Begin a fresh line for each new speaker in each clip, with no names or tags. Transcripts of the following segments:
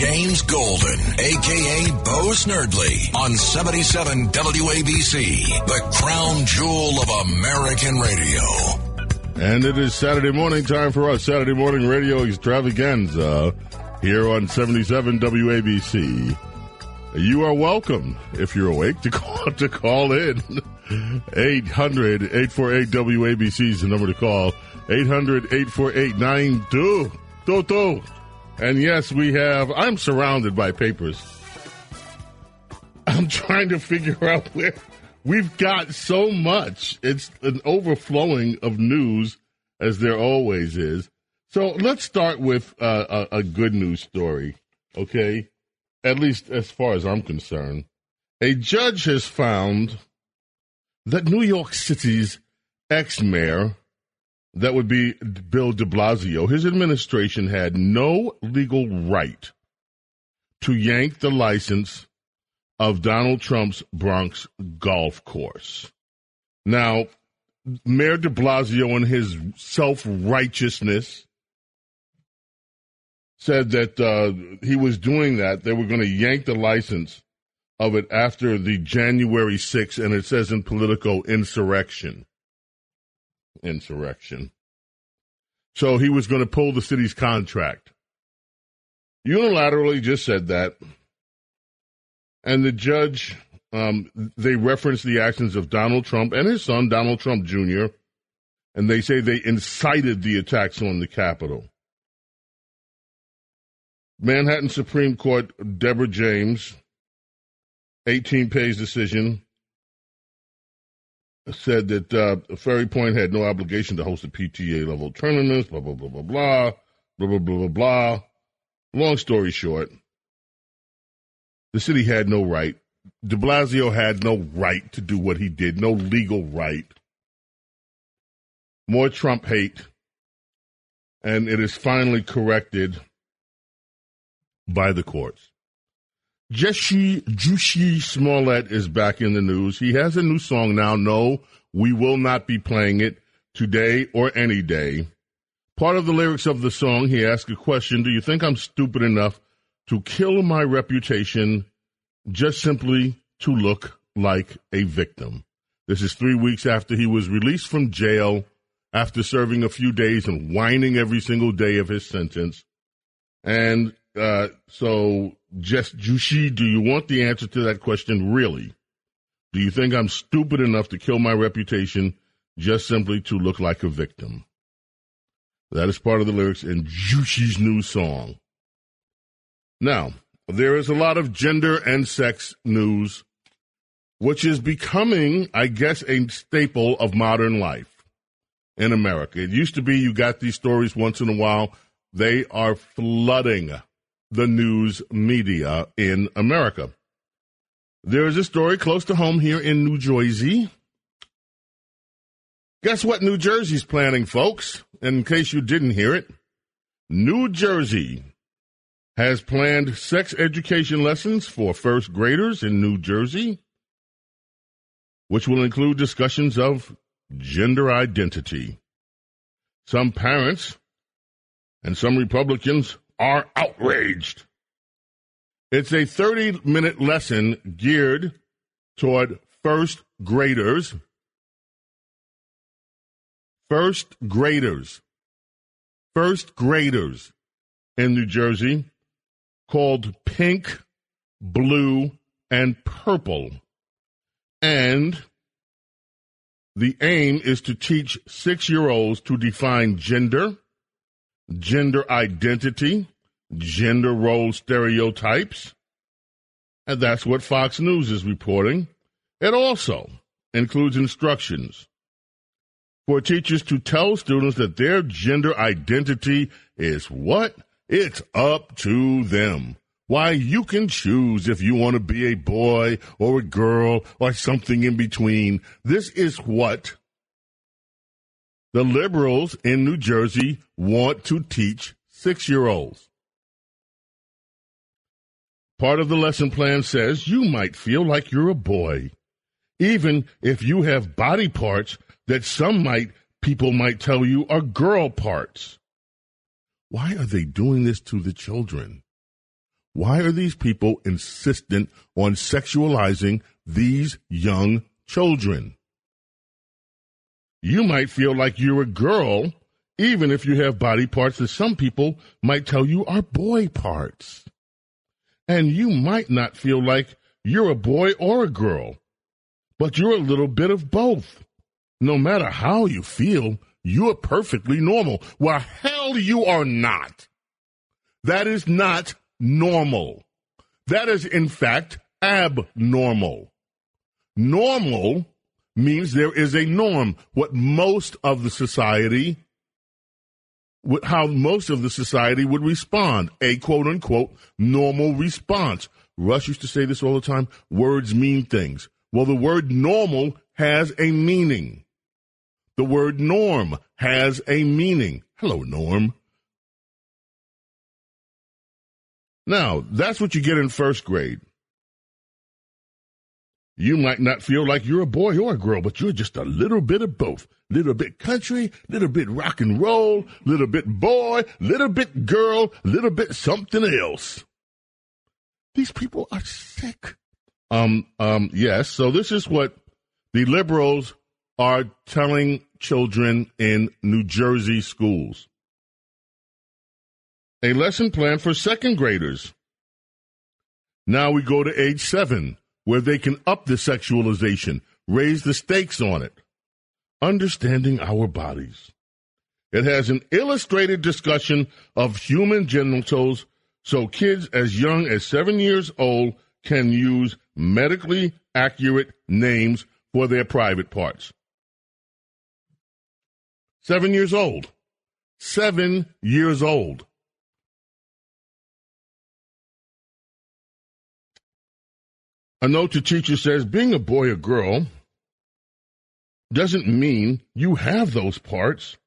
James Golden, aka Bo Snerdley, on 77 WABC, the crown jewel of American radio.
And it is Saturday morning time for us, Saturday morning radio extravaganza here on 77 WABC. You are welcome, if you're awake, to call, to call in. 800 848 WABC is the number to call. 800 848 9222. And yes, we have. I'm surrounded by papers. I'm trying to figure out where we've got so much. It's an overflowing of news, as there always is. So let's start with uh, a, a good news story, okay? At least as far as I'm concerned. A judge has found that New York City's ex mayor that would be Bill de Blasio, his administration had no legal right to yank the license of Donald Trump's Bronx golf course. Now, Mayor de Blasio, in his self righteousness, said that uh, he was doing that. They were going to yank the license of it after the January 6th, and it says in Politico, insurrection insurrection. So he was going to pull the city's contract. Unilaterally just said that. And the judge, um, they referenced the actions of Donald Trump and his son, Donald Trump Jr., and they say they incited the attacks on the Capitol. Manhattan Supreme Court, Deborah James, 18 page decision said that uh, Ferry Point had no obligation to host a PGA level tournaments, blah, blah, blah, blah, blah, blah, blah, blah, blah, blah. Long story short, the city had no right. De Blasio had no right to do what he did, no legal right. More Trump hate. And it is finally corrected by the courts. Jesse Jussie Smollett is back in the news. He has a new song now. No, we will not be playing it today or any day. Part of the lyrics of the song, he asked a question Do you think I'm stupid enough to kill my reputation just simply to look like a victim? This is three weeks after he was released from jail after serving a few days and whining every single day of his sentence. And uh, so, just Jussie, do you want the answer to that question really? Do you think I'm stupid enough to kill my reputation just simply to look like a victim? That is part of the lyrics in Jussie's new song. Now, there is a lot of gender and sex news, which is becoming, I guess, a staple of modern life in America. It used to be you got these stories once in a while. They are flooding the news media in America. There is a story close to home here in New Jersey. Guess what New Jersey's planning, folks? In case you didn't hear it, New Jersey has planned sex education lessons for first graders in New Jersey, which will include discussions of gender identity. Some parents and some Republicans are outraged. It's a 30 minute lesson geared toward first graders. First graders. First graders in New Jersey called Pink, Blue, and Purple. And the aim is to teach six year olds to define gender gender identity, gender role stereotypes. And that's what Fox News is reporting. It also includes instructions for teachers to tell students that their gender identity is what? It's up to them. Why, you can choose if you want to be a boy or a girl or something in between. This is what the liberals in New Jersey want to teach six year olds. Part of the lesson plan says you might feel like you're a boy, even if you have body parts that some might people might tell you are girl parts. Why are they doing this to the children? Why are these people insistent on sexualizing these young children? You might feel like you're a girl, even if you have body parts that some people might tell you are boy parts. And you might not feel like you're a boy or a girl, but you're a little bit of both. No matter how you feel, you're perfectly normal. Well, hell, you are not. That is not normal. That is, in fact, abnormal. Normal means there is a norm. What most of the society, how most of the society would respond, a quote unquote normal response. Rush used to say this all the time words mean things. Well, the word normal has a meaning. The word norm has a meaning. Hello, Norm. Now, that's what you get in first grade. You might not feel like you're a boy or a girl, but you're just a little bit of both. Little bit country, little bit rock and roll, little bit boy, little bit girl, little bit something else. These people are sick. Um, um, yes. So this is what the liberals are telling children in New Jersey schools a lesson plan for second graders. Now we go to age seven, where they can up the sexualization, raise the stakes on it. Understanding our bodies. It has an illustrated discussion of human genitals so kids as young as seven years old can use medically accurate names for their private parts. Seven years old. Seven years old. A note to teacher says being a boy or girl doesn't mean you have those parts.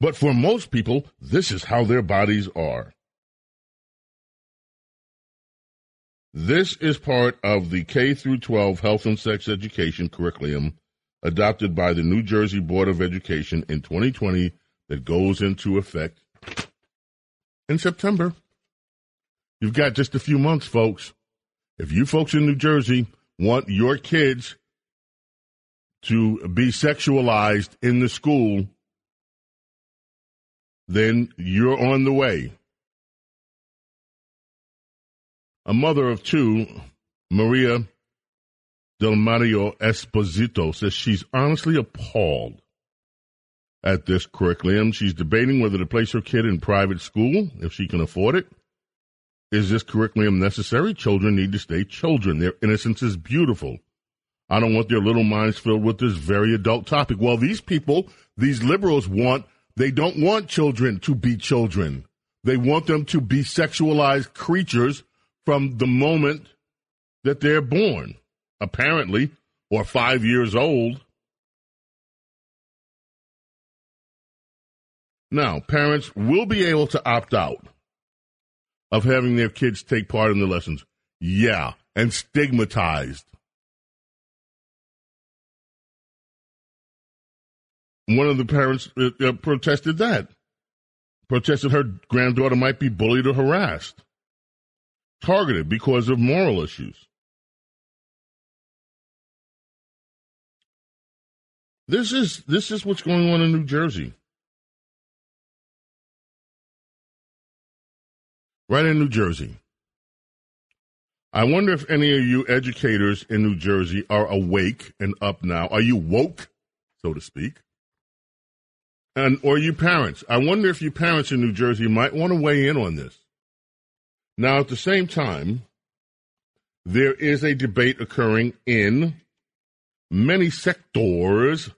But for most people, this is how their bodies are. This is part of the K through 12 health and sex education curriculum adopted by the New Jersey Board of Education in 2020 that goes into effect in September. You've got just a few months, folks. If you folks in New Jersey want your kids to be sexualized in the school, then you're on the way. A mother of two, Maria Del Mario Esposito, says she's honestly appalled at this curriculum. She's debating whether to place her kid in private school if she can afford it is this curriculum necessary? Children need to stay children. Their innocence is beautiful. I don't want their little minds filled with this very adult topic. Well, these people, these liberals want, they don't want children to be children. They want them to be sexualized creatures from the moment that they're born, apparently, or five years old. Now, parents will be able to opt out of having their kids take part in the lessons. Yeah, and stigmatized. One of the parents uh, uh, protested that. Protested her granddaughter might be bullied or harassed, targeted because of moral issues. This is this is what's going on in New Jersey. Right in New Jersey. I wonder if any of you educators in New Jersey are awake and up now. Are you woke, so to speak? And or you parents? I wonder if you parents in New Jersey might want to weigh in on this. Now, at the same time, there is a debate occurring in many sectors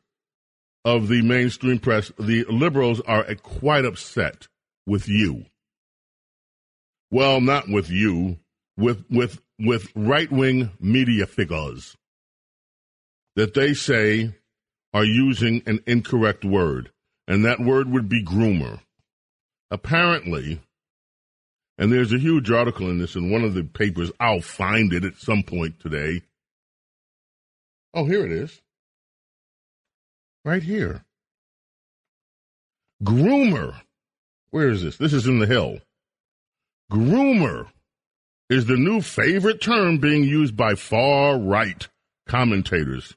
of the mainstream press, the liberals are quite upset with you. Well, not with you, with with with right wing media figures that they say are using an incorrect word, and that word would be groomer. Apparently, and there's a huge article in this in one of the papers. I'll find it at some point today. Oh, here it is. Right here. Groomer. Where is this? This is in the Hill. Groomer is the new favorite term being used by far right commentators.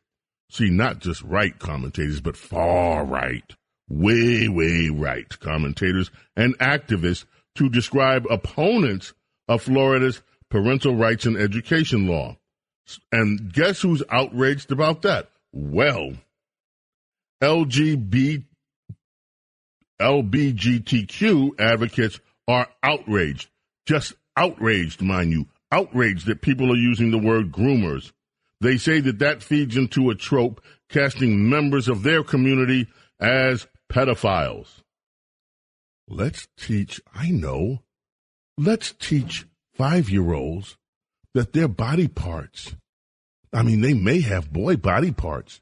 See, not just right commentators, but far right, way, way right commentators and activists to describe opponents of Florida's parental rights and education law. And guess who's outraged about that? Well, LGBT, LBGTQ advocates are outraged, just outraged, mind you, outraged that people are using the word groomers. They say that that feeds into a trope casting members of their community as pedophiles. Let's teach, I know, let's teach five year olds that their body parts, I mean, they may have boy body parts,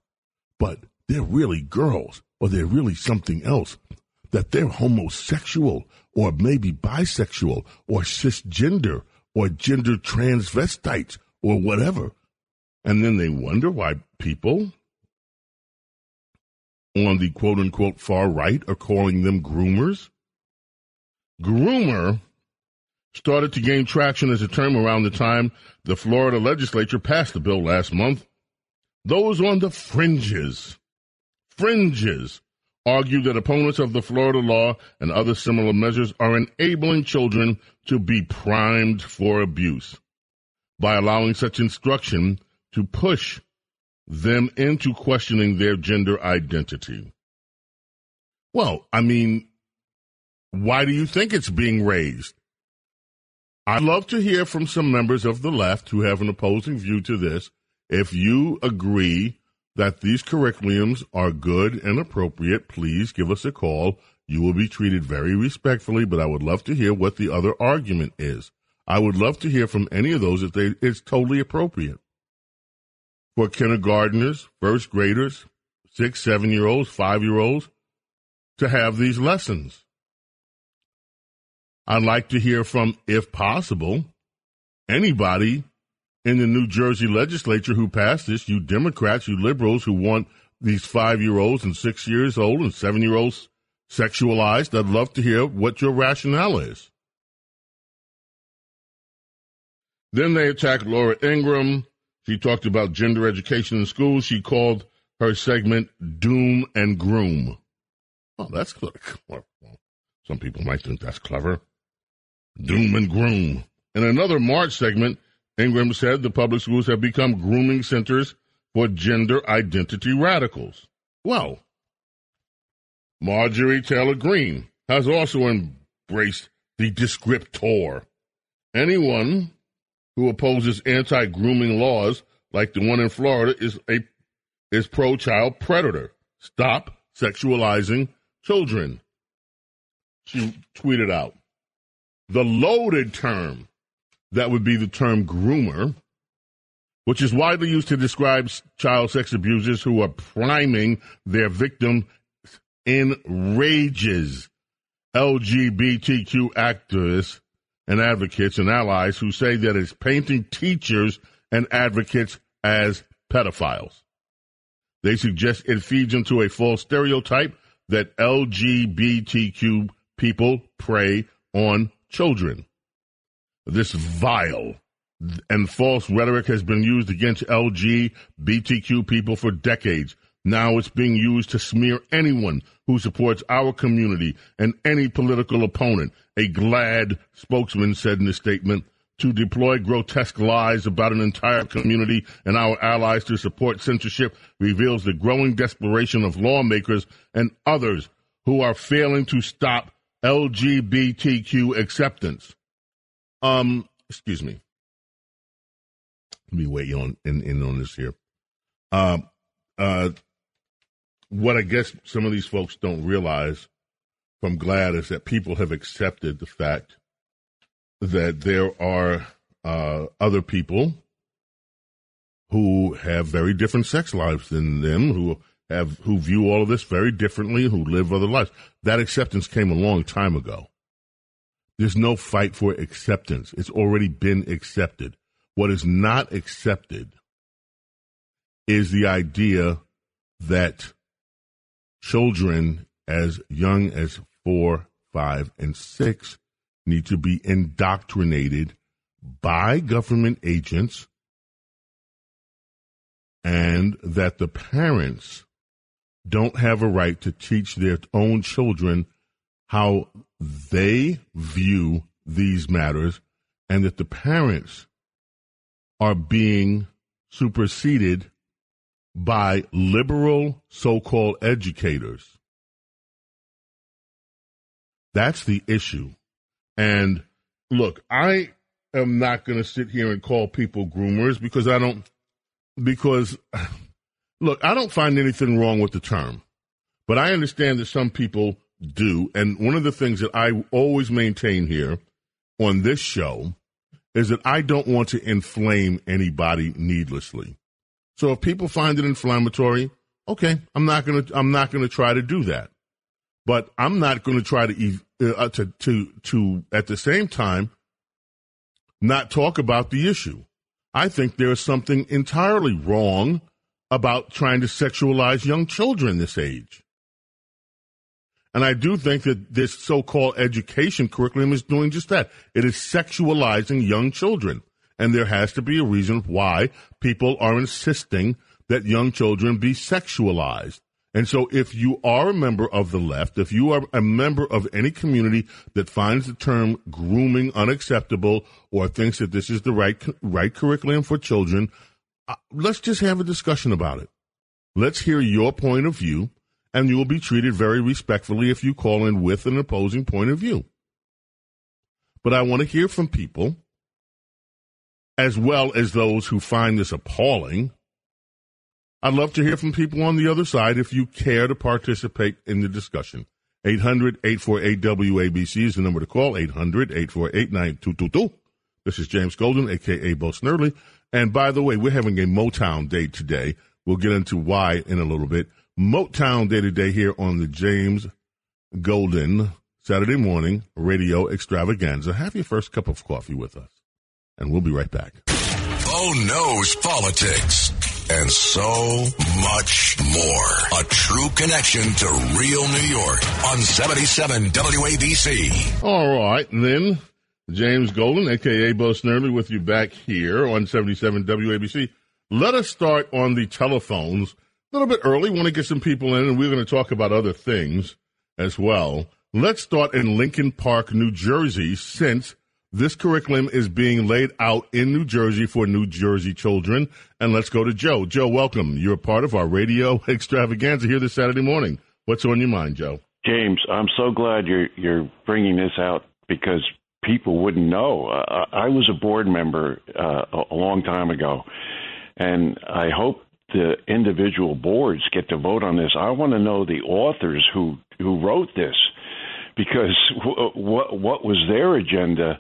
but they're really girls or they're really something else, that they're homosexual or maybe bisexual or cisgender or gender transvestites or whatever. And then they wonder why people on the quote unquote far right are calling them groomers. Groomer started to gain traction as a term around the time the Florida legislature passed the bill last month. Those on the fringes, fringes, argue that opponents of the Florida law and other similar measures are enabling children to be primed for abuse by allowing such instruction to push them into questioning their gender identity. Well, I mean, why do you think it's being raised? I'd love to hear from some members of the left who have an opposing view to this. If you agree that these curriculums are good and appropriate, please give us a call. You will be treated very respectfully, but I would love to hear what the other argument is. I would love to hear from any of those if they, it's totally appropriate. For kindergartners, first graders, six, seven year olds, five year olds, to have these lessons. I'd like to hear from, if possible, anybody in the New Jersey legislature who passed this, you Democrats, you liberals who want these five year olds and six years old and seven year olds sexualized. I'd love to hear what your rationale is. Then they attacked Laura Ingraham. She talked about gender education in schools. She called her segment Doom and Groom. Oh, that's clever. Some people might think that's clever. Doom and Groom. In another March segment, Ingraham said the public schools have become grooming centers for gender identity radicals. Well, Marjorie Taylor Greene has also embraced the descriptor. Anyone who opposes anti-grooming laws like the one in Florida is a is pro-child predator. Stop sexualizing children. She tweeted out. The loaded term that would be the term groomer, which is widely used to describe child sex abusers who are priming their victim in rages. LGBTQ activists and advocates and allies who say that it's painting teachers and advocates as pedophiles. They suggest it feeds into a false stereotype that LGBTQ people prey on children. This vile and false rhetoric has been used against LGBTQ people for decades. Now it's being used to smear anyone who supports our community and any political opponent, a GLAAD spokesman said in a statement. To deploy grotesque lies about an entire community and our allies to support censorship reveals the growing desperation of lawmakers and others who are failing to stop LGBTQ acceptance. Um, excuse me. Let me wait on in, in on this here. Um, uh, what I guess some of these folks don't realize from GLAAD is that people have accepted the fact that there are uh, other people who have very different sex lives than them, who have who view all of this very differently, who live other lives. That acceptance came a long time ago. There's no fight for acceptance. It's already been accepted. What is not accepted is the idea that children as young as four, five, and six need to be indoctrinated by government agents and that the parents don't have a right to teach their own children how they view these matters and that the parents are being superseded by liberal so called educators. That's the issue. And look, I am not going to sit here and call people groomers because I don't, because look, I don't find anything wrong with the term, but I understand that some people do. And one of the things that I always maintain here on this show is that I don't want to inflame anybody needlessly. So if people find it inflammatory, okay, I'm not going to I'm not to try to do that. But I'm not going to try to uh, to to to at the same time not talk about the issue. I think there is something entirely wrong about trying to sexualize young children this age. And I do think that this so called education curriculum is doing just that. It is sexualizing young children. And there has to be a reason why people are insisting that young children be sexualized. And so if you are a member of the left, if you are a member of any community that finds the term grooming unacceptable or thinks that this is the right, right curriculum for children, uh, let's just have a discussion about it. Let's hear your point of view and you will be treated very respectfully if you call in with an opposing point of view. But I want to hear from people, as well as those who find this appalling. I'd love to hear from people on the other side if you care to participate in the discussion. 800 848 WABC is the number to call. 800 848 9222. This is James Golden, aka Bo Snerdley. And by the way, we're having a Motown day today. We'll get into why in a little bit. Motown Day to Day here on the James Golden Saturday morning radio extravaganza. Have your first cup of coffee with us, and we'll be right back.
Oh Bo knows politics and so much more. A true connection to real New York on 77 WABC.
All right, then. James Golden, aka Bo Snerdley, with you back here on 77 WABC. Let us start on the telephones little bit early. Want to get some people in, and we're going to talk about other things as well. Let's start in Lincoln Park, New Jersey, since this curriculum is being laid out in New Jersey for New Jersey children. And let's go to Joe. Joe, welcome. You're a part of our radio extravaganza here this Saturday morning. What's on your mind, Joe?
James, I'm so glad you're you're bringing this out because people wouldn't know. I was a board member uh, a long time ago, and I hope the individual boards get to vote on this. I want to know the authors who who wrote this, because w- what what was their agenda?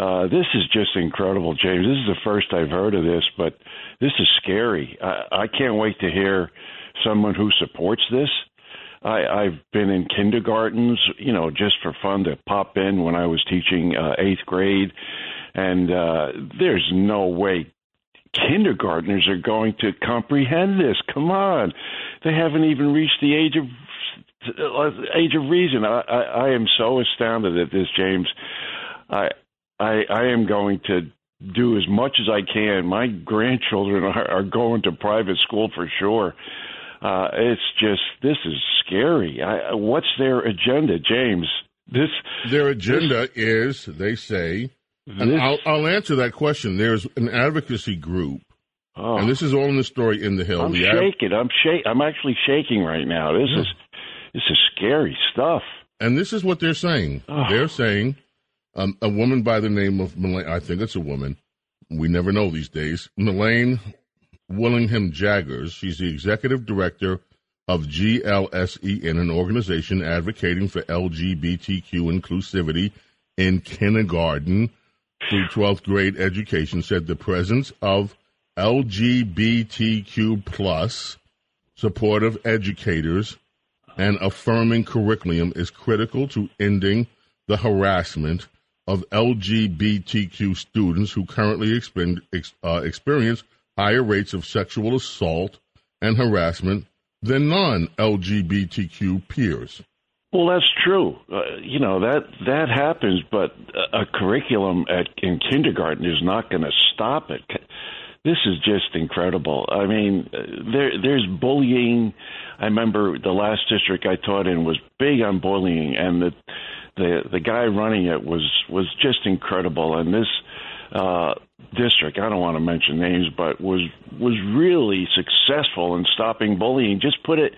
Uh, this is just incredible, James. This is the first I've heard of this, but this is scary. I, I can't wait to hear someone who supports this. I, I've been in kindergartens, you know, just for fun to pop in when I was teaching uh, eighth grade, and uh, there's no way kindergartners are going to comprehend this. Come on, they haven't even reached the age of uh, age of reason. I, I, I am so astounded at this, James. I, I, I am going to do as much as I can. My grandchildren are, are going to private school for sure. Uh, it's just this is scary. I, what's their agenda, James? This
their agenda this, is they say and I'll, I'll, answer that question. There's an advocacy group, oh. and this is all in the story in the Hill.
I'm
the
shaking. Ad- I'm shaking. I'm actually shaking right now. This yeah. is this is scary stuff.
And this is what they're saying. Oh. They're saying um, a woman by the name of Melanie. I think it's a woman. We never know these days. Melanie Willingham Jaggers. She's the executive director of GLSEN, an organization advocating for LGBTQ inclusivity in kindergarten through 12th grade education, said the presence of LGBTQ plus supportive educators and affirming curriculum is critical to ending the harassment of LGBTQ students who currently uh, experience higher rates of sexual assault and harassment than non LGBTQ peers.
Well, that's true. Uh, you know that that happens, but a, curriculum at in kindergarten is not going to stop it. This is just incredible. I mean, there there's bullying. I remember the last district I taught in was big on bullying, and the the the guy running it was was just incredible. And this uh, district, I don't want to mention names, but was was really successful in stopping bullying. Just put it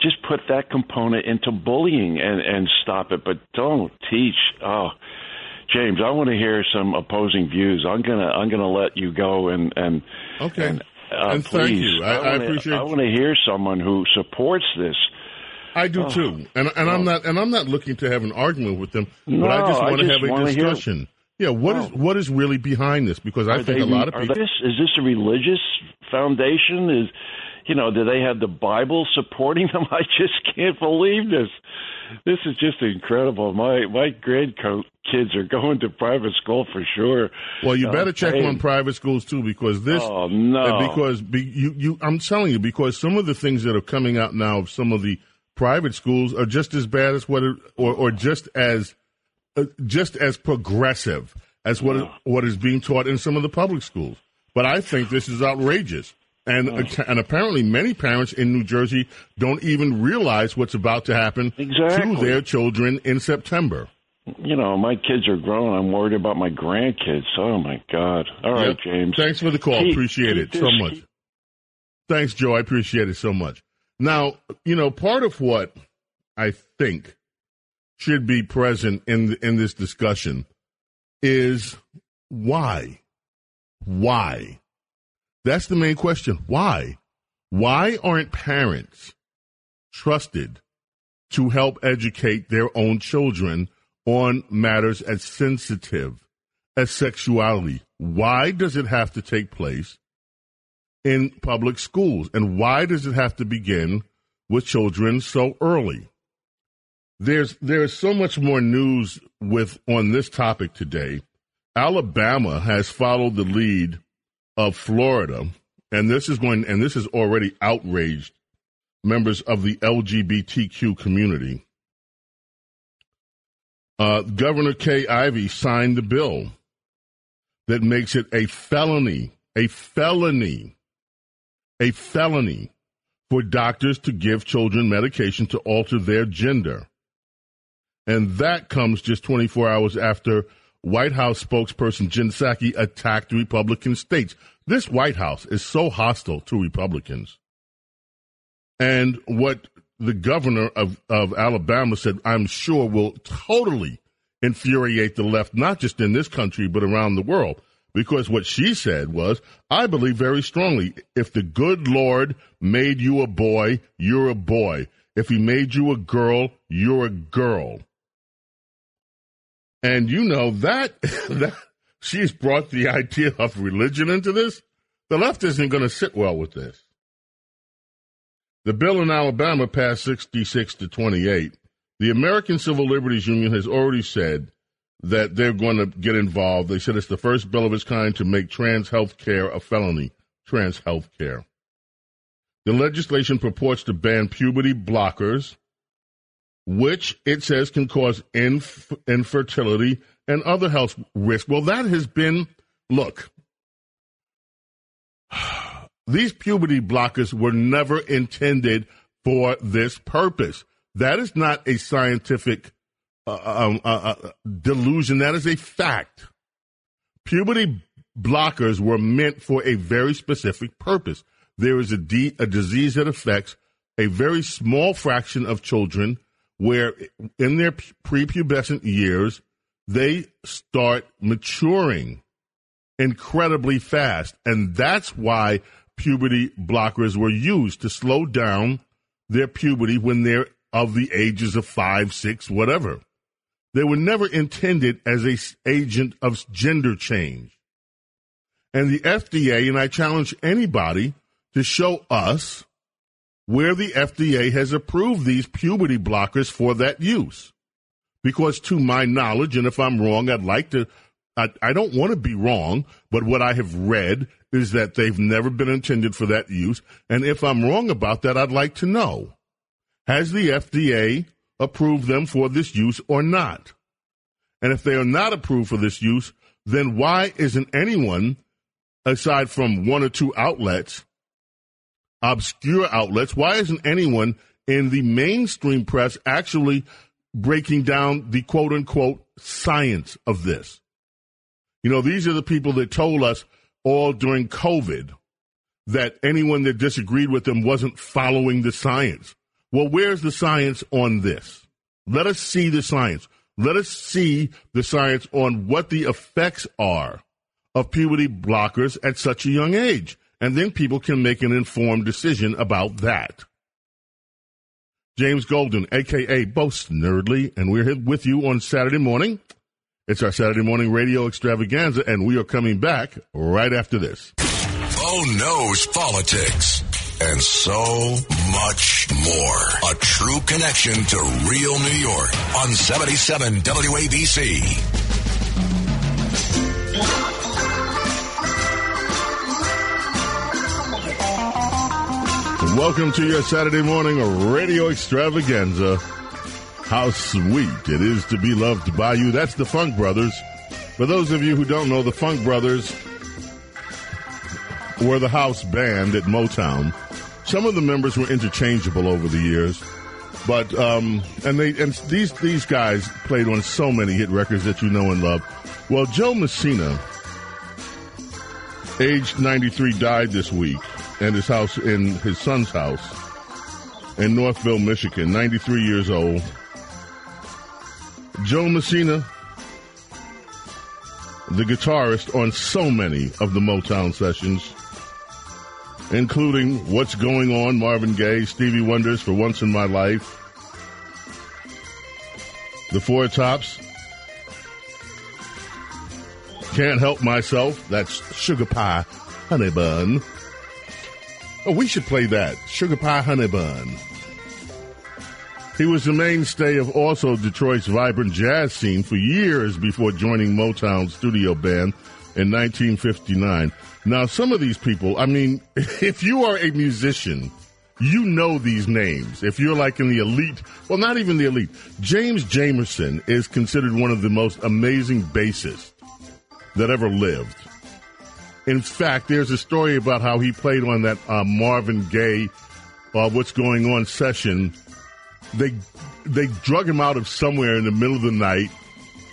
just put that component into bullying and and stop it but don't teach oh James, I want to hear some opposing views. I'm gonna I'm gonna let you go and and
okay.
And,
uh, and thank
please,
you. I,
I, wanna,
I appreciate. I
want to hear someone who supports this.
I do oh. too, and and I'm not and I'm not looking to have an argument with them,
no,
but I just want
to
have a discussion. Hear... Yeah, what is what is really behind this? Because I
are
think
they,
a lot of people.
This, is this a religious foundation? Is you know, do they have the Bible supporting them? I just can't believe this. This is just incredible. My my grandkids are going to private school for sure.
Well, you better uh, check hey. on private schools too, because this.
Oh no!
Because be, you you, I'm telling you, because some of the things that are coming out now of some of the private schools are just as bad as what, it, or or just as uh, just as progressive as what oh. what is being taught in some of the public schools. But I think this is outrageous. And, oh. and apparently, many parents in New Jersey don't even realize what's about to happen
exactly.
to their children in September.
You know, my kids are grown. I'm worried about my grandkids. Oh my God! All right, yep. James.
Thanks for the call. Keep, appreciate it so much. Keep... Thanks, Joe. I appreciate it so much. Now, you know, part of what I think should be present in in this discussion is why, why that's the main question. Why? Why aren't parents trusted to help educate their own children on matters as sensitive as sexuality? Why does it have to take place in public schools? And why does it have to begin with children so early? There's there's so much more news with on this topic today. Alabama has followed the lead of Florida, and this is going, and this has already outraged members of the LGBTQ community. Uh, Governor Kay Ivey signed the bill that makes it a felony, a felony, a felony for doctors to give children medication to alter their gender. And that comes just 24 hours after White House spokesperson Jen Psaki attacked Republican states. This White House is so hostile to Republicans. And what the governor of, of Alabama said, I'm sure will totally infuriate the left, not just in this country, but around the world. Because what she said was, I believe very strongly, if the good Lord made you a boy, you're a boy. If he made you a girl, you're a girl. And you know that, that she's brought the idea of religion into this. The left isn't going to sit well with this. The bill in Alabama passed 66 to 28. The American Civil Liberties Union has already said that they're going to get involved. They said it's the first bill of its kind to make trans health care a felony. Trans health care. The legislation purports to ban puberty blockers, which it says can cause inf- infertility and other health risks. Well, that has been, look, these puberty blockers were never intended for this purpose. That is not a scientific uh, um, uh, uh, delusion. That is a fact. Puberty blockers were meant for a very specific purpose. There is a, de- a disease that affects a very small fraction of children where in their prepubescent years, they start maturing incredibly fast. And that's why puberty blockers were used to slow down their puberty when they're of the ages of five, six, whatever. They were never intended as a agent of gender change. And the FDA, and I challenge anybody to show us where the FDA has approved these puberty blockers for that use. Because to my knowledge, and if I'm wrong, I'd like to, I, I don't want to be wrong, but what I have read is that they've never been intended for that use. And if I'm wrong about that, I'd like to know. Has the FDA approved them for this use or not? And if they are not approved for this use, then why isn't anyone, aside from one or two outlets, obscure outlets, why isn't anyone in the mainstream press actually breaking down the quote unquote science of this? You know, these are the people that told us all during COVID that anyone that disagreed with them wasn't following the science. Well, where's the science on this? Let us see the science. Let us see the science on what the effects are of puberty blockers at such a young age and then people can make an informed decision about that. James Golden, aka Bo Snerdley, and we're here with you on Saturday morning. It's our Saturday morning radio extravaganza, and we are coming back right after this.
Oh, Bo knows politics and so much more. A true connection to real New York on 77 WABC.
Welcome to your Saturday morning radio extravaganza. How sweet it is to be loved by you. That's the Funk Brothers. For those of you who don't know, the Funk Brothers were the house band at Motown. Some of the members were interchangeable over the years, but um, and they and these these guys played on so many hit records that you know and love. Well, Joe Messina, age 93, died this week and his house in his son's house in Northville, Michigan, 93 years old. Joe Messina, the guitarist on so many of the Motown sessions, including What's Going On, Marvin Gaye, Stevie Wonder's For Once in My Life, The Four Tops, Can't Help Myself, that's Sugar Pie Honey Bun, Oh, we should play that. Sugar Pie Honey Bun. He was the mainstay of also Detroit's vibrant jazz scene for years before joining Motown's studio band in 1959. Now, some of these people, I mean, if you are a musician, you know these names. If you're like in the elite, well, not even the elite. James Jamerson is considered one of the most amazing bassists that ever lived. In fact, there's a story about how he played on that uh, Marvin Gaye uh, "What's Going On" session. They they drug him out of somewhere in the middle of the night.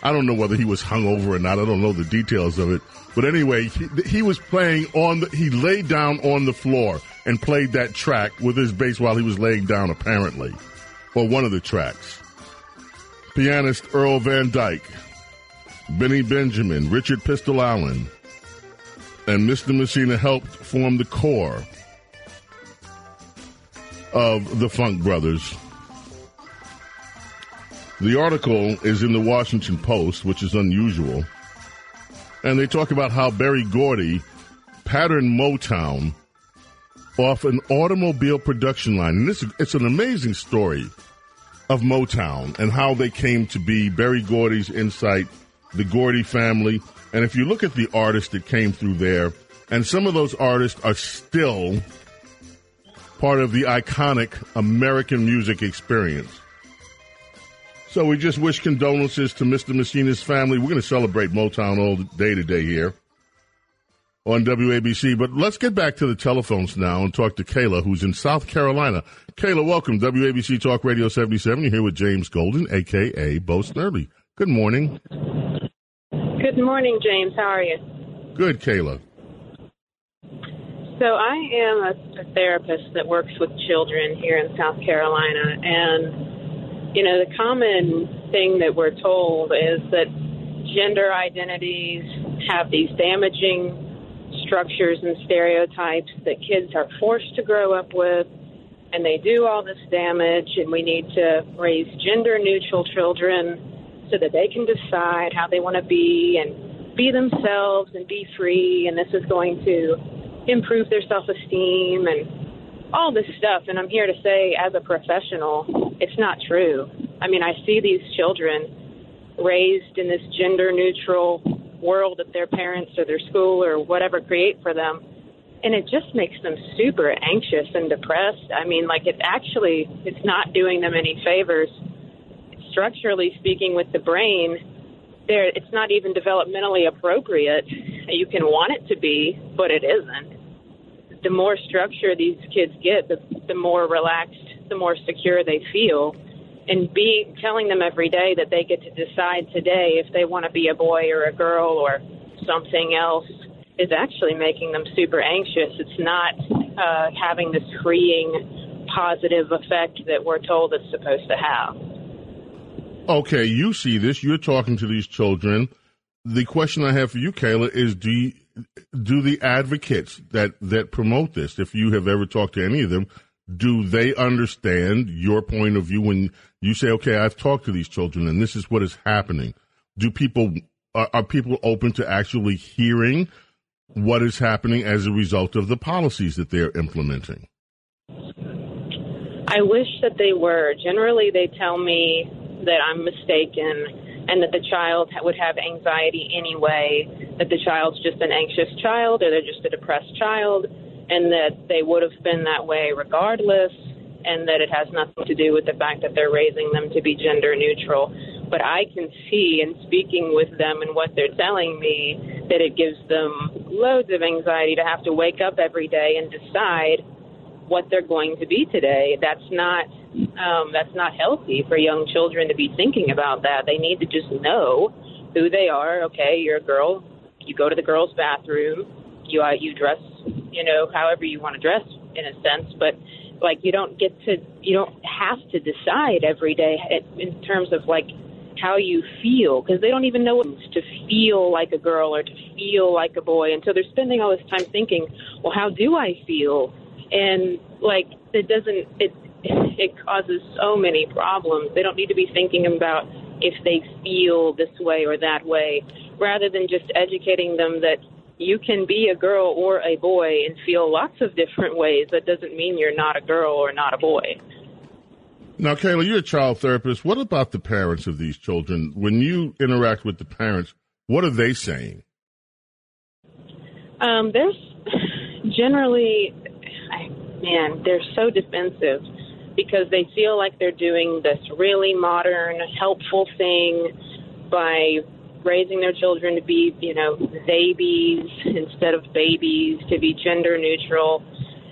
I don't know whether he was hungover or not. I don't know the details of it. But anyway, he, he was playing on the. He laid down on the floor and played that track with his bass while he was laying down, apparently, or one of the tracks. Pianist Earl Van Dyke, Benny Benjamin, Richard Pistol Allen and Mr. Messina helped form the core of the Funk Brothers. The article is in the Washington Post, which is unusual. And they talk about how Berry Gordy patterned Motown off an automobile production line. And this it's an amazing story of Motown and how they came to be Berry Gordy's insight, the Gordy family, and if you look at the artists that came through there, and some of those artists are still part of the iconic American music experience. So we just wish condolences to Mr. Messina's family. We're going to celebrate Motown all day today here on WABC. But let's get back to the telephones now and talk to Kayla, who's in South Carolina. Kayla, welcome. WABC Talk Radio 77. You're here with James Golden, a.k.a. Bo Snerdley. Good morning.
Good morning, James. How are you?
Good, Kayla.
So I am a, a therapist that works with children here in South Carolina, and you know the common thing that we're told is that gender identities have these damaging structures and stereotypes that kids are forced to grow up with, and they do all this damage, and we need to raise gender neutral children so that they can decide how they want to be and be themselves and be free, and this is going to improve their self esteem and all this stuff. And I'm here to say, as a professional, it's not true. I mean, I see these children raised in this gender neutral world that their parents or their school or whatever create for them. And it just makes them super anxious and depressed. I mean, like it actually, it's not doing them any favors. Structurally speaking, with the brain, there, it's not even developmentally appropriate. You can want it to be, but it isn't. The more structure these kids get, the, the more relaxed, the more secure they feel and be telling them every day that they get to decide today if they want to be a boy or a girl or something else is actually making them super anxious. It's not uh, having this freeing, positive effect that we're told it's supposed to have.
Okay, you see this. You're talking to these children. The question I have for you, Kayla, is do you, do the advocates that that promote this, if you have ever talked to any of them, do they understand your point of view when you say, okay, I've talked to these children and this is what is happening? Do people, are, are people open to actually hearing what is happening as a result of the policies that they're implementing?
I wish that they were. Generally, they tell me that I'm mistaken and that the child would have anxiety anyway, that the child's just an anxious child or they're just a depressed child and that they would have been that way regardless, and that it has nothing to do with the fact that they're raising them to be gender neutral. But I can see in speaking with them and what they're telling me that it gives them loads of anxiety to have to wake up every day and decide what they're going to be today. That's not um, that's not healthy for young children to be thinking about that. They need to just know who they are. Okay, you're a girl. You go to the girls' bathroom. You uh, you dress you know, however you want to dress in a sense, but like you don't get to, you don't have to decide every day in terms of like how you feel because they don't even know what to feel like a girl or to feel like a boy until they're spending all this time thinking, well, how do I feel? And like it doesn't, it, it causes so many problems. They don't need to be thinking about if they feel this way or that way, rather than just educating them that you can be a girl or a boy and feel lots of different ways. That doesn't mean you're not a girl or not a boy.
Now, Kayla, you're a child therapist. What about the parents of these children? When you interact with the parents, what are they saying?
Um, there's generally, man, they're so defensive because they feel like they're doing this really modern, helpful thing by raising their children to be, you know, babies instead of babies, to be gender neutral.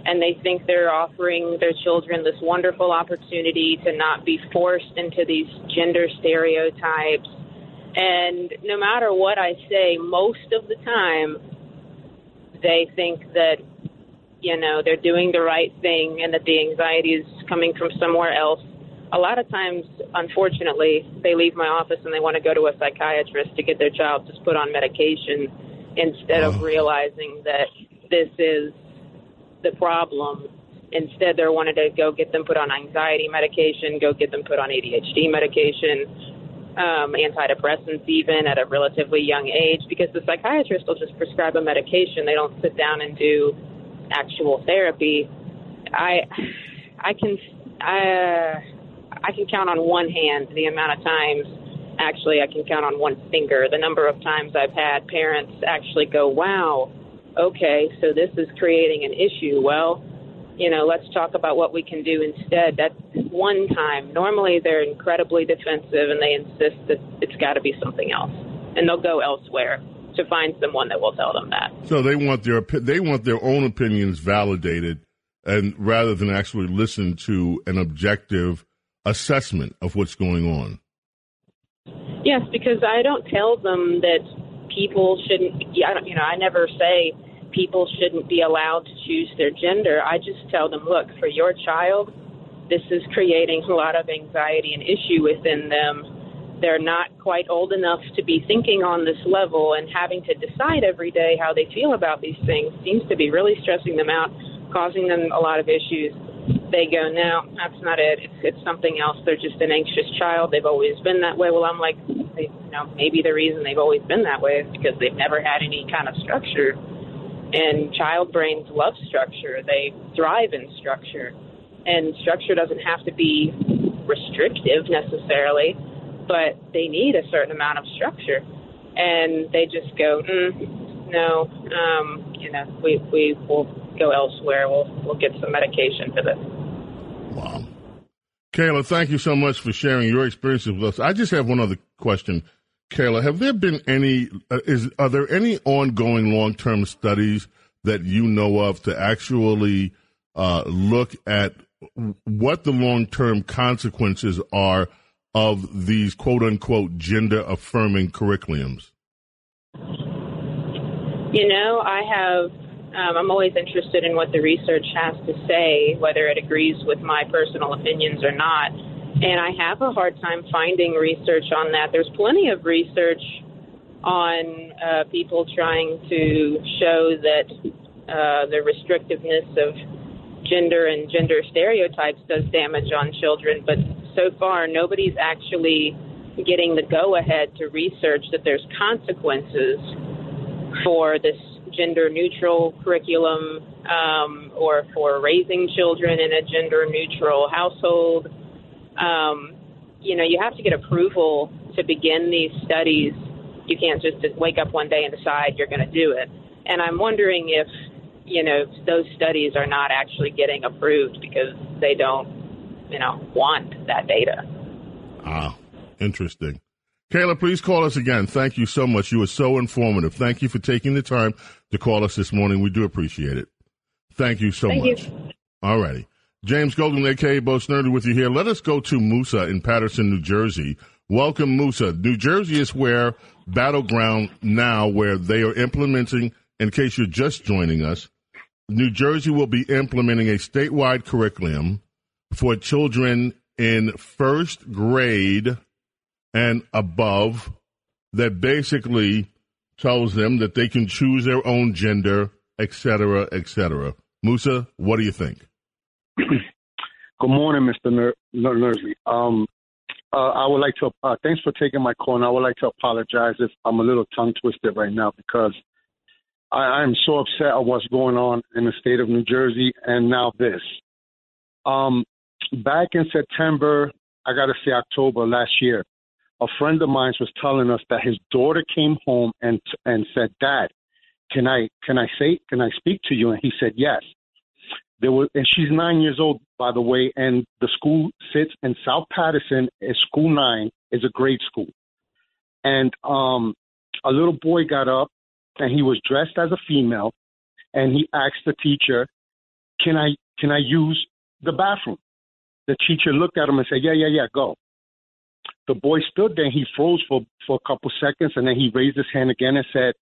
And they think they're offering their children this wonderful opportunity to not be forced into these gender stereotypes. And no matter what I say, most of the time, they think that, you know, they're doing the right thing and that the anxiety is coming from somewhere else a lot of times, unfortunately, they leave my office and they want to go to a psychiatrist to get their child just put on medication instead oh. of realizing that this is the problem. Instead, they're wanting to go get them put on anxiety medication, go get them put on ADHD medication, um, antidepressants, even at a relatively young age, because the psychiatrist will just prescribe a medication. They don't sit down and do actual therapy. I, I can, I. Uh, I can count on one hand the amount of times. Actually, I can count on one finger the number of times I've had parents actually go, "Wow, okay, so this is creating an issue." Well, you know, let's talk about what we can do instead. That's one time. Normally, they're incredibly defensive and they insist that it's got to be something else, and they'll go elsewhere to find someone that will tell them that.
So they want their they want their own opinions validated, and rather than actually listen to an objective assessment of what's going on?
Yes, because I don't tell them that people shouldn't. I don't, you know, I never say people shouldn't be allowed to choose their gender. I just tell them, look, for your child, this is creating a lot of anxiety and issue within them. They're not quite old enough to be thinking on this level and having to decide every day how they feel about these things seems to be really stressing them out, causing them a lot of issues. They go, no, that's not it. It's, it's something else. They're just an anxious child. They've always been that way. Well, I'm like, they, you know, maybe the reason they've always been that way is because they've never had any kind of structure. And child brains love structure. They thrive in structure. And structure doesn't have to be restrictive necessarily but they need a certain amount of structure, and they just go, mm, no, um, you know, we we will go elsewhere. We'll we'll get some medication for this.
Wow. Kayla, thank you so much for sharing your experiences with us. I just have one other question. Kayla, have there been any, uh, is, are there any ongoing long term studies that you know of to actually uh, look at what the long term consequences are of these quote unquote gender affirming curriculums?
You know, I have, um, I'm always interested in what the research has to say, whether it agrees with my personal opinions or not. And I have a hard time finding research on that. There's plenty of research on uh, people trying to show that uh, the restrictiveness of gender and gender stereotypes does damage on children, but so far, nobody's actually getting the go ahead to research that there's consequences for this gender neutral curriculum um, or for raising children in a gender neutral household. Um, you know, you have to get approval to begin these studies. You can't just wake up one day and decide you're going to do it. And I'm wondering if, you know, those studies are not actually getting approved because they don't you know, want that data.
Ah, interesting. Kayla, please call us again. Thank you so much. You were so informative. Thank you for taking the time to call us this morning. We do appreciate it. Thank you so
Thank
much. All righty. James Golden, aka Bo Snerdley, with you here. Let us go to Musa in Paterson, New Jersey. Welcome, Musa. New Jersey is where battleground now, where they are implementing. In case you're just joining us, New Jersey will be implementing a statewide curriculum for children in first grade and above that basically tells them that they can choose their own gender, etc., etc. Musa, what do you think?
Good morning, Mr. Ner- Nersley. Um, uh, I would like to uh, thanks for taking my call, and I would like to apologize if I'm a little tongue twisted right now because I, am so upset at what's going on in the state of New Jersey, and now this. Um, back in September, I got to say October last year, a friend of mine was telling us that his daughter came home and and said, "Dad, can I can I say can I speak to you?" And he said, "Yes." There was, and she's nine years old, by the way, and the school sits in South Paterson. Is school nine is a grade school, and um, a little boy got up and he was dressed as a female, and he asked the teacher, "Can I can I use the bathroom?" The teacher looked at him and said, Yeah, yeah, yeah, go. The boy stood there he froze for, for a couple seconds and then he raised his hand again and said,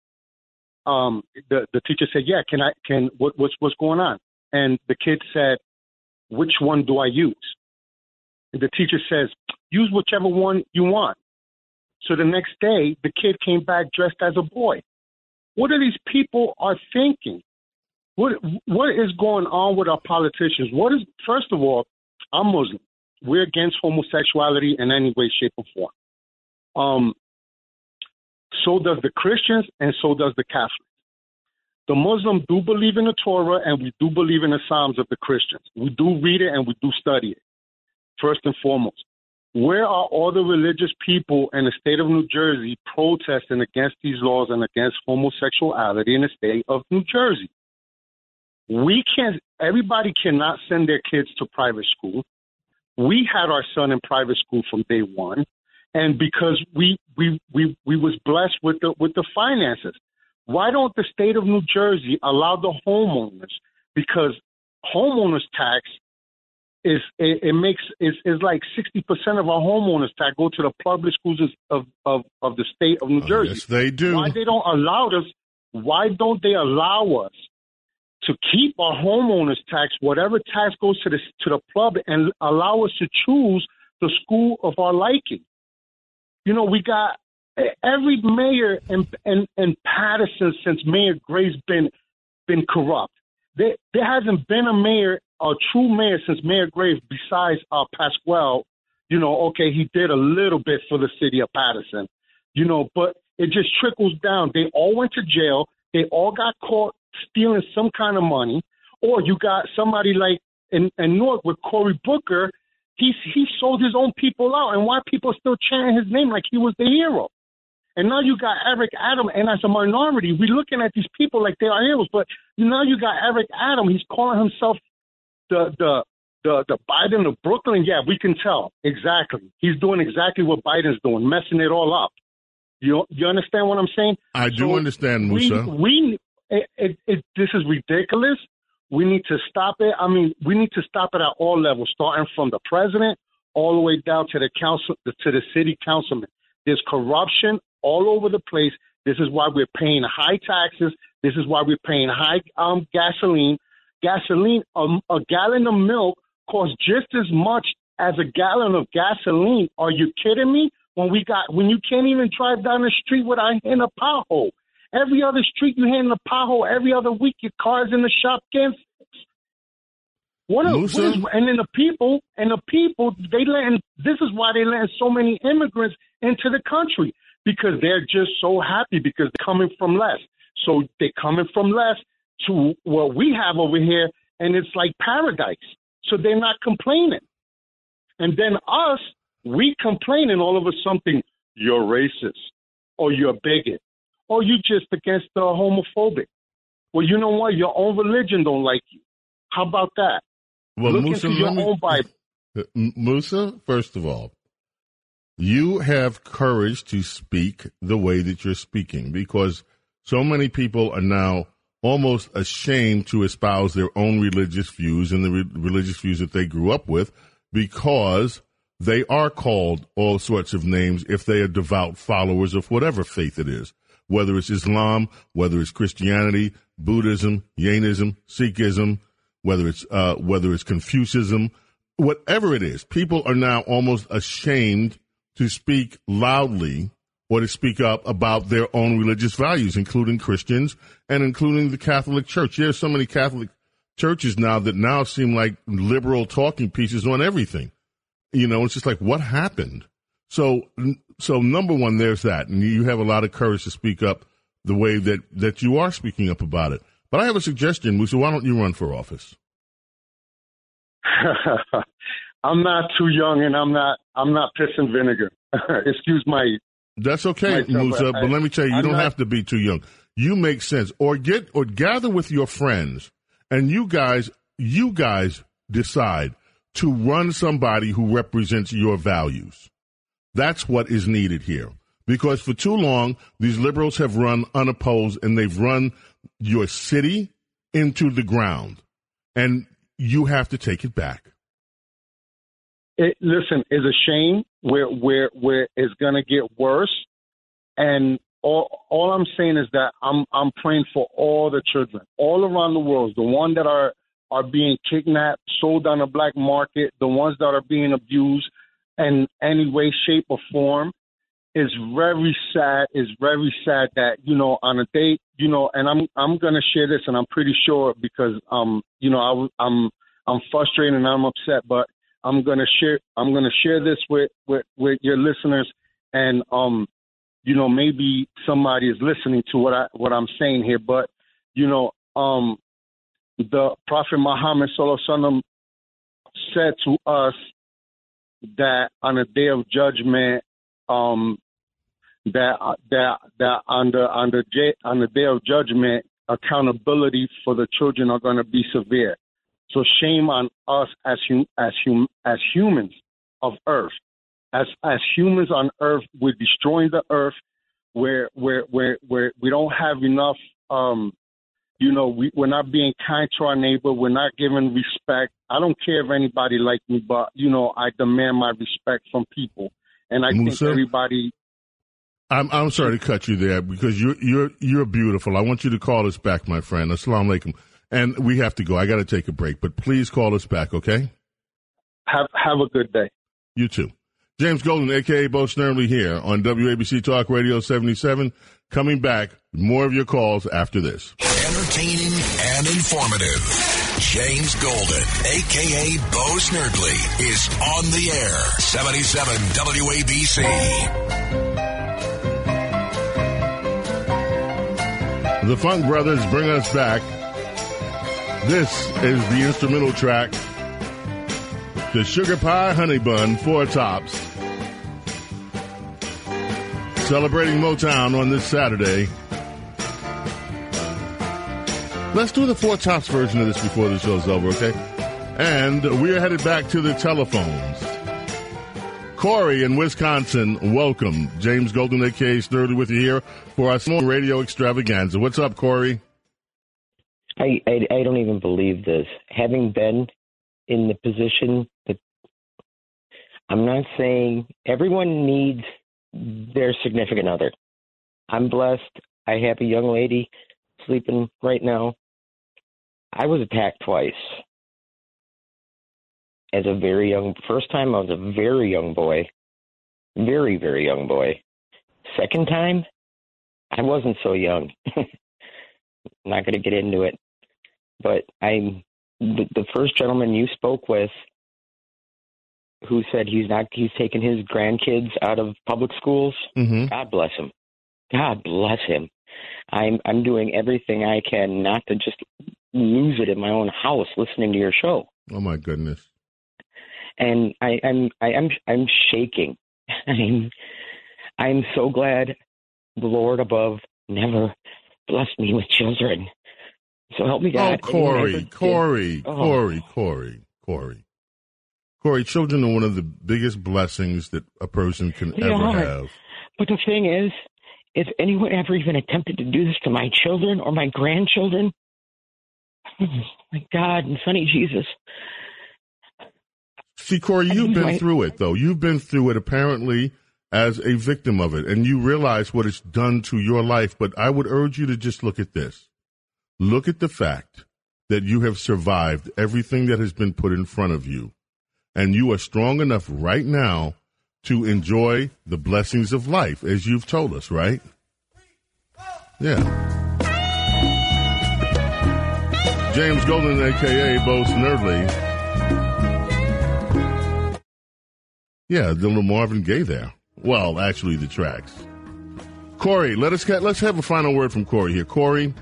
um, the, the teacher said, Yeah, can I can what, what's what's going on? And the kid said, Which one do I use? And the teacher says, Use whichever one you want. So the next day the kid came back dressed as a boy. What are these people are thinking? What what is going on with our politicians? What is first of all, I'm Muslim. We're against homosexuality in any way, shape, or form. Um, so does the Christians, and so does the Catholics. The Muslims do believe in the Torah, and we do believe in the Psalms of the Christians. We do read it and we do study it, first and foremost. Where are all the religious people in the state of New Jersey protesting against these laws and against homosexuality in the state of New Jersey? We can't, everybody cannot send their kids to private school. We had our son in private school from day one. And because we, we, we, we was blessed with the, with the finances, why don't the state of New Jersey allow the homeowners, because homeowners tax is it, it makes is is like sixty percent of our homeowners tax go to the public schools of of of the state of New Jersey.
yes, they do.
Why they don't allow us? Why don't they allow us to keep our homeowners tax, whatever tax goes to the to the club, and allow us to choose the school of our liking. You know, we got every mayor in in, in Paterson since Mayor Gray's been been corrupt. There there hasn't been a mayor, a true mayor since Mayor Gray besides uh, Pasquale. You know, okay, he did a little bit for the city of Paterson. You know, but it just trickles down. They all went to jail. They all got caught stealing some kind of money. Or you got somebody like in, in Newark with Cory Booker. He he sold his own people out, and why people still chanting his name like he was the hero? And now you got Eric Adam, and as a minority, we're looking at these people like they are heroes. But now you got Eric Adam. He's calling himself the the the the Biden of Brooklyn. Yeah, we can tell exactly. He's doing exactly what Biden's doing, messing it all up. You you understand what I'm saying?
I do understand, Musa.
We, we it, it, it, this is ridiculous. We need to stop it. I mean, we need to stop it at all levels, starting from the president all the way down to the council, to the city councilman. There's corruption all over the place. This is why we're paying high taxes. This is why we're paying high um, gasoline. Gasoline, um, a gallon of milk costs just as much as a gallon of gasoline. Are you kidding me? When we got when you can't even drive down the street without hitting a pothole. Every other street you hit in a pothole. Every other week your car's in the shop getting what, are, what is, and then the people and the people they letting this is why they letting so many immigrants into the country because they're just so happy because they're coming from less. So they're coming from less to what we have over here, and it's like paradise. So they're not complaining. And then us, we complain, and all of a something you're racist or you're bigot or you just against the homophobic. Well, you know what? Your own religion don't like you. How about that?
Well,
Look
Musa,
into your
me,
own Bible.
Uh, Musa, first of all, you have courage to speak the way that you're speaking because so many people are now almost ashamed to espouse their own religious views and the re- religious views that they grew up with because they are called all sorts of names if they are devout followers of whatever faith it is, whether it's Islam, whether it's Christianity, Buddhism, Jainism, Sikhism, whether it's uh, whether it's Confucianism, whatever it is. People are now almost ashamed to speak loudly or to speak up about their own religious values, including Christians and including the Catholic Church. There's so many Catholic churches now that now seem like liberal talking pieces on everything. You know, it's just like what happened. So, so number one, there's that, and you have a lot of courage to speak up the way that that you are speaking up about it. But I have a suggestion, Musa. Why don't you run for office?
I'm not too young, and I'm not I'm not pissing vinegar. Excuse my.
That's okay, Musa. But let me tell you, you I'm don't not, have to be too young. You make sense, or get or gather with your friends, and you guys, you guys decide to run somebody who represents your values. That's what is needed here. Because for too long, these liberals have run unopposed and they've run your city into the ground. And you have to take it back.
It, listen, it's a shame where where where it's gonna get worse. And all all I'm saying is that I'm I'm praying for all the children all around the world, the ones that are are being kidnapped, sold on the black market, the ones that are being abused in any way, shape, or form is very sad. Is very sad that you know on a date, you know, and I'm I'm gonna share this, and I'm pretty sure because um you know I I'm I'm frustrated and I'm upset, but I'm gonna share I'm gonna share this with with with your listeners, and um you know maybe somebody is listening to what I what I'm saying here, but you know um the Prophet Muhammad Sallallahu said to us that on the day of judgment um that that that on the on the on the day of judgment, accountability for the children are going to be severe. So shame on us as hum, as hum, as humans of Earth, as as humans on Earth, we're destroying the Earth. Where where where where we don't have enough. Um, you know, we, we're not being kind to our neighbor. We're not giving respect. I don't care if anybody like me, but you know, I demand my respect from people. And I Musa, think everybody
I'm I'm sorry to cut you there because you're you're you're beautiful. I want you to call us back, my friend. Assalamu alaikum. And we have to go. I got to take a break, but please call us back, okay?
Have have a good day.
You too. James Golden, aka Bo Snerdley, here on WABC Talk Radio 77. Coming back, more of your calls after this.
Entertaining and informative. James Golden, aka Bo Snerdley, is on the air. 77 WABC.
The Funk Brothers bring us back. This is the instrumental track to Sugar Pie Honey Bun, Four Tops. Celebrating Motown on this Saturday. Let's do the Four Tops version of this before the show's over, okay? And we're headed back to the telephones. Corey in Wisconsin, welcome. James Golden, aka Snerdley, with you here for our small radio extravaganza. What's up, Corey?
I, I I don't even believe this. Having been in the position that I'm not saying everyone needs their significant other. I'm blessed. I have a young lady sleeping right now. I was attacked twice. As a very young first time I was a very young boy. Very, very young boy. Second time, I wasn't so young. not gonna get into it. But I'm the, the first gentleman you spoke with who said he's not he's taking his grandkids out of public schools.
Mm-hmm.
God bless him. God bless him. I'm I'm doing everything I can not to just lose it in my own house listening to your show.
Oh my goodness.
And I, I'm I am I'm shaking. I'm I'm so glad the Lord above never blessed me with children. So help me God.
Oh, Corey, Corey,
Oh.
Corey, Corey, Corey. Corey, children are one of the biggest blessings that a person can
They
ever
are.
have.
But the thing is, if anyone ever even attempted to do this to my children or my grandchildren, oh my God and Sonny Jesus,
See, Corey, you've been
my-
through it, though. You've been through it apparently as a victim of it, and you realize what it's done to your life. But I would urge you to just look at this. Look at the fact that you have survived everything that has been put in front of you, and you are strong enough right now to enjoy the blessings of life, as you've told us, right? Yeah. James Golden, aka Bo Snerdley. Yeah, the little Marvin Gaye there. Well, actually, the tracks. Corey, let us let's have a final word from Corey here. Corey,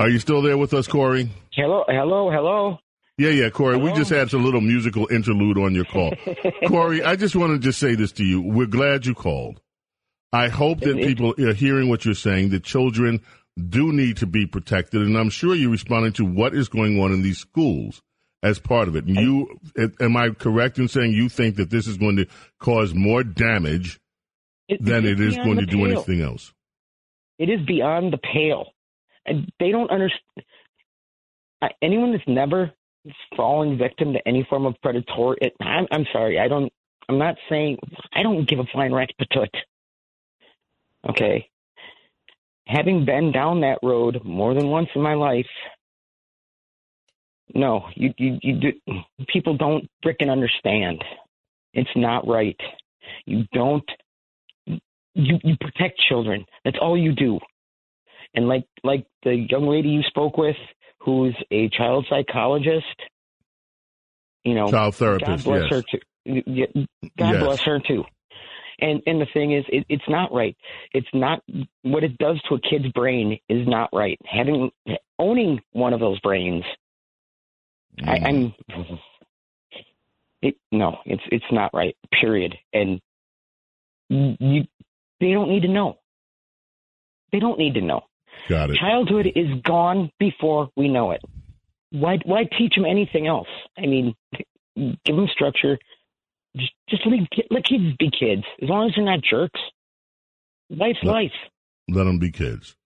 are you still there with us, Corey?
hello, hello, hello.
Yeah, yeah, Corey. We just oh. had a little musical interlude on your call. Corey, I just want to just say this to you. We're glad you called. I hope that people are hearing what you're saying, that children do need to be protected. And I'm sure you're responding to what is going on in these schools as part of it. And you, am I correct in saying you think that this is going to cause more damage
It-
than it is going to do
pale.
anything else?
It is beyond the pale, and they don't understand. Anyone that's never fallen victim to any form of predatory, it, I'm, sorry, I don't. I'm not saying I don't give a flying rat's patut. Okay, having been down that road more than once in my life, no, you you, you do. People don't frickin' understand. It's not right. You don't you you protect children. That's all you do. And like like the young lady you spoke with, who's a child psychologist, you know,
Child therapist.
God bless
yes.
her too. God
Yes.
bless her too. And and the thing is, it, it's not right. It's not what it does to a kid's brain is not right. Having owning one of those brains, I, mm-hmm. I'm. It, no, it's it's not right. Period. And you, they don't need to know. They don't need to know.
Got it.
Childhood is gone before we know it. Why why teach them anything else? I mean, give them structure. Just just let, let kids be kids. As long as they're not jerks. Life's
Let-
life.
Let them be kids.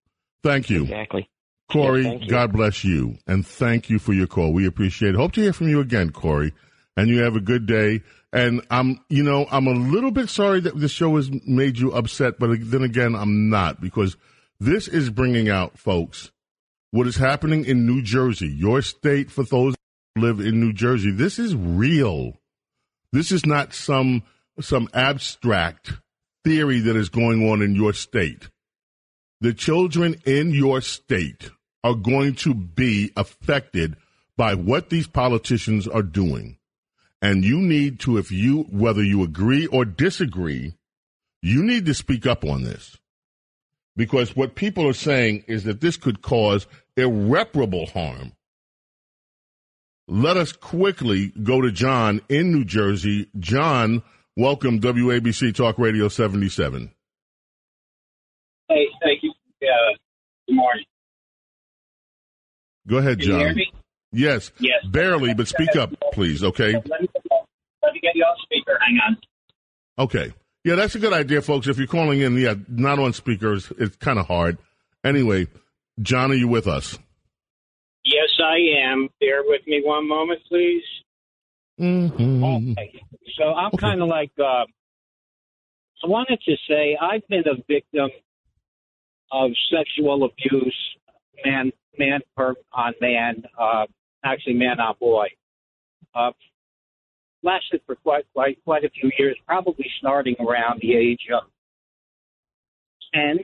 Thank you.
Exactly.
Corey,
Yeah, you.
God bless you, and thank you for your call. We appreciate it. Hope to hear from you again, Corey, and you have a good day. And I'm, you know, I'm a little bit sorry that the show has made you upset, but then again, I'm not because this is bringing out, folks, what is happening in New Jersey, your state for those who live in New Jersey. This is real. This is not some some abstract theory that is going on in your state. The children in your state are going to be affected by what these politicians are doing. And you need to, if you, whether you agree or disagree, you need to speak up on this. Because what people are saying is that this could cause irreparable harm. Let us quickly go to John in New Jersey. John, welcome WABC Talk Radio 77.
Hey, thank you. Uh, good morning.
Go ahead,
Can
John.
you hear me?
Yes.
Yes.
Barely, but speak up, please, okay?
Let me, let me get you on speaker. Hang on.
Okay. Yeah, that's a good idea, folks. If you're calling in, yeah, not on speakers, it's kind of hard. Anyway, John, are you with us?
Yes, I am. Bear with me one moment, please.
Mm-hmm.
Okay. So I'm kind of like, uh, I wanted to say I've been a victim of sexual abuse, man, man per on man, uh, actually man on boy. Uh, lasted for quite, quite, quite a few years, probably starting around the age of 10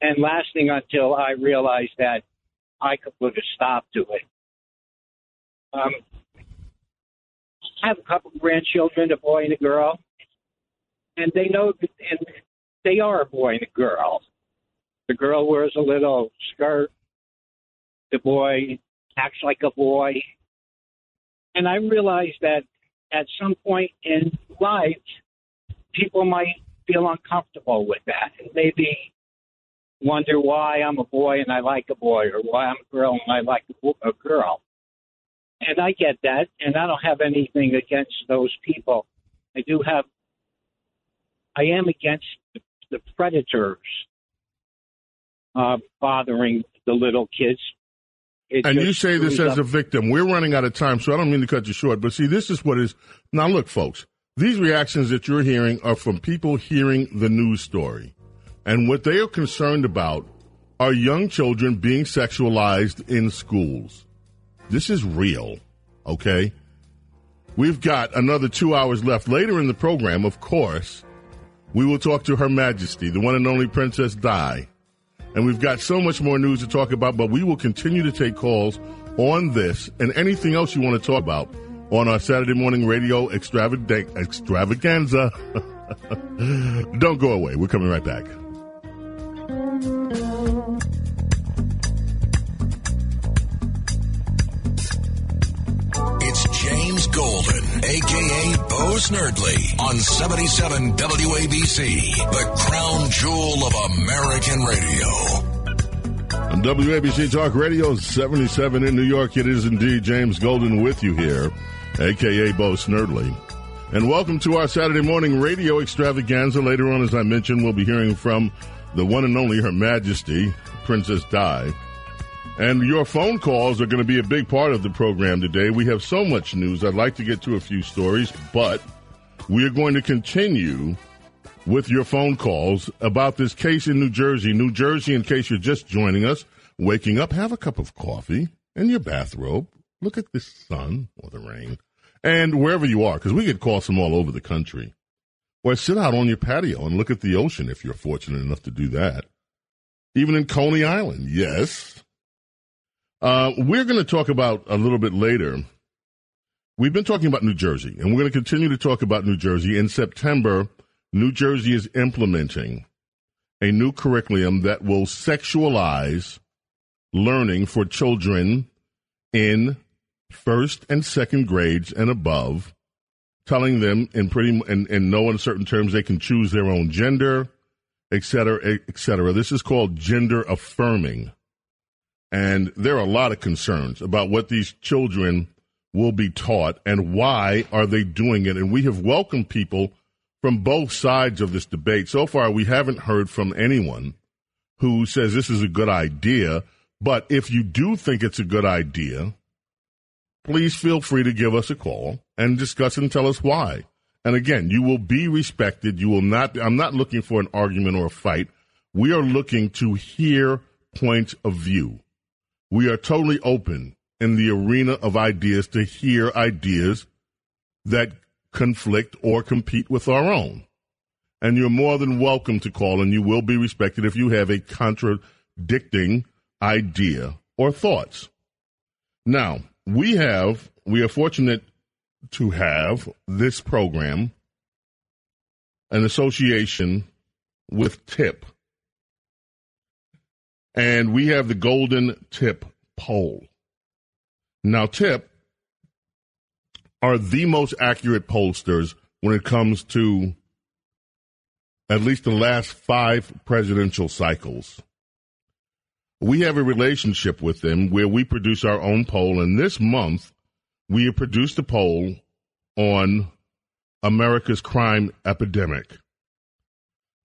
and lasting until I realized that I could put a stop to it. Um, I have a couple of grandchildren, a boy and a girl, and they know, and they are a boy and a girl. The girl wears a little skirt. The boy acts like a boy. And I realized that at some point in life, people might feel uncomfortable with that and maybe wonder why I'm a boy and I like a boy or why I'm a girl and I like a, bo- a girl. And I get that, and I don't have anything against those people. I do have, I am against the, the predators uh, bothering the little kids.
And you say this as
up-
a victim. We're running out of time, so I don't mean to cut you short. But see, this is what is now. Look, folks, these reactions that you're hearing are from people hearing the news story, and what they are concerned about are young children being sexualized in schools. This is real, okay? We've got another two hours left. Later in the program, of course, we will talk to Her Majesty, the one and only Princess Di. And we've got so much more news to talk about, but we will continue to take calls on this and anything else you want to talk about on our Saturday morning radio extravag- extravaganza. Don't go away. We're coming right back.
Golden, aka Bo Snerdley, on 77 WABC, the crown jewel of American radio.
On WABC Talk Radio 77 in New York, it is indeed James Golden with you here, aka Bo Snerdley. And welcome to our Saturday morning radio extravaganza. Later on, as I mentioned, we'll be hearing from the one and only Her Majesty, Princess Di. And your phone calls are going to be a big part of the program today. We have so much news. I'd like to get to a few stories, but we are going to continue with your phone calls about this case in New Jersey. New Jersey, in case you're just joining us, waking up, have a cup of coffee and your bathrobe. Look at the sun or the rain. And wherever you are, because we get calls from all over the country. Or sit out on your patio and look at the ocean if you're fortunate enough to do that. Even in Coney Island, yes. Uh, we're going to talk about a little bit later. We've been talking about New Jersey, and we're going to continue to talk about New Jersey. In September, New Jersey is implementing a new curriculum that will sexualize learning for children in first and second grades and above, telling them in pretty in, in no uncertain terms they can choose their own gender, et cetera, et cetera. This is called gender affirming. And there are a lot of concerns about what these children will be taught and why are they doing it. And we have welcomed people from both sides of this debate. So far, we haven't heard from anyone who says this is a good idea. But if you do think it's a good idea, please feel free to give us a call and discuss and tell us why. And again, you will be respected. You will not, I'm not looking for an argument or a fight. We are looking to hear point of view. We are totally open in the arena of ideas to hear ideas that conflict or compete with our own. And you're more than welcome to call, and you will be respected if you have a contradicting idea or thoughts. Now, we have, we are fortunate to have this program, an association with TIPP. And we have the Golden TIPP poll. Now, TIPP are the most accurate pollsters when it comes to at least the last five presidential cycles. We have a relationship with them where we produce our own poll, and this month we have produced a poll on America's crime epidemic.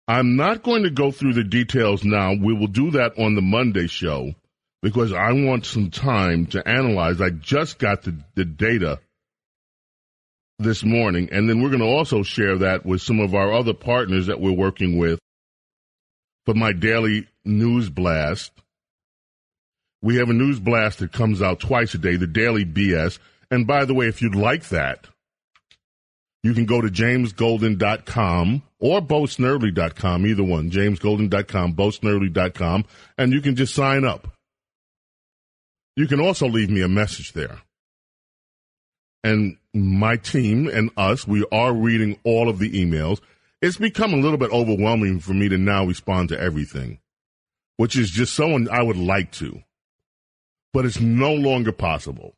I'm not going to go through the details now. We will do that on the Monday show because I want some time to analyze. I just got the, the data this morning, and then we're going to also share that with some of our other partners that we're working with for my daily news blast. We have a news blast that comes out twice a day, the Daily BS. And by the way, if you'd like that, you can go to jamesgolden.com or bosnerdley.com, either one, jamesgolden.com, bosnerdley.com, and you can just sign up. You can also leave me a message there. And my team and us, we are reading all of the emails. It's become a little bit overwhelming for me to now respond to everything, which is just someone I would like to, but it's no longer possible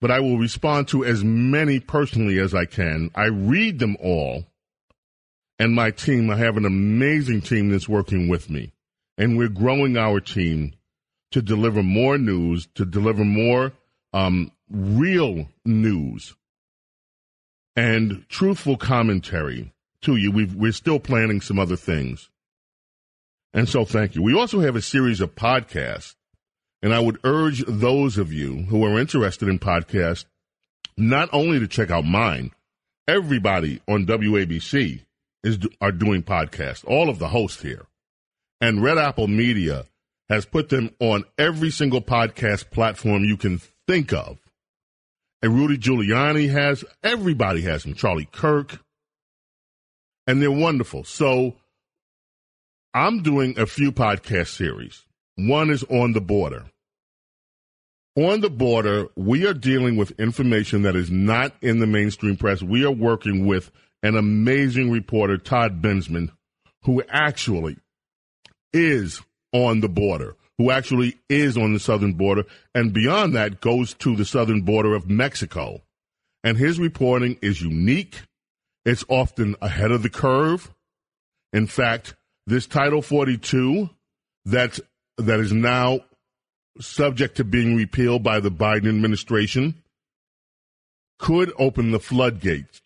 but I will respond to as many personally as I can. I read them all, and my team, I have an amazing team that's working with me, and we're growing our team to deliver more news, to deliver more um, real news and truthful commentary to you. we we're still planning some other things. And so thank you. We also have a series of podcasts and I would urge those of you who are interested in podcasts not only to check out mine, everybody on WABC is are doing podcasts, all of the hosts here. And Red Apple Media has put them on every single podcast platform you can think of. And Rudy Giuliani has, everybody has them, Charlie Kirk. And they're wonderful. So I'm doing a few podcast series. One is on the border. On the border, we are dealing with information that is not in the mainstream press. We are working with an amazing reporter, Todd Bensman, who actually is on the border, who actually is on the southern border, and beyond that goes to the southern border of Mexico. And his reporting is unique. It's often ahead of the curve. In fact, this Title 42 that's that is now subject to being repealed by the Biden administration could open the floodgates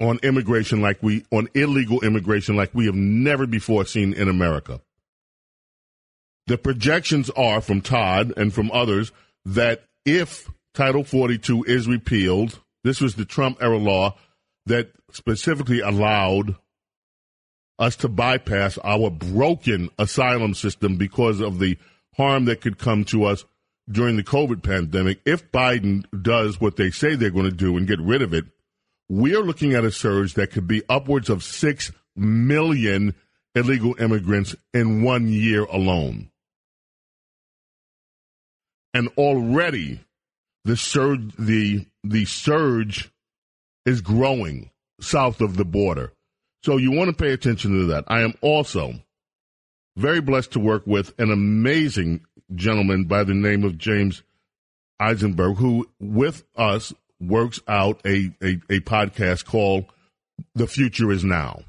on immigration like we on illegal immigration like we have never before seen in America. The projections are from Todd and from others that if Title 42 is repealed, this was the Trump era law that specifically allowed us to bypass our broken asylum system because of the harm that could come to us during the COVID pandemic. If Biden does what they say they're going to do and get rid of it, we are looking at a surge that could be upwards of 6 million illegal immigrants in one year alone. And already the surge, the, the surge is growing south of the border. So you want to pay attention to that. I am also very blessed to work with an amazing gentleman by the name of James Eisenberg, who with us works out a, a, a podcast called The Future is Now.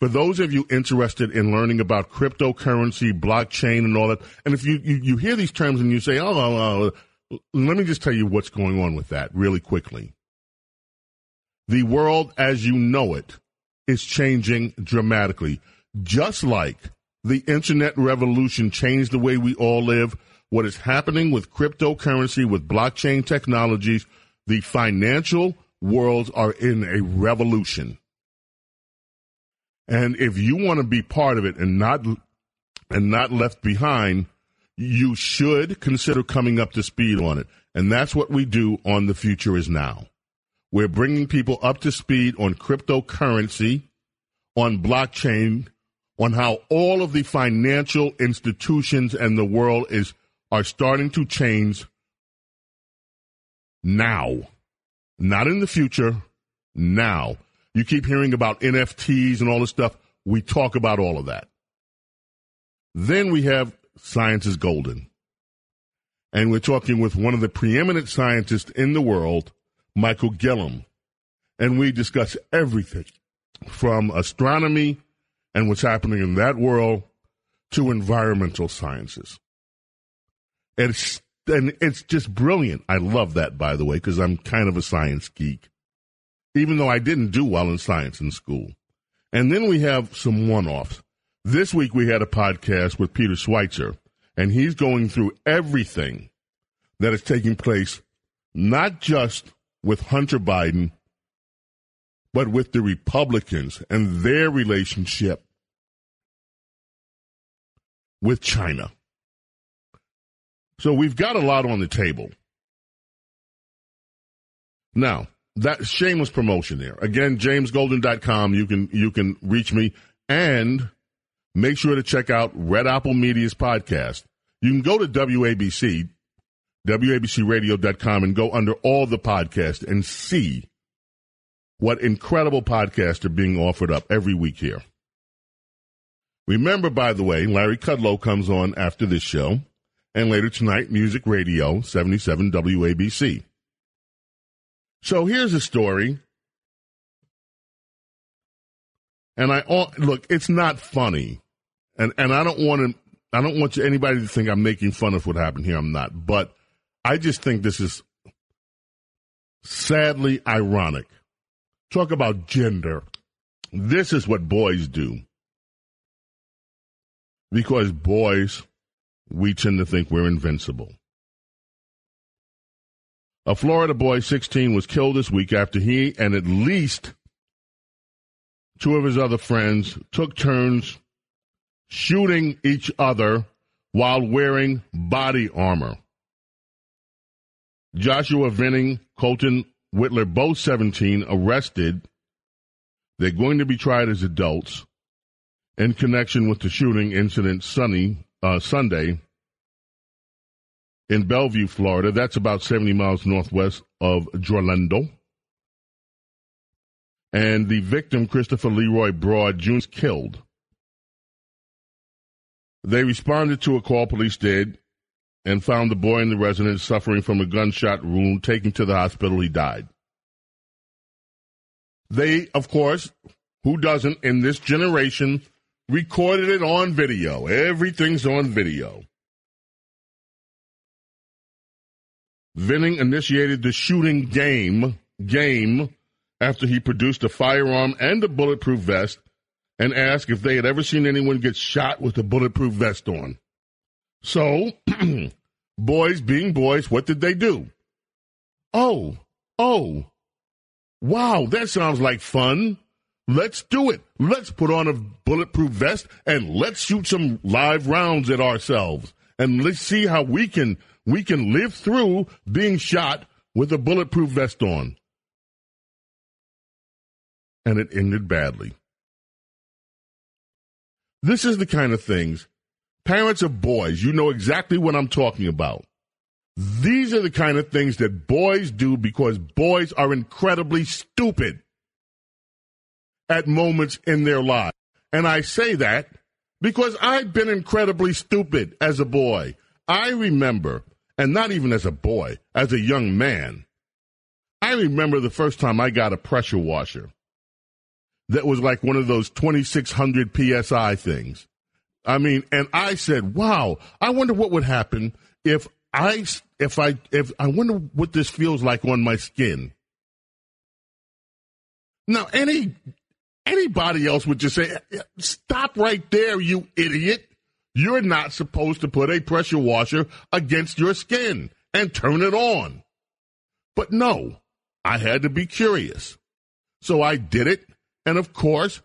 For those of you interested in learning about cryptocurrency, blockchain, and all that, and if you, you, you hear these terms and you say, oh, oh, oh, let me just tell you what's going on with that really quickly. The world as you know it is changing dramatically, just like the internet revolution changed the way we all live. What is happening with cryptocurrency, with blockchain technologies, the financial worlds are in a revolution. And if you want to be part of it and not and not left behind, you should consider coming up to speed on it. And that's what we do on The Future is Now. We're bringing people up to speed on cryptocurrency, on blockchain, on how all of the financial institutions and the world is are starting to change now. Not in the future, now. You keep hearing about NFTs and all this stuff. We talk about all of that. Then we have Science is Golden. And we're talking with one of the preeminent scientists in the world, Michael Guillen. And we discuss everything from astronomy and what's happening in that world to environmental sciences. It's and it's just brilliant. I love that, by the way, because I'm kind of a science geek, even though I didn't do well in science in school. And then we have some one offs. This week we had a podcast with Peter Schweizer, and he's going through everything that is taking place, not just with Hunter Biden, but with the Republicans and their relationship with China. So we've got a lot on the table. Now, that shameless promotion there. Again, jamesgolden.com. You can you can reach me and make sure to check out Red Apple Media's podcast. You can go to WABC, WABCradio.com and go under all the podcasts and see what incredible podcasts are being offered up every week here. Remember, by the way, Larry Kudlow comes on after this show, and later tonight, Music Radio 77 WABC. So here's a story. And I look, it's not funny. And and I don't want to I don't want anybody to think I'm making fun of what happened here. I'm not. But I just think this is sadly ironic. Talk about gender. This is what boys do. Because boys, we tend to think we're invincible. A Florida boy, 16, was killed this week after he and at least two of his other friends took turns shooting each other while wearing body armor. Joshua Venning, Colton Whitler, both 17, arrested. They're going to be tried as adults in connection with the shooting incident Sunny, uh, Sunday in Belleview, Florida. That's about 70 miles northwest of Orlando. And the victim, Christopher Leroy Broad, Jr., killed. They responded to a call police did and found the boy in the residence suffering from a gunshot wound. Taken to the hospital, he died. They, of course, who doesn't in this generation, recorded it on video. Everything's on video. Venning initiated the shooting game game after he produced a firearm and a bulletproof vest and asked if they had ever seen anyone get shot with a bulletproof vest on. So, boys being boys, what did they do? Oh, oh, wow, that sounds like fun. Let's do it. Let's put on a bulletproof vest and let's shoot some live rounds at ourselves. And let's see how we can we can live through being shot with a bulletproof vest on. And it ended badly. This is the kind of things, parents of boys, you know exactly what I'm talking about. These are the kind of things that boys do because boys are incredibly stupid at moments in their lives. And I say that because I've been incredibly stupid as a boy. I remember, and not even as a boy, as a young man, I remember the first time I got a pressure washer that was like one of those 2600 psi things. I mean, and I said, "Wow, I wonder what would happen if I if I if I wonder what this feels like on my skin." Now, any anybody else would just say, "Stop right there, you idiot. You're not supposed to put a pressure washer against your skin and turn it on." But no, I had to be curious. So I did it and of course,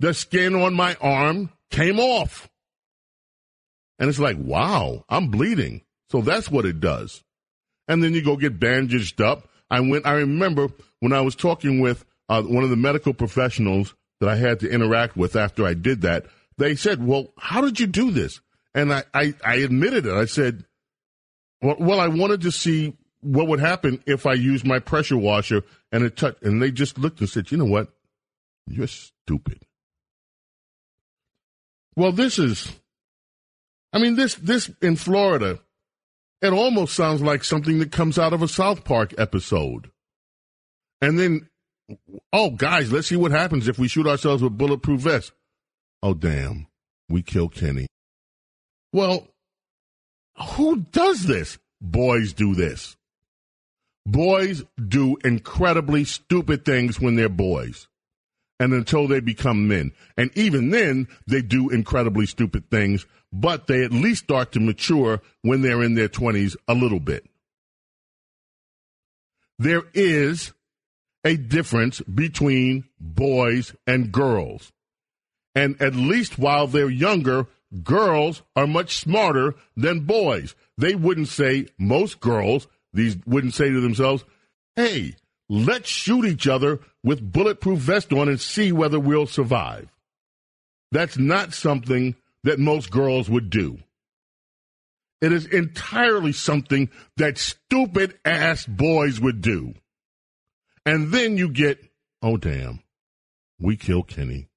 the skin on my arm came off. And it's like, wow, I'm bleeding. So that's what it does. And then you go get bandaged up. I went. I remember when I was talking with uh, one of the medical professionals that I had to interact with after I did that. They said, "Well, how did you do this?" And I, I, I admitted it. I said, well, well, I wanted to see what would happen if I used my pressure washer and it touched. And they just looked and said, you know what? You're stupid. Well, this is, I mean, this, this in Florida, it almost sounds like something that comes out of a South Park episode. And then, oh, guys, let's see what happens if we shoot ourselves with bulletproof vests. Oh, damn. We kill Kenny. Well, who does this? Boys do this. Boys do incredibly stupid things when they're boys and until they become men. And even then, they do incredibly stupid things, but they at least start to mature when they're in their 20s a little bit. There is a difference between boys and girls. And at least while they're younger, girls are much smarter than boys. They wouldn't say, most girls, these wouldn't say to themselves, hey, let's shoot each other with bulletproof vest on and see whether we'll survive. That's not something that most girls would do. It is entirely something that stupid ass boys would do. And then you get, oh damn, we kill Kenny.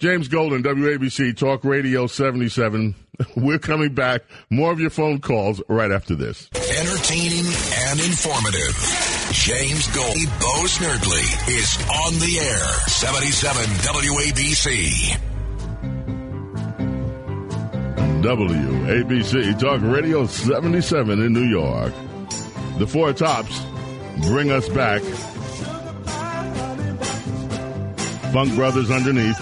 James Golden, WABC Talk Radio 77. We're coming back. More of your phone calls right after this.
Entertaining and informative. James Golden, Bo Snerdley is on the air. 77 WABC.
WABC Talk Radio 77 in New York. The Four Tops bring us back. Funk Brothers underneath.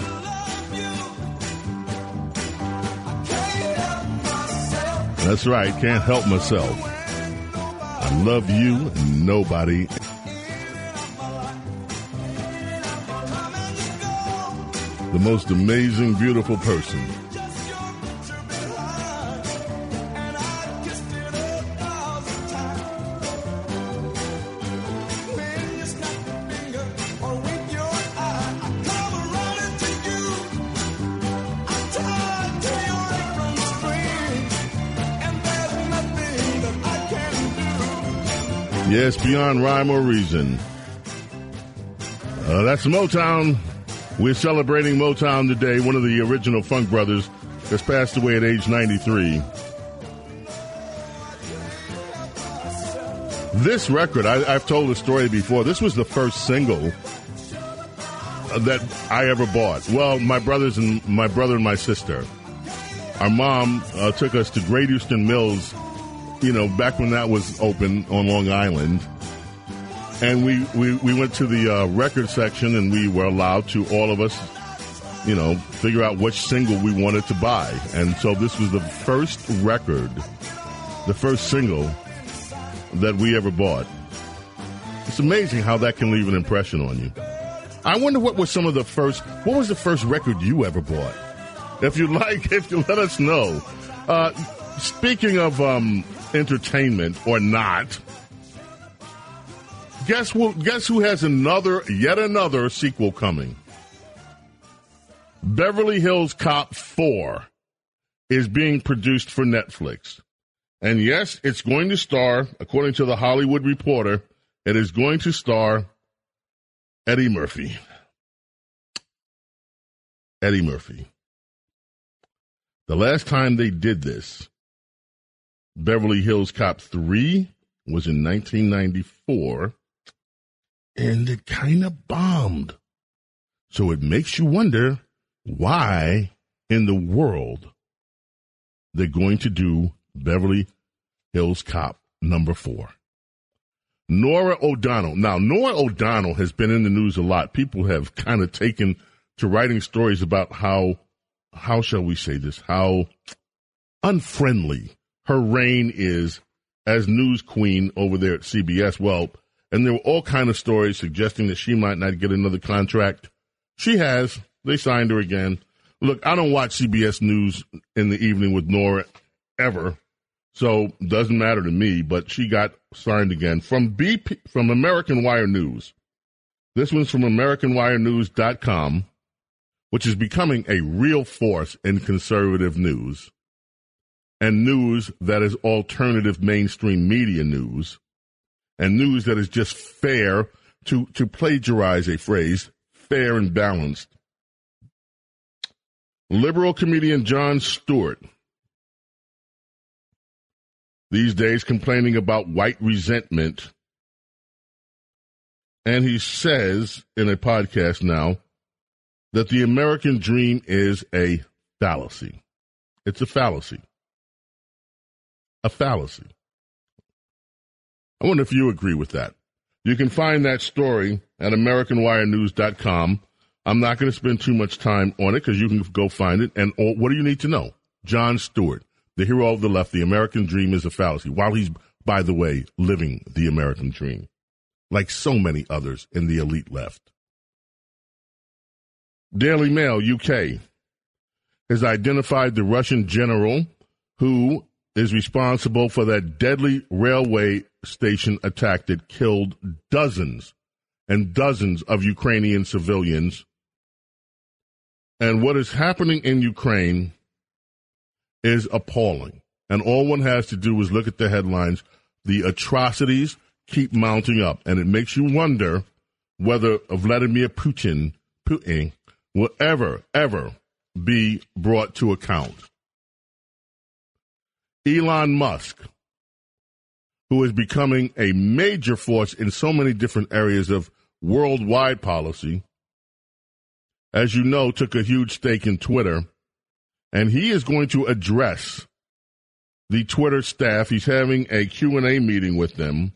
That's right, can't help myself. I love you nobody. The most amazing, beautiful person. Yes, beyond rhyme or reason. Uh, that's Motown. We're celebrating Motown today. One of the original Funk Brothers has passed away at age 93. This record, I, have told the story before. This was the first single that I ever bought. Well, my brothers and my brother and my sister. Our mom uh, took us to Great Eastern Mills you know, back when that was open on Long Island. And we, we, we went to the uh, record section and we were allowed to, all of us, you know, figure out which single we wanted to buy. And so this was the first record, the first single that we ever bought. It's amazing how that can leave an impression on you. I wonder what was some of the first, what was the first record you ever bought? If you like, if you let us know. Uh, speaking of um, entertainment or not, guess who, guess who has another, yet another sequel coming? Beverly Hills Cop 4 is being produced for Netflix. And yes, it's going to star, according to the Hollywood Reporter, it is going to star Eddie Murphy. Eddie Murphy. The last time they did this, Beverly Hills Cop 3 was in 1994, and it kind of bombed. So it makes you wonder why in the world they're going to do Beverly Hills Cop number four. Norah O'Donnell. Now, Norah O'Donnell has been in the news a lot. People have kind of taken to writing stories about how, how shall we say this, how unfriendly her reign is as news queen over there at CBS. Well, and there were all kind of stories suggesting that she might not get another contract. She has. They signed her again. Look, I don't watch CBS News in the evening with Norah ever. So doesn't matter to me, but she got signed again from BP from American Wire News. This one's from AmericanWireNews.com, which is becoming a real force in conservative news and news that is alternative mainstream media news and news that is just fair to, to plagiarize a phrase, fair and balanced. Liberal comedian Jon Stewart these days complaining about white resentment. And he says in a podcast now that the American dream is a fallacy. It's a fallacy. A fallacy. I wonder if you agree with that. You can find that story at AmericanWireNews.com. I'm not going to spend too much time on it because you can go find it. And what do you need to know? Jon Stewart the hero of the left, the American dream is a fallacy, while he's, by the way, living the American dream, like so many others in the elite left. Daily Mail, UK, has identified the Russian general who is responsible for that deadly railway station attack that killed dozens and dozens of Ukrainian civilians. And what is happening in Ukraine is appalling. And all one has to do is look at the headlines. The atrocities keep mounting up, and it makes you wonder whether Vladimir Putin, Putin will ever, ever be brought to account. Elon Musk, who is becoming a major force in so many different areas of worldwide policy, as you know, took a huge stake in Twitter and he is going to address the Twitter staff. He's having a Q&A meeting with them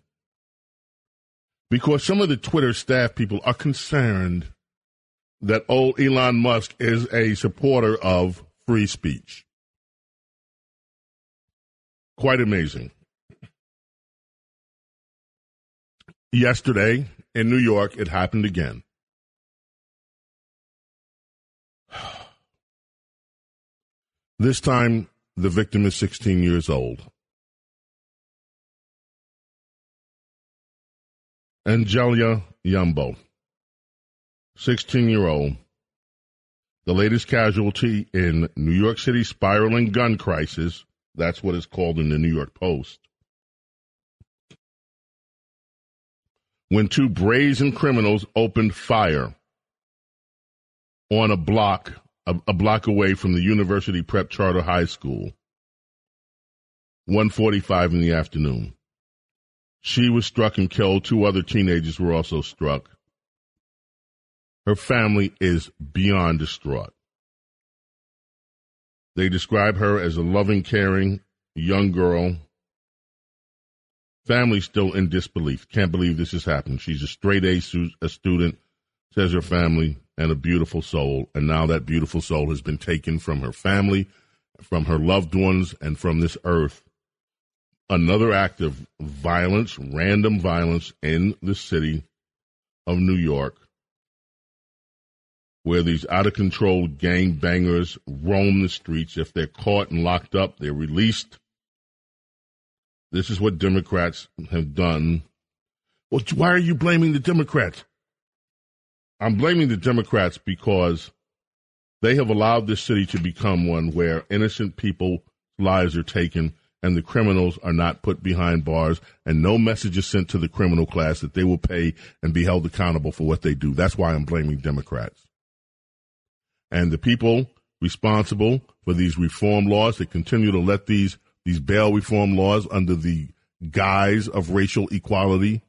because some of the Twitter staff people are concerned that old Elon Musk is a supporter of free speech. Quite amazing. Yesterday in New York, it happened again. This time, the victim is 16 years old. Angellyh Yambo, 16 year old, the latest casualty in New York City spiraling gun crisis. That's what it's called in the New York Post. When two brazen criminals opened fire on a block a, a block away from the University Prep Charter High School. 1:45 in the afternoon. She was struck and killed. Two other teenagers were also struck. Her family is beyond distraught. They describe her as a loving, caring young girl. Family still in disbelief. Can't believe this has happened. She's a straight A a student, says her family and a beautiful soul. And now that beautiful soul has been taken from her family, from her loved ones, and from this earth. Another act of violence, random violence in the city of New York, where these out of control gang bangers roam the streets. If they're caught and locked up, they're released. This is what Democrats have done. Well, why are you blaming the Democrats? I'm blaming the Democrats because they have allowed this city to become one where innocent people's lives are taken and the criminals are not put behind bars and no message is sent to the criminal class that they will pay and be held accountable for what they do. That's why I'm blaming Democrats. And the people responsible for these reform laws that continue to let these these bail reform laws under the guise of racial equality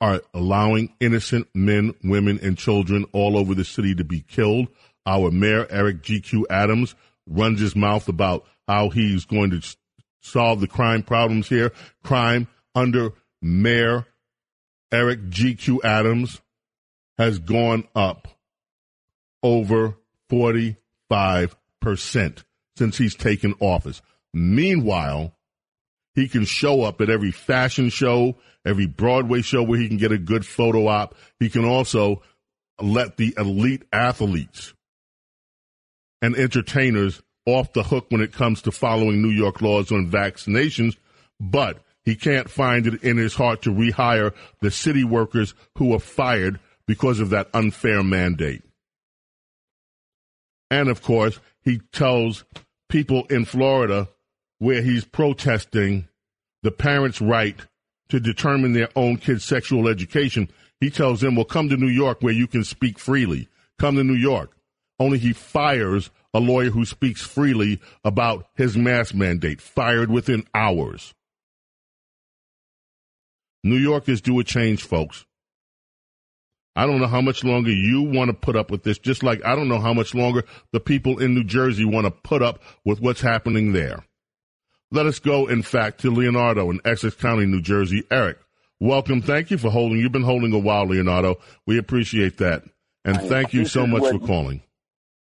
are allowing innocent men, women, and children all over the city to be killed. Our mayor, Eric GQ Adams, runs his mouth about how he's going to solve the crime problems here. Crime under Mayor Eric GQ Adams has gone up over 45% since he's taken office. Meanwhile, he can show up at every fashion show, every Broadway show where he can get a good photo op. He can also let the elite athletes and entertainers off the hook when it comes to following New York laws on vaccinations but he can't find it in his heart to rehire the city workers who were fired because of that unfair mandate. And of course, he tells people in Florida where he's protesting the parents' right to determine their own kids' sexual education. He tells them, well, come to New York where you can speak freely. Come to New York. Only he fires a lawyer who speaks freely about his mask mandate, fired within hours. New York is due a change, folks. I don't know how much longer you want to put up with this, just like I don't know how much longer the people in New Jersey want to put up with what's happening there. Let us go, in fact, to Leonardo in Essex County, New Jersey. Eric, welcome. Thank you for holding. You've been holding a while, Leonardo. We appreciate that. And thank you so much for calling.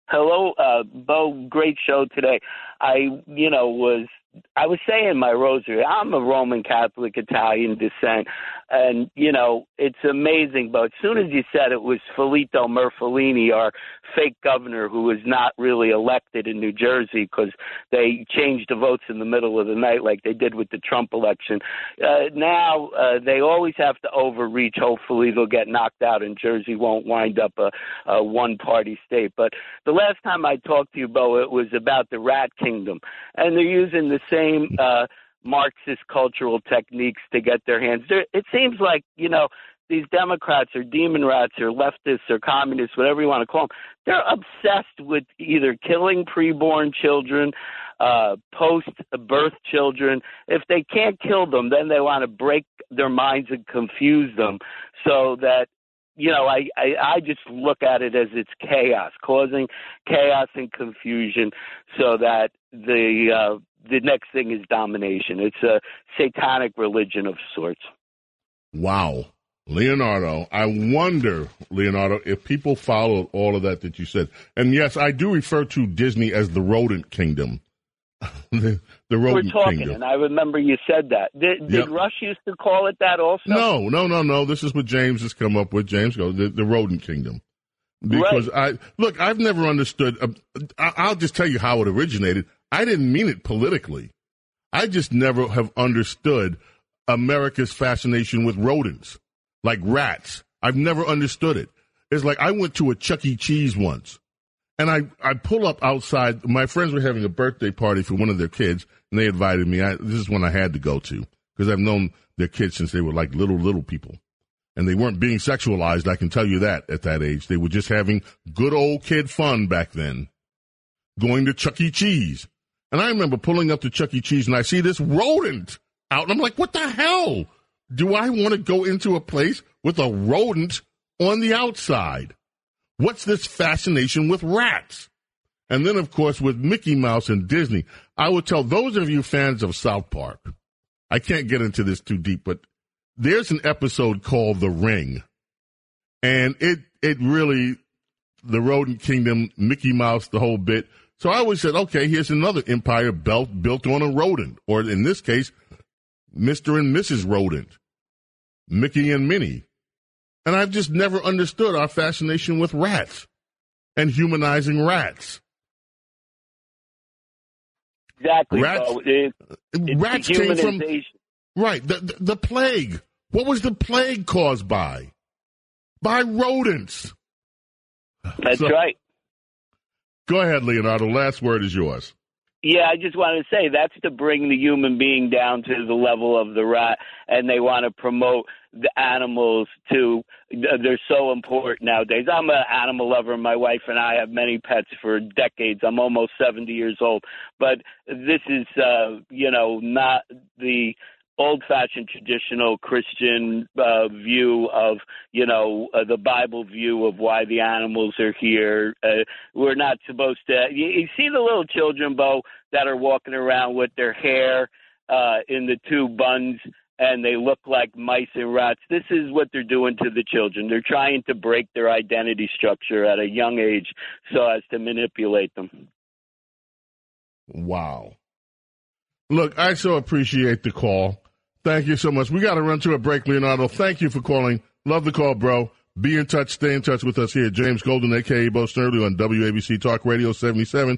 Hello, uh, Bo. Great show today. I, you know, was I was saying my rosary. I'm a Roman Catholic Italian descent, and you know it's amazing. But as soon as you said it was Filippo Murfellini, our fake governor, who was not really elected in New Jersey because they changed the votes in the middle of the night, like they did with the Trump election. Uh, now uh, they always have to overreach. Hopefully they'll get knocked out, and Jersey won't wind up a, a one-party state. But the last time I talked to you, Bo, it was about the Rat Kingdom, and they're using the same uh, Marxist cultural techniques to get their hands. There, it seems like you know these Democrats or demon rats or leftists or communists, whatever you want to call them, they're obsessed with either killing preborn children, uh, post birth children. If they can't kill them, then they want to break their minds and confuse them so that you know, I, I I just look at it as it's chaos, causing chaos and confusion, so that the uh, the next thing is domination. It's a satanic religion of sorts.
Wow. Leonardo, I wonder, Leonardo, if people followed all of that that you said. And yes, I do refer to Disney as the rodent kingdom. the, the rodent
We're talking,
kingdom.
and I remember you said that. Did, did
Yep.
Rush used to call it that also?
No, no, no, no. This is what James has come up with. James goes the, the rodent kingdom. Because I look, I've never understood. Uh, I- I'll just tell you how it originated. I didn't mean it politically. I just never have understood America's fascination with rodents, like rats. I've never understood it. It's like I went to a Chuck E. Cheese once, and I, I pull up outside. My friends were having a birthday party for one of their kids, and they invited me. I, this is one I had to go to because I've known their kids since they were like little, little people. And they weren't being sexualized, I can tell you that at that age. They were just having good old kid fun back then, going to Chuck E. Cheese. And I remember pulling up to Chuck E. Cheese and I see this rodent out. And I'm like, what the hell? Do I want to go into a place with a rodent on the outside? What's this fascination with rats? And then, of course, with Mickey Mouse and Disney, I would tell those of you fans of South Park, I can't get into this too deep, but there's an episode called The Ring. And it, it really, the rodent kingdom, Mickey Mouse, the whole bit. So I always said, okay, here's another empire built, built on a rodent, or in this case, Mr. and Mrs. Rodent, Mickey and Minnie. And I've just never understood our fascination with rats and humanizing rats.
Exactly.
Rats-.
It- uh,
Rats came from right the, the the plague. What was the plague caused by? By rodents.
That's
So-
right.
Go ahead, Leonardo. Last word is yours.
Yeah, I just wanted to say that's to bring the human being down to the level of the rat, and they want to promote the animals to. They're so important nowadays. I'm an animal lover. My wife and I have many pets for decades. I'm almost 70 years old, but this is, uh, you know, not the old-fashioned traditional Christian uh, view of, you know, uh, the Bible view of why the animals are here. Uh, we're not supposed to. You, you see the little children, Bo, that are walking around with their hair uh, in the two buns. And they look like mice and rats. This is what they're doing to the children. They're trying to break their identity structure at a young age so as to manipulate them.
Wow. Look, I so appreciate the call. Thank you so much. We got to run to a break, Leonardo. Thank you for calling. Love the call, bro. Be in touch. Stay in touch with us here. James Golden, a.k.a. Bo Snerdley on WABC Talk Radio 77,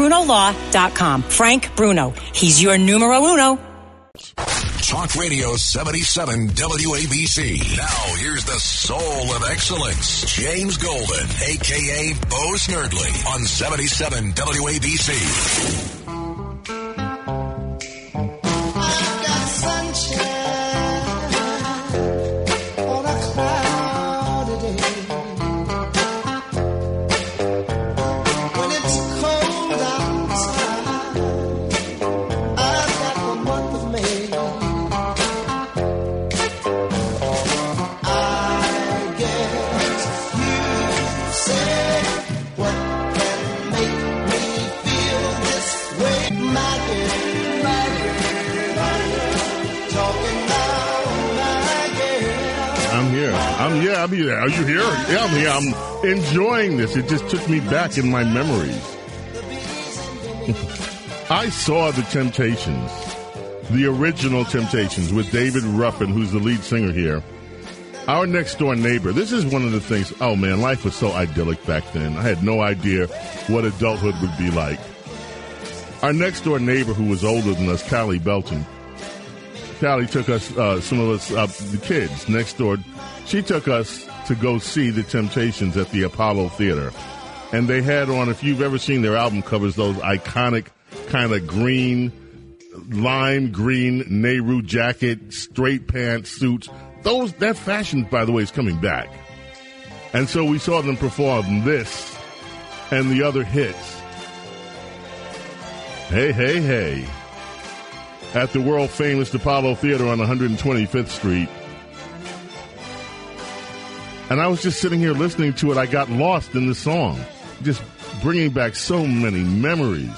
FrankBrunoLaw.com. Frank Bruno. He's your numero uno.
Talk Radio 77 WABC. Now here's the soul of excellence, James Golden, aka Bo Snerdley on 77 WABC.
I'm here. Are you here? Yeah, I'm here. I'm enjoying this. It just took me back in my memories. I saw the Temptations, the original Temptations, with David Ruffin, who's the lead singer here. Our next door neighbor. This is one of the things. Oh man, life was so idyllic back then. I had no idea what adulthood would be like. Our next door neighbor, who was older than us, Callie Belton. Callie took us, uh, some of us, uh, the kids next door. She took us to go see the Temptations at the Apollo Theater, and they had on. If you've ever seen their album covers, those iconic kind of green, lime green Nehru jacket, straight pants, suits. Those that fashion, by the way, is coming back. And so we saw them perform this and the other hits. Hey, hey, hey. At the world famous Apollo Theater on 125th Street. And I was just sitting here listening to it. I got lost in the song, just bringing back so many memories.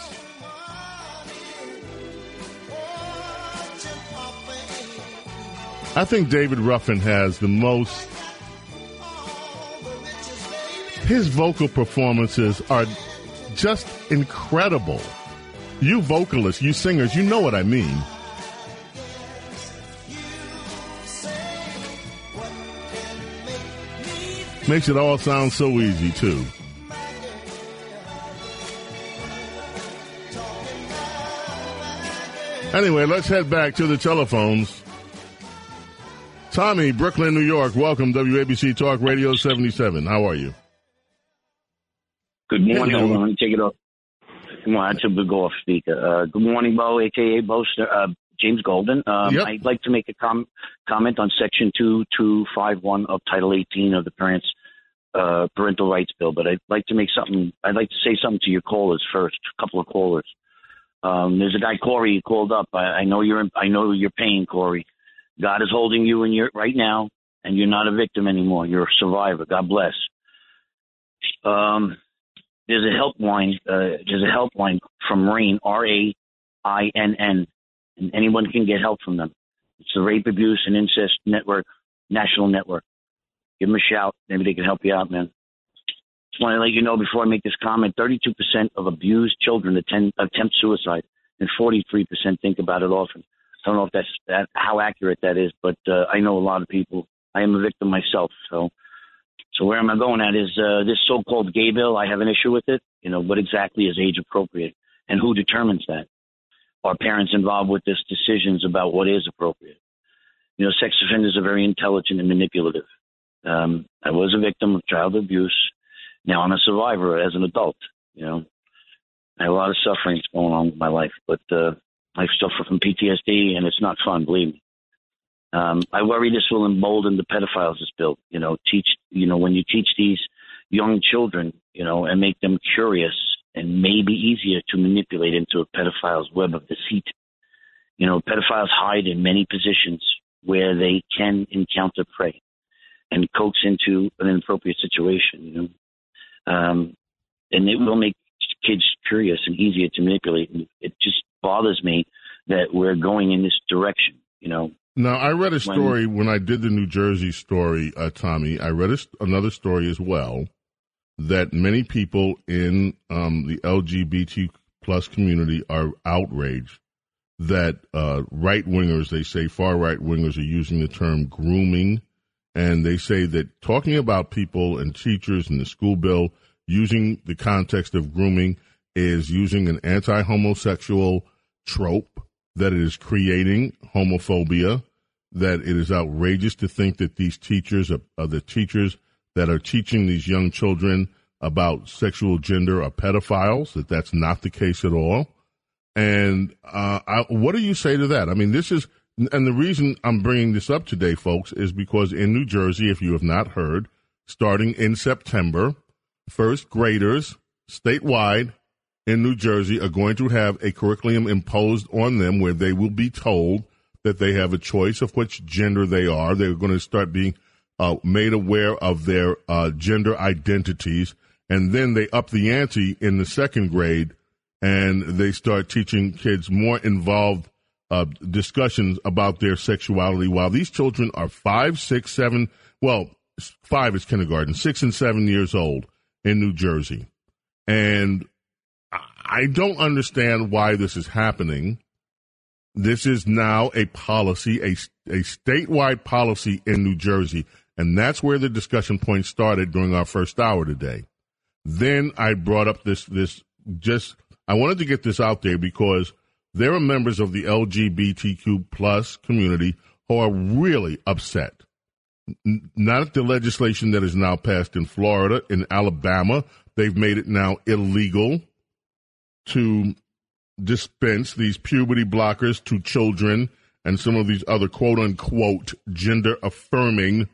I think David Ruffin has the most. His vocal performances are just incredible. You vocalists, you singers, you know what I mean. Makes it all sound so easy, too. Anyway, let's head back to the telephones. Tommy, Brooklyn, New York. Welcome, WABC Talk Radio 77. How are you?
Good morning.
Hello.
Hold on, take it off. I took the go off speaker. Uh, good morning, Bo, aka Bo, uh, James Golden. Um,
Yep.
I'd like to make a com- comment on Section 2251 of Title 18 of the Parents uh, Parental Rights Bill, but I'd like to make something. I'd like to say something to your callers first. A couple of callers. Um, there's a guy Corey who called up. I, I know you're. In, I know you're paying Corey. God is holding you in your right now, and you're not a victim anymore. You're a survivor. God bless. Um, there's a helpline. Uh, there's a helpline from RAINN, R A I N N, and anyone can get help from them. It's the Rape, Abuse, and Incest Network, National Network. Give them a shout. Maybe they can help you out, man. Just want to let you know before I make this comment: 32% of abused children attend, attempt suicide, and 43% think about it often. I don't know if that's that, how accurate that is, but uh, I know a lot of people. I am a victim myself, so so where am I going at is uh, this so-called gay bill. I have an issue with it. You know, what exactly is age appropriate, and who determines that? Are parents involved with this decisions about what is appropriate? You know, sex offenders are very intelligent and manipulative. Um, I was a victim of child abuse. Now I'm a survivor as an adult. You know, I have a lot of sufferings going on with my life, but uh, I suffer from PTSD, and it's not fun. Believe me. Um, I worry this will embolden the pedophiles. This bill, you know, teach, you know, when you teach these young children, you know, and make them curious and maybe easier to manipulate into a pedophile's web of deceit. You know, pedophiles hide in many positions where they can encounter prey and coax into an inappropriate situation. You know, um, and it will make kids curious and easier to manipulate. And it just bothers me that we're going in this direction. You know.
Now, I read a story when, when I did the New Jersey story, uh, Tommy. I read a, another story as well that many people in um, the LGBT plus community are outraged that uh, right wingers, they say far right wingers, are using the term grooming, and they say that talking about people and teachers in the school bill using the context of grooming is using an anti homosexual trope, that it is creating homophobia, that it is outrageous to think that these teachers are, are the teachers that are teaching these young children about sexual gender are pedophiles, that that's not the case at all. And uh, I, what do you say to that? I mean, this is, and the reason I'm bringing this up today, folks, is because in New Jersey, if you have not heard, starting in September, first graders statewide in New Jersey are going to have a curriculum imposed on them where they will be told that they have a choice of which gender they are. They're going to start being uh, made aware of their uh, gender identities. And then they up the ante in the second grade and they start teaching kids more involved uh, discussions about their sexuality while these children are five, six, seven, well, five is kindergarten, six and seven years old in New Jersey. And I don't understand why this is happening. This is now a policy, a, a statewide policy in New Jersey. And that's where the discussion point started during our first hour today. Then I brought up this, this just, I wanted to get this out there because there are members of the LGBTQ plus community who are really upset. Not at the legislation that is now passed in Florida, in Alabama. They've made it now illegal to dispense these puberty blockers to children and some of these other quote unquote gender affirming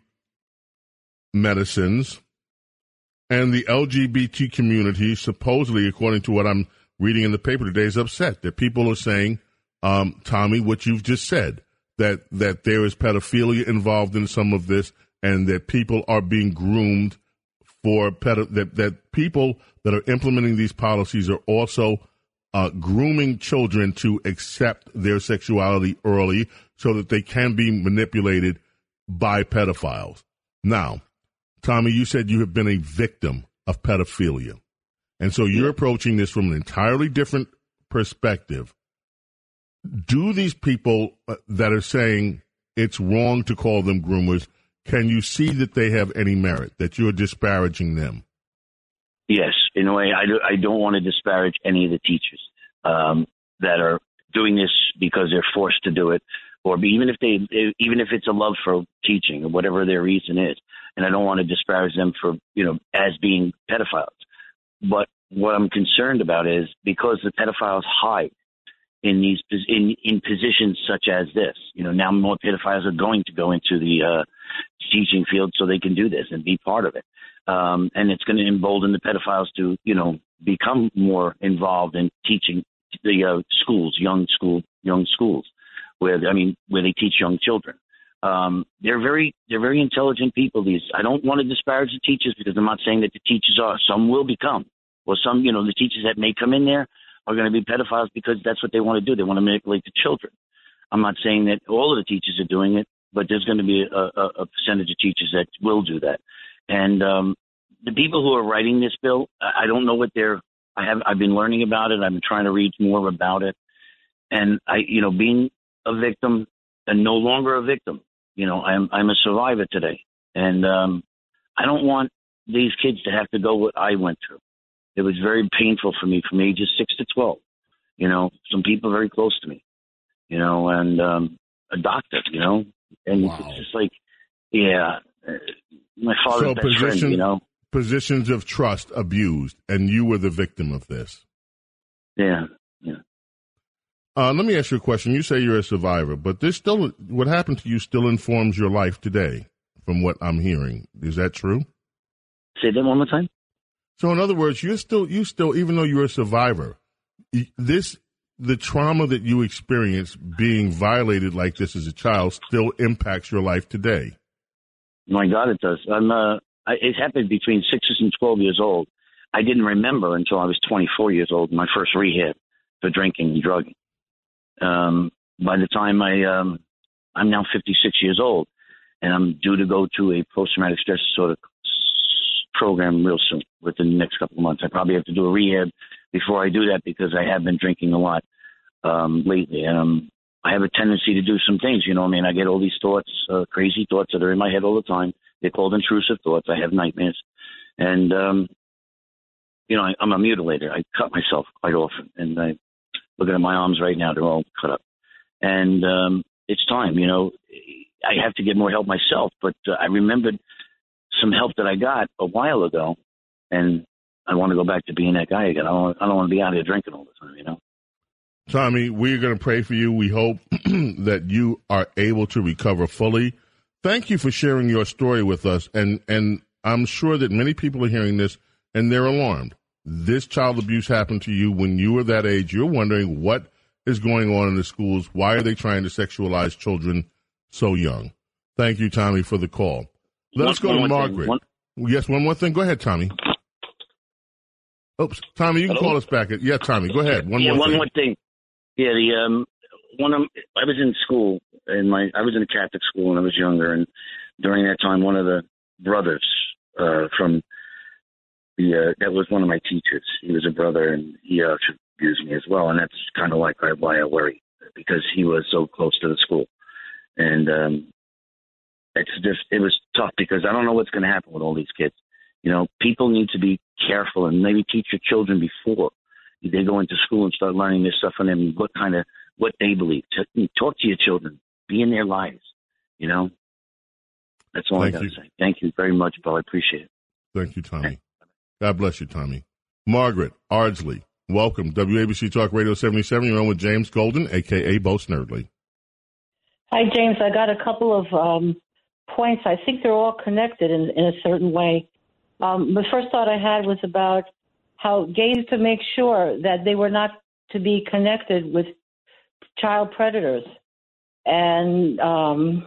medicines. And the LGBT community, supposedly, according to what I'm reading in the paper today, is upset that people are saying, um, Tommy, what you've just said, that, that there is pedophilia involved in some of this and that people are being groomed for that, that people that are implementing these policies are also uh, grooming children to accept their sexuality early so that they can be manipulated by pedophiles. Now, Tommy, you said you have been a victim of pedophilia. And so you're approaching this from an entirely different perspective. Do these people uh, that are saying it's wrong to call them groomers, can you see that they have any merit, that you're disparaging them?
Yes, in a way, I, do, I don't want to disparage any of the teachers um, that are doing this because they're forced to do it, or even if they, even if it's a love for teaching or whatever their reason is. And I don't want to disparage them for you know as being pedophiles. But what I'm concerned about is because the pedophiles hide in these in in positions such as this. You know, now more pedophiles are going to go into the uh, teaching field so they can do this and be part of it. Um, and it's going to embolden the pedophiles to, you know, become more involved in teaching the uh, schools, young school, young schools, where I mean, where they teach young children. Um, they're very, they're very intelligent people. These, I don't want to disparage the teachers because I'm not saying that the teachers are. Some will become, or some, you know, the teachers that may come in there are going to be pedophiles because that's what they want to do. They want to manipulate the children. I'm not saying that all of the teachers are doing it, but there's going to be a, a, a percentage of teachers that will do that. And um, the people who are writing this bill, I don't know what they're. I have. I've been learning about it. I've been trying to read more about it, and I, you know, being a victim and no longer a victim. You know, I'm I'm a survivor today, and um, I don't want these kids to have to go what I went through. It was very painful for me from ages six to twelve. You know, some people very close to me. You know, and um, a doctor. You know, and wow. it's just like, yeah, uh, my father's so best position, friend. You know,
positions of trust abused, and you were the victim of this.
Yeah, yeah.
Uh, let me ask you a question. You say you're a survivor, but this still, what happened to you still informs your life today, from what I'm hearing. Is that true?
Say that one more time.
So, in other words, you're still, you still, even though you're a survivor, this, the trauma that you experienced being violated like this as a child still impacts your life today.
My God, it does. I'm, uh, it happened between six and 12 years old. I didn't remember until I was 24 years old, my first rehab for drinking and drugging. Um, by the time I, um, I'm now 56 years old, and I'm due to go to a post-traumatic stress disorder program real soon, within the next couple of months. I probably have to do a rehab before I do that because I have been drinking a lot um, lately. Um, I have a tendency to do some things, you know. I mean, I get all these thoughts, uh, crazy thoughts that are in my head all the time. They're called intrusive thoughts. I have nightmares, and um, you know, I, I'm a mutilator. I cut myself quite often, and I looking at my arms right now; they're all cut up. And um, it's time, you know. I have to get more help myself, but uh, I remembered some help that I got a while ago, and I want to go back to being that guy again. I don't, I don't want to be out here drinking all the time, you know.
Tommy, we're going to pray for you. We hope that you are able to recover fully. Thank you for sharing your story with us, and and I'm sure that many people are hearing this and they're alarmed. This child abuse happened to you when you were that age. You're wondering what is going on in the schools. Why are they trying to sexualize children so young? Thank you, Tommy, for the call. Let's go
one
to
more thing.
Margaret.
One-
Yes, one more thing. Go ahead, Tommy. Oops, Tommy, you can
Hello?
call us back. Yeah, Tommy, go ahead. One
yeah,
more
one
thing.
more thing. Yeah, the um, one of I was in school, and my I was in a Catholic school when I was younger, and during that time, one of the brothers uh, from the uh, that was one of my teachers. He was a brother, and he uh, abused me as well, and that's kind of like why I worry because he was so close to the school, and um, it's just it was tough because I don't know what's going to happen with all these kids. You know, people need to be careful and maybe teach your children before they go into school and start learning this stuff and them, what kind of what they believe. Talk to your children, be in their lives. You know, that's all
Thank
I got
you.
to say. Thank you very much, Bill. I appreciate it.
Thank you, Tommy. God bless you, Tommy. Margaret Ardsley, welcome. WABC Talk Radio 77. You're on with James Golden, a.k.a. Bo Snerdley.
Hi, James. I got a couple of um, points. I think they're all connected in, in a certain way. Um, the first thought I had was about how gays to make sure that they were not to be connected with child predators. And um,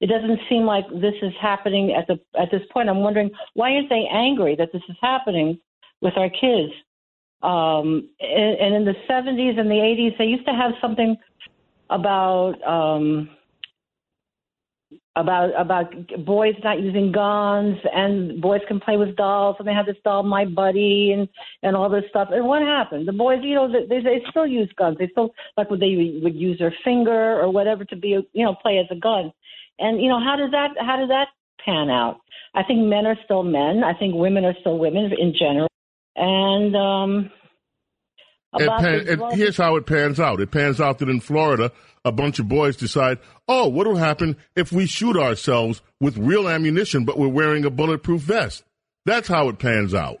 it doesn't seem like this is happening at the at this point. I'm wondering why aren't they angry that this is happening with our kids? Um, and, and in the 70s and the 80s, they used to have something about um, about about boys not using guns and boys can play with dolls and they had this doll my buddy and and all this stuff. And what happened? The boys you know they they still use guns. They still like would they would use their finger or whatever to be you know play as a gun. And you know how does that how does that pan out? I think men are still men. I think women are still women in general. And um about
pan, it, here's how it pans out. It pans out that in Florida, a bunch of boys decide, oh, what will happen if we shoot ourselves with real ammunition, but we're wearing a bulletproof vest? That's how it pans out.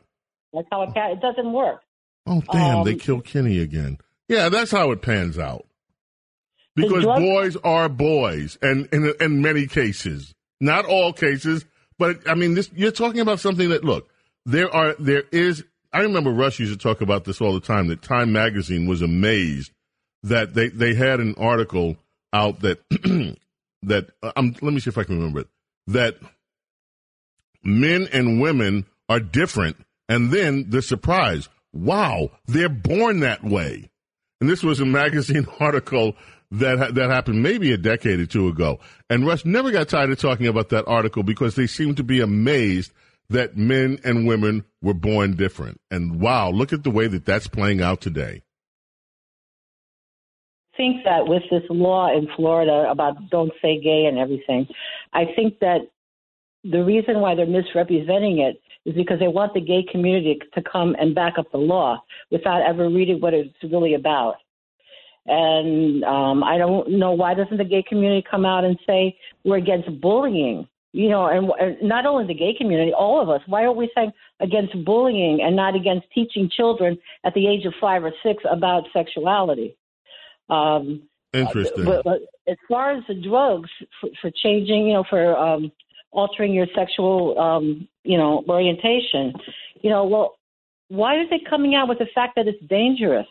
that's how it pan- it doesn't work
Oh, damn, they
um,
kill Kenny again. Yeah, that's how it pans out. Because
drug-
boys are boys, and in, in many cases, not all cases, but I mean, this you're talking about something that look there are there is. I remember Rush used to talk about this all the time. That Time Magazine was amazed that they they had an article out that that um, let me see if I can remember it that men and women are different, and then the surprise, wow, they're born that way. And this was a magazine article that that happened maybe a decade or two ago. And Rush never got tired of talking about that article because they seemed to be amazed that men and women were born different. And wow, look at the way that that's playing out today.
I think that with this law in Florida about don't say gay and everything, I think that the reason why they're misrepresenting it is because they want the gay community to come and back up the law without ever reading what it's really about. And um, I don't know why doesn't the gay community come out and say we're against bullying? You know, and, and not only the gay community, all of us. Why are we saying against bullying and not against teaching children at the age of five or six about sexuality? Um,
Interesting.
but, but as far as the drugs for, for changing, you know, for um, altering your sexual, um, you know, orientation, you know, well, why are they coming out with the fact that it's dangerous,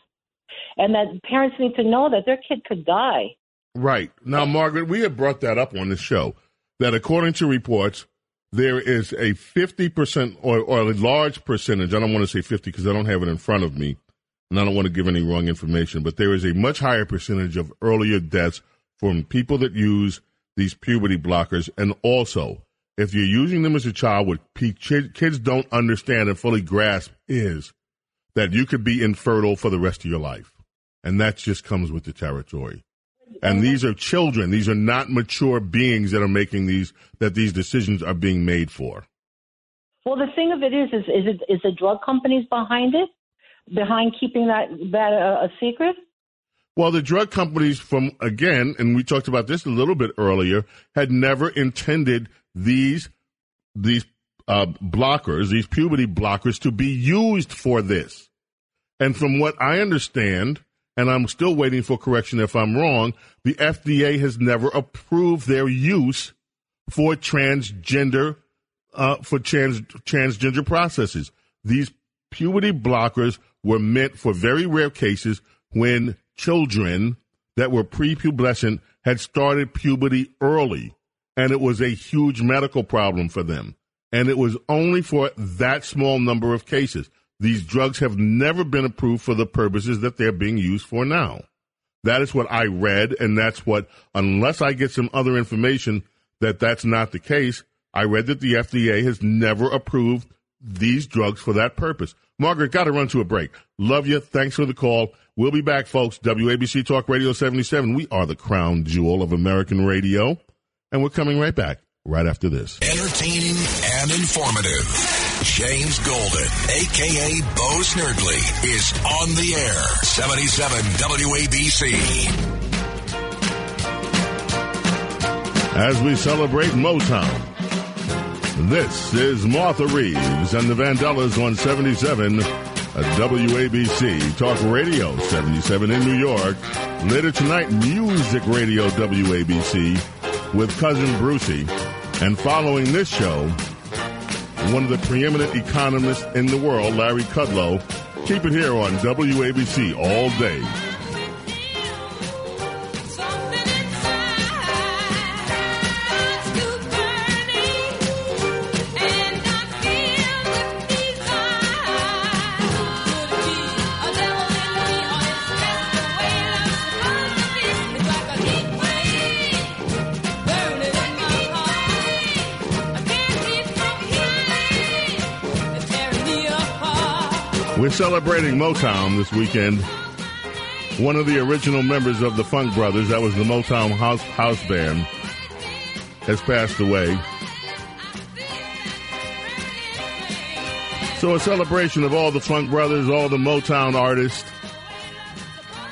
and that parents need to know that their kid could die?
Right. Now, Margaret, we have brought that up on the show that according to reports, there is a 50% or, or a large percentage. I don't want to say 50 because I don't have it in front of me and I don't want to give any wrong information, but there is a much higher percentage of earlier deaths from people that use these puberty blockers. And also, if you're using them as a child, what kids don't understand and fully grasp is that you could be infertile for the rest of your life. And that just comes with the territory. And these are children. These are not mature beings that are making these, that these decisions are being made for.
Well, the thing of it is, is, is it is the drug companies behind it, behind keeping that that uh, a secret?
Well, the drug companies, from again, and we talked about this a little bit earlier, had never intended these these uh, blockers, these puberty blockers, to be used for this. And from what I understand, and I'm still waiting for correction if I'm wrong, the FDA has never approved their use for transgender uh, for trans transgender processes. These puberty blockers were meant for very rare cases when children that were prepubescent had started puberty early, and it was a huge medical problem for them. And it was only for that small number of cases. These drugs have never been approved for the purposes that they're being used for now. That is what I read, and that's what, unless I get some other information that that's not the case, I read that the FDA has never approved these drugs for that purpose. Margaret, got to run to a break. Love you. Thanks for the call. We'll be back, folks. WABC Talk Radio 77. We are the crown jewel of American radio. And we're coming right back right after this.
Entertaining and informative. James Golden, a.k.a. Bo Snerdley, is on the air. 77 WABC.
As we celebrate Motown, this is Martha Reeves and the Vandellas on 77 WABC Talk Radio 77 in New York. Later tonight, Music Radio WABC with Cousin Brucie. And following this show, one of the preeminent economists in the world, Larry Kudlow. Keep it here on WABC all day. We're celebrating Motown this weekend. One of the original members of the Funk Brothers, that was the Motown House, house Band, has passed away. So, a celebration of all the Funk Brothers, all the Motown artists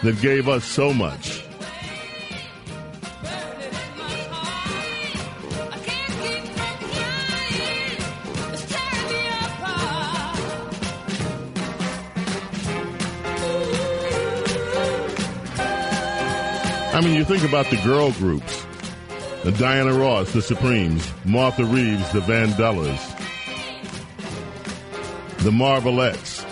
that gave us so much. I mean, you think about the girl groups the Diana Ross, the Supremes, Martha Reeves, the Vandellas, the Marvelettes,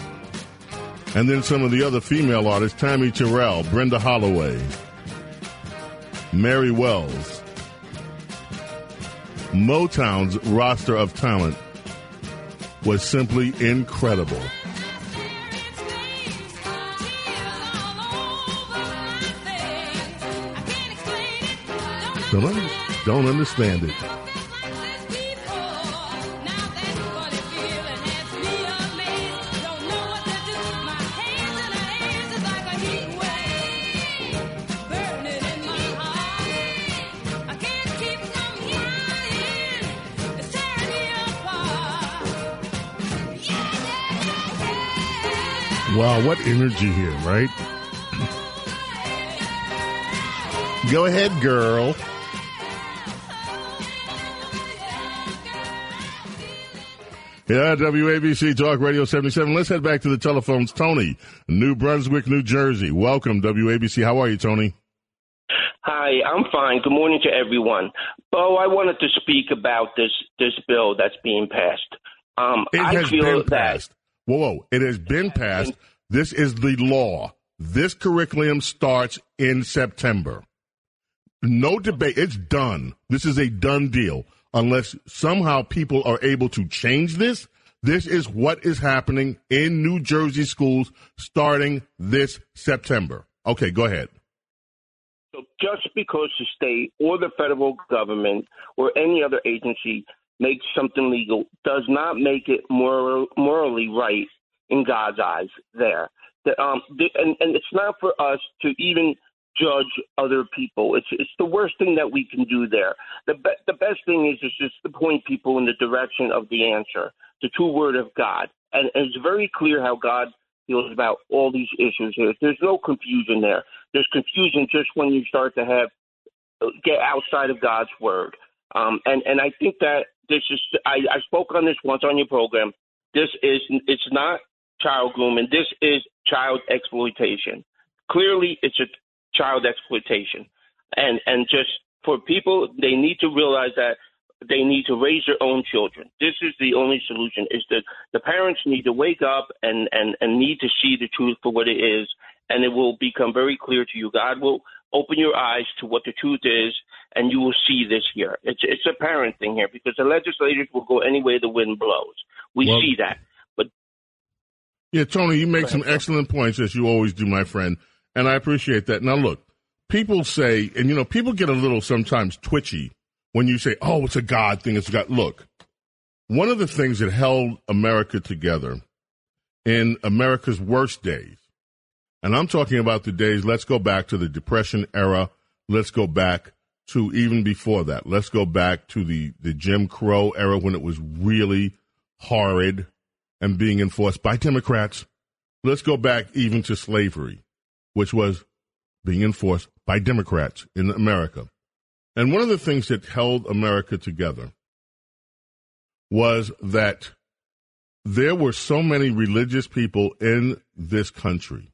and then some of the other female artists Tammi Terrell, Brenda Holloway, Mary Wells. Motown's roster of talent was simply incredible. Don't, don't understand it. Wow, what energy here, right? Go ahead, girl. Yeah, WABC Talk Radio 77. Let's head back to the telephones. Tony, New Brunswick, New Jersey. Welcome, WABC. How are you, Tony?
Hi, I'm fine. Good morning to everyone. Bo, I wanted to speak about this this bill that's being passed. Um,
it
I
has
feel
been
that
passed. Whoa, whoa. It has been passed. This is the law. This curriculum starts in September. No debate. It's done. This is a done deal. Unless somehow people are able to change this. This is what is happening in New Jersey schools starting this September. Okay, go ahead.
So just because the state or the federal government or any other agency makes something legal does not make it moral, morally right in God's eyes. There, the, um, the, and and it's not for us to even judge other people. It's it's the worst thing that we can do there. The be- the best thing is is just to point people in the direction of the answer, the true word of God, and, and it's very clear how God feels about all these issues. Here. There's no confusion there. There's confusion just when you start to have get outside of God's word. Um, and and I think that this is I, I spoke on this once on your program. This is it's not child grooming. This is child exploitation. Clearly, it's a child exploitation, and and just for people, they need to realize that they need to raise their own children. This is the only solution. Is that the parents need to wake up and and and need to see the truth for what it is, and it will become very clear to you. God will open your eyes to what the truth is, and you will see this here. It's it's a parent thing here because the legislators will go any way the wind blows. We
Well-
see that. But
Yeah, Tony, you make some excellent points as you always do, my friend, and I appreciate that. Now, look, people say, and you know, people get a little sometimes twitchy when you say, "Oh, it's a God thing." It's God. Look, one of the things that held America together in America's worst days, and I'm talking about the days. Let's go back to the Depression era. Let's go back to even before that. Let's go back to the the Jim Crow era when it was really horrid and being enforced by Democrats. Let's go back even to slavery, which was being enforced by Democrats in America. And one of the things that held America together was that there were so many religious people in this country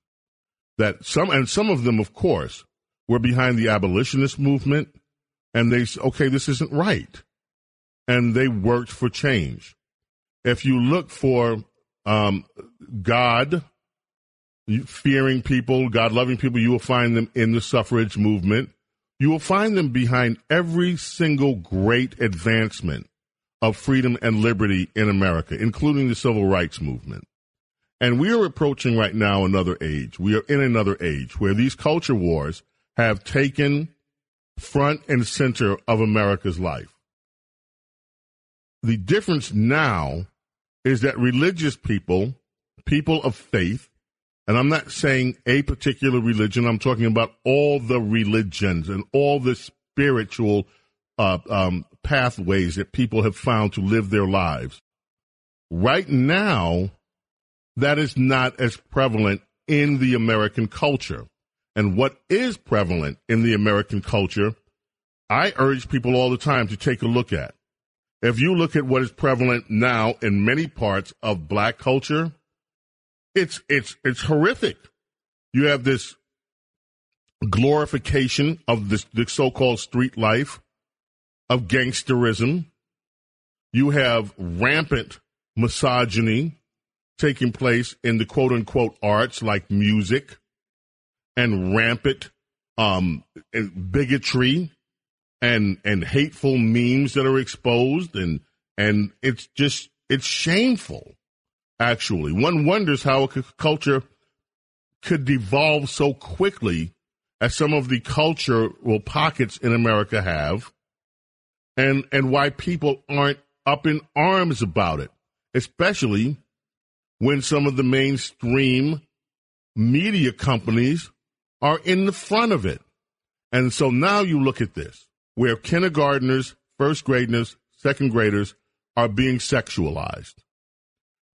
that some, and some of them, of course, were behind the abolitionist movement, and they said, okay, this isn't right. And they worked for change if you look for um, God fearing people, God loving people, you will find them in the suffrage movement. You will find them behind every single great advancement of freedom and liberty in America, including the civil rights movement. And we are approaching right now another age. We are in another age where these culture wars have taken front and center of America's life. The difference now is that religious people, people of faith, and I'm not saying a particular religion, I'm talking about all the religions and all the spiritual uh, um, pathways that people have found to live their lives. Right now, that is not as prevalent in the American culture. And what is prevalent in the American culture, I urge people all the time to take a look at. If you look at what is prevalent now in many parts of black culture, it's it's it's horrific. You have this glorification of this the so-called street life, of gangsterism. You have rampant misogyny taking place in the quote unquote arts like music and rampant um, bigotry and and hateful memes that are exposed and and it's just it's shameful actually one wonders how a culture could devolve so quickly as some of the cultural pockets in America have and and why people aren't up in arms about it especially when some of the mainstream media companies are in the front of it and so now you look at this where kindergartners, first graders, second graders are being sexualized.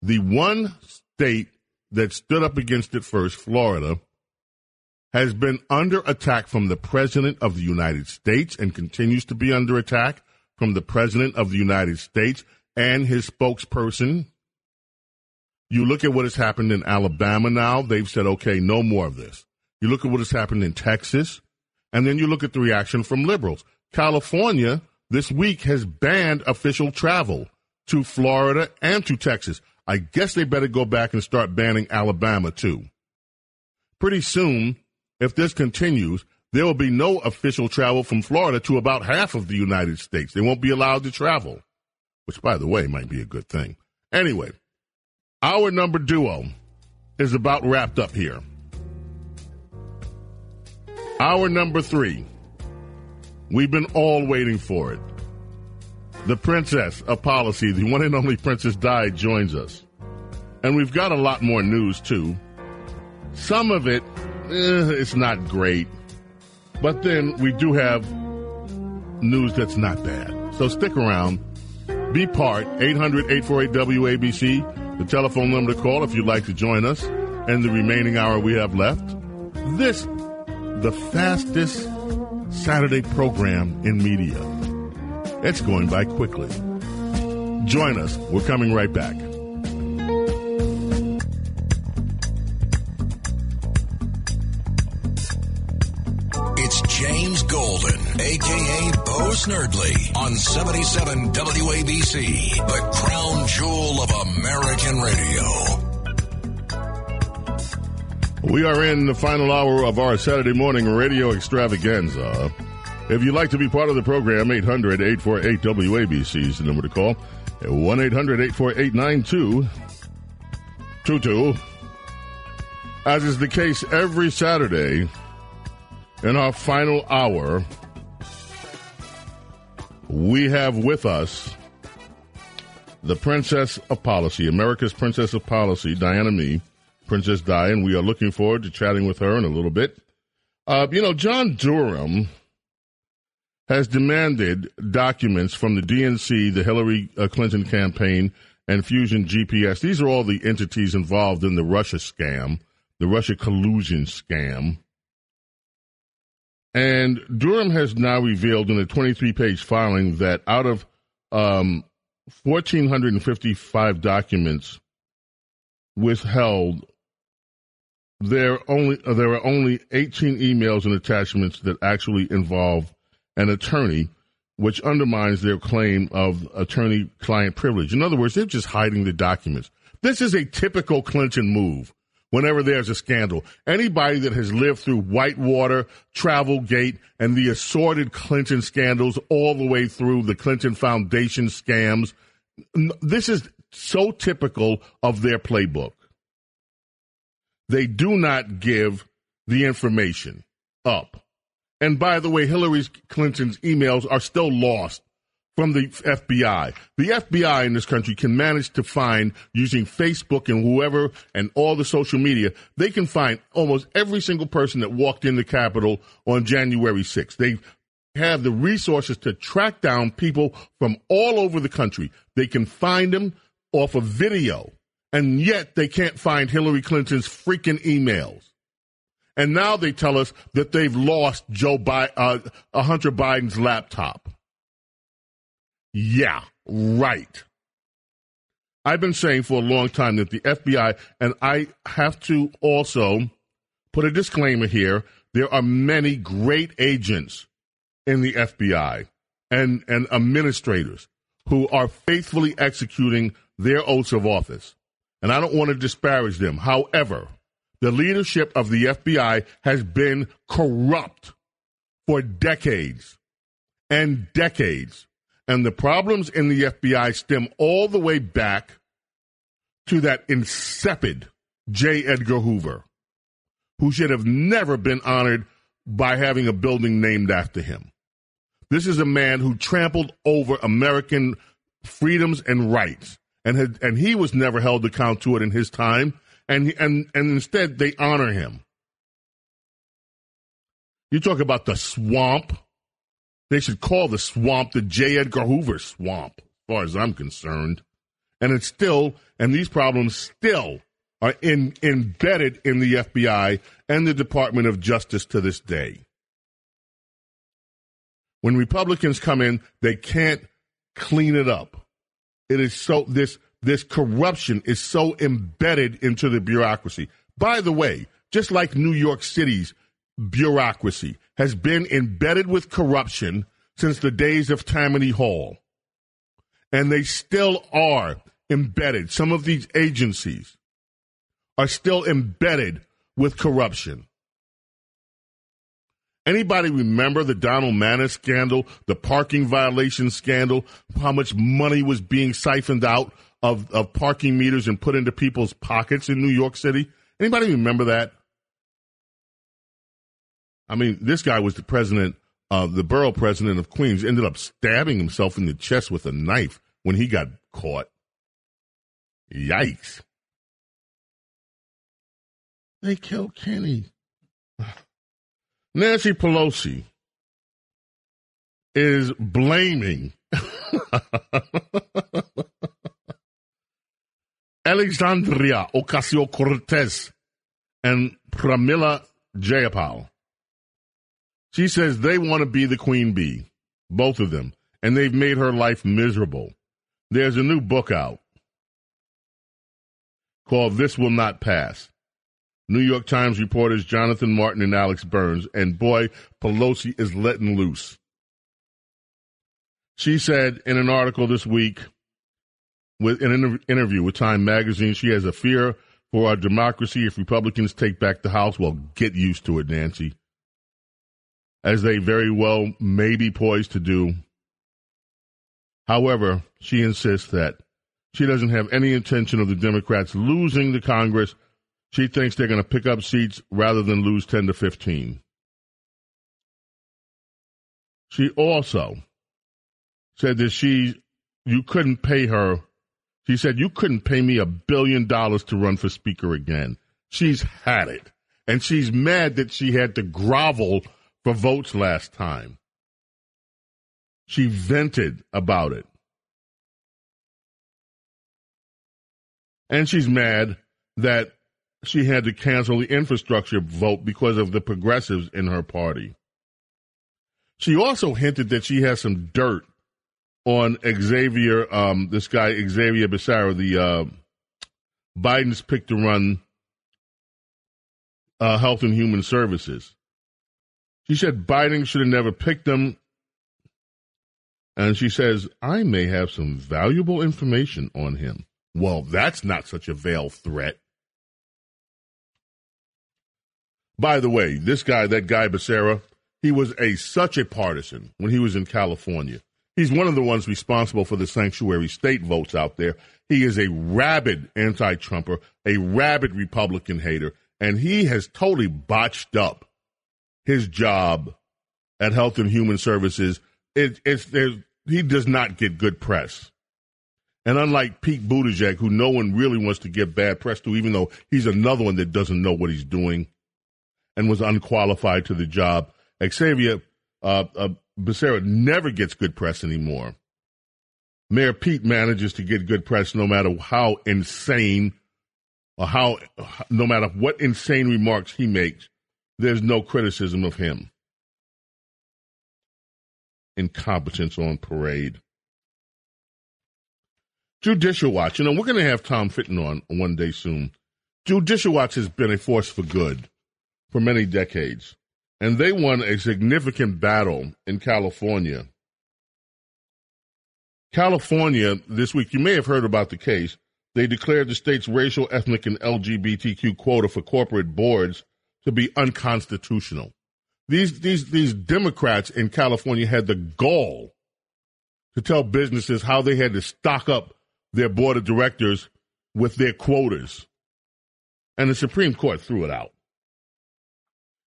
The one state that stood up against it first, Florida, has been under attack from the President of the United States and continues to be under attack from the President of the United States and his spokesperson. You look at what has happened in Alabama now, they've said, okay, no more of this. You look at what has happened in Texas, and then you look at the reaction from liberals. California this week has banned official travel to Florida and to Texas. I guess they better go back and start banning Alabama too. Pretty soon, if this continues, there will be no official travel from Florida to about half of the United States. They won't be allowed to travel, which, by the way, might be a good thing. Anyway, our number duo is about wrapped up here. Our number three. We've been all waiting for it. The princess of policy, the one and only Princess Di, joins us. And we've got a lot more news, too. Some of it, eh, it's not great. But then we do have news that's not bad. So stick around. Be part. 800 848 WABC, the telephone number to call if you'd like to join us. And the remaining hour we have left. This, the fastest Saturday program in media. It's going by quickly. Join us. We're coming right back.
It's James Golden, aka Bo Snerdley, on 77 WABC, the crown jewel of American radio.
We are in the final hour of our Saturday morning radio extravaganza. If you'd like to be part of the program, 800 848 WABC is the number to call. 1 800 848 9222. As is the case every Saturday, in our final hour, we have with us the Princess of Policy, America's Princess of Policy, Diana Mee, Princess Di, and we are looking forward to chatting with her in a little bit. Uh, you know, John Durham has demanded documents from the DNC, the Hillary uh, Clinton campaign, and Fusion GPS. These are all the entities involved in the Russia scam, the Russia collusion scam. And Durham has now revealed in a 23 page filing that out of um, 1,455 documents withheld, there, only, there are only 18 emails and attachments that actually involve an attorney, which undermines their claim of attorney client privilege. In other words, they're just hiding the documents. This is a typical Clinton move whenever there's a scandal. Anybody that has lived through Whitewater, Travelgate, and the assorted Clinton scandals all the way through the Clinton Foundation scams, this is so typical of their playbook. They do not give the information up. And by the way, Hillary Clinton's emails are still lost from the FBI. The FBI in this country can manage to find, using Facebook and whoever and all the social media, they can find almost every single person that walked in the Capitol on January 6th. They have the resources to track down people from all over the country. They can find them off of video, and yet they can't find Hillary Clinton's freaking emails. And now they tell us that they've lost Joe Bi- uh, Hunter Biden's laptop. Yeah, right. I've been saying for a long time that the FBI, and I have to also put a disclaimer here there are many great agents in the FBI and, and administrators who are faithfully executing their oaths of office. And I don't want to disparage them. However, the leadership of the FBI has been corrupt for decades and decades. And the problems in the FBI stem all the way back to that insipid J. Edgar Hoover, who should have never been honored by having a building named after him. This is a man who trampled over American freedoms and rights, and had, and he was never held account to it in his time and and and instead they honor him. You talk about the swamp. They should call the swamp the J. Edgar Hoover swamp, as far as I'm concerned. And it's still, and these problems still are in, embedded in the FBI and the Department of Justice to this day. When Republicans come in, they can't clean it up. It is so this this corruption is so embedded into the bureaucracy. By the way, just like New York City's bureaucracy has been embedded with corruption since the days of Tammany Hall. And they still are embedded. Some of these agencies are still embedded with corruption. Anybody remember the Donald Manes scandal, the parking violation scandal, how much money was being siphoned out of, of parking meters and put into people's pockets in New York City? Anybody remember that? I mean, this guy was the president, uh, the borough president of Queens, ended up stabbing himself in the chest with a knife when he got caught. Yikes. They killed Kenny. Nancy Pelosi is blaming Alexandria Ocasio Cortez and Pramila Jayapal. She says they want to be the queen bee, both of them, and they've made her life miserable. There's a new book out called This Will Not Pass. New York Times reporters Jonathan Martin and Alex Burns, and boy, Pelosi is letting loose. She said in an article this week, with an interview with Time Magazine, she has a fear for our democracy if Republicans take back the House. Well, get used to it, Nancy. As they very well may be poised to do. However, she insists that she doesn't have any intention of the Democrats losing the Congress she thinks they're going to pick up seats rather than lose 10 to 15. She also said that she, you couldn't pay her. She said, you couldn't pay me a billion dollars to run for speaker again. She's had it. And she's mad that she had to grovel for votes last time. She vented about it. And she's mad that she had to cancel the infrastructure vote because of the progressives in her party. She also hinted that she has some dirt on Xavier, um, this guy Xavier Becerra, the uh, Biden's pick to run uh, Health and Human Services. She said Biden should have never picked him. And she says, I may have some valuable information on him. Well, that's not such a veiled threat. By the way, this guy, that guy Becerra, he was a such a partisan when he was in California. He's one of the ones responsible for the sanctuary state votes out there. He is a rabid anti-Trumper, a rabid Republican hater, and he has totally botched up his job at Health and Human Services. It, it's he does not get good press. And unlike Pete Buttigieg, who no one really wants to give bad press to, even though he's another one that doesn't know what he's doing, and was unqualified to the job. Xavier uh, uh, Becerra never gets good press anymore. Mayor Pete manages to get good press no matter how insane or how, no matter what insane remarks he makes, there's no criticism of him. Incompetence on parade. Judicial Watch. You know, we're going to have Tom Fitton on one day soon. Judicial Watch has been a force for good for many decades. And they won a significant battle in California. California, this week, you may have heard about the case. They declared the state's racial, ethnic, and LGBTQ quota for corporate boards to be unconstitutional. These, these, these Democrats in California had the gall to tell businesses how they had to stock up their board of directors with their quotas. And the Supreme Court threw it out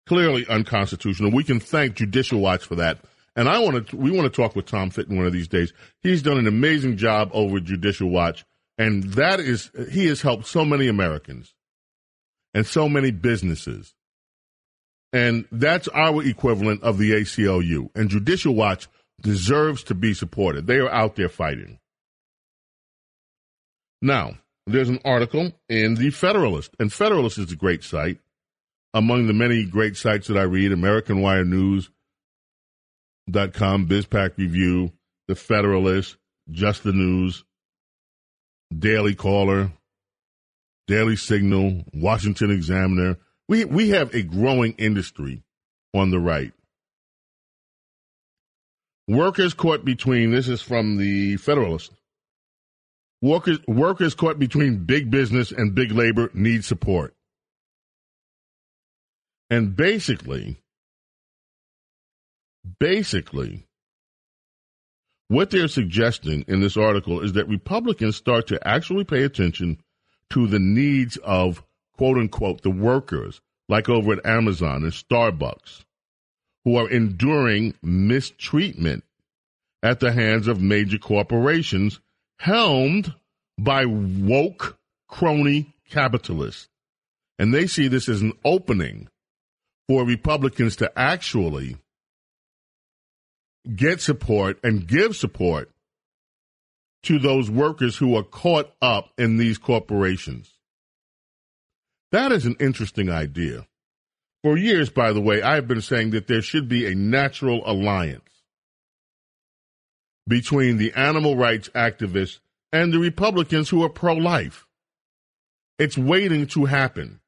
clearly unconstitutional. We can thank Judicial Watch for that. And I want to, we want to talk with Tom Fitton one of these days. He's done an amazing job over Judicial Watch, and that is, he has helped so many Americans and so many businesses. And that's our equivalent of the ACLU. And Judicial Watch deserves to be supported. They are out there fighting. Now, there's an article in the Federalist, and Federalist is a great site among the many great sites that I read, American Wire dot com, BizPac Review, The Federalist, Just the News, Daily Caller, Daily Signal, Washington Examiner. We we have a growing industry on the right. Workers caught between this is from the Federalist. Workers workers caught between big business and big labor need support. And basically, Basically, what they're suggesting in this article is that Republicans start to actually pay attention to the needs of quote unquote the workers, like over at Amazon and Starbucks, who are enduring mistreatment at the hands of major corporations helmed by woke crony capitalists. And they see this as an opening for Republicans to actually get support and give support to those workers who are caught up in these corporations. That is an interesting idea. For years, by the way, I have been saying that there should be a natural alliance between the animal rights activists and the Republicans who are pro life. It's waiting to happen.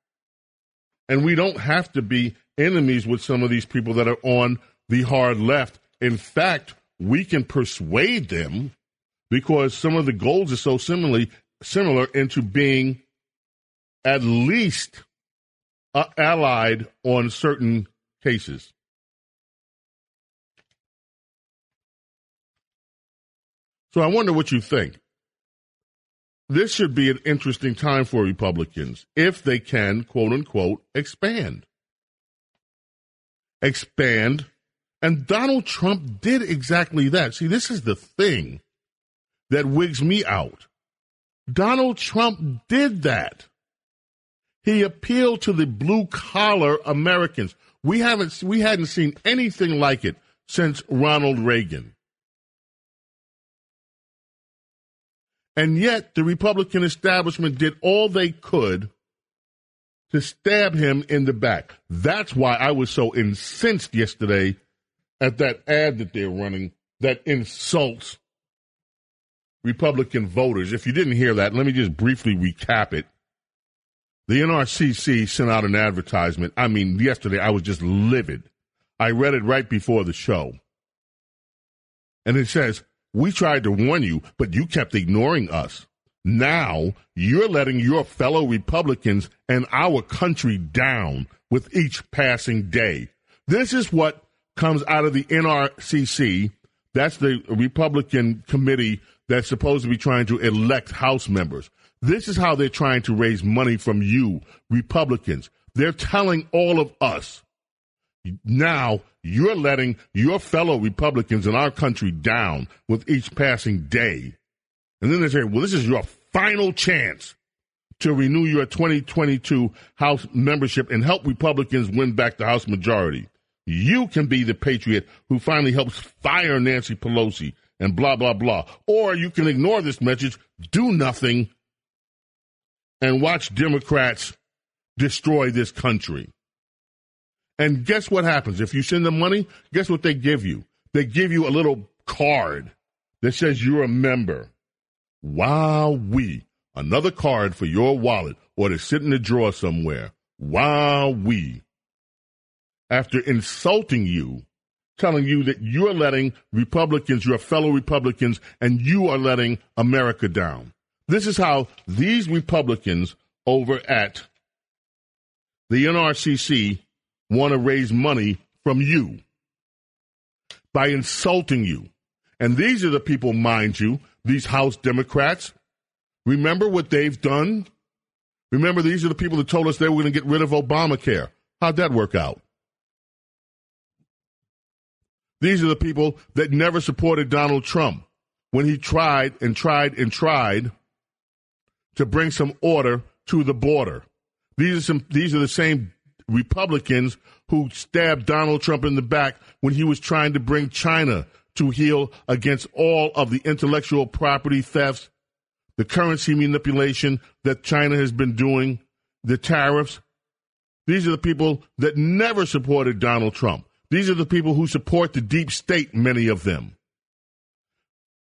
And we don't have to be enemies with some of these people that are on the hard left. In fact, we can persuade them because some of the goals are so similarly similar into being at least uh, allied on certain cases. So I wonder what you think. This should be an interesting time for Republicans if they can, quote unquote, expand. Expand. And Donald Trump did exactly that. See, this is the thing that wigs me out. Donald Trump did that. He appealed to the blue collar Americans. We haven't we hadn't seen anything like it since Ronald Reagan. And yet, the Republican establishment did all they could to stab him in the back. That's why I was so incensed yesterday at that ad that they're running that insults Republican voters. If you didn't hear that, let me just briefly recap it. The NRCC sent out an advertisement. I mean, yesterday I was just livid. I read it right before the show. And it says, we tried to warn you, but you kept ignoring us. Now you're letting your fellow Republicans and our country down with each passing day. This is what comes out of the NRCC. That's the Republican committee that's supposed to be trying to elect House members. This is how they're trying to raise money from you, Republicans. They're telling all of us now you're letting your fellow Republicans in our country down with each passing day. And then they say, well, this is your final chance to renew your 2022 House membership and help Republicans win back the House majority. You can be the patriot who finally helps fire Nancy Pelosi and blah, blah, blah. Or you can ignore this message, do nothing, and watch Democrats destroy this country. And guess what happens? If you send them money, guess what they give you? They give you a little card that says you're a member. Wow, we. Another card for your wallet or to sit in the drawer somewhere. Wow, we. After insulting you, telling you that you're letting Republicans, your fellow Republicans, and you are letting America down. This is how these Republicans over at the NRCC want to raise money from you by insulting you. And these are the people, mind you, these House Democrats. Remember what they've done? Remember, these are the people that told us they were going to get rid of Obamacare. How'd that work out? These are the people that never supported Donald Trump when he tried and tried and tried to bring some order to the border. These are some these are the same Republicans who stabbed Donald Trump in the back when he was trying to bring China to heel against all of the intellectual property thefts, the currency manipulation that China has been doing, the tariffs. These are the people that never supported Donald Trump. These are the people who support the deep state, many of them.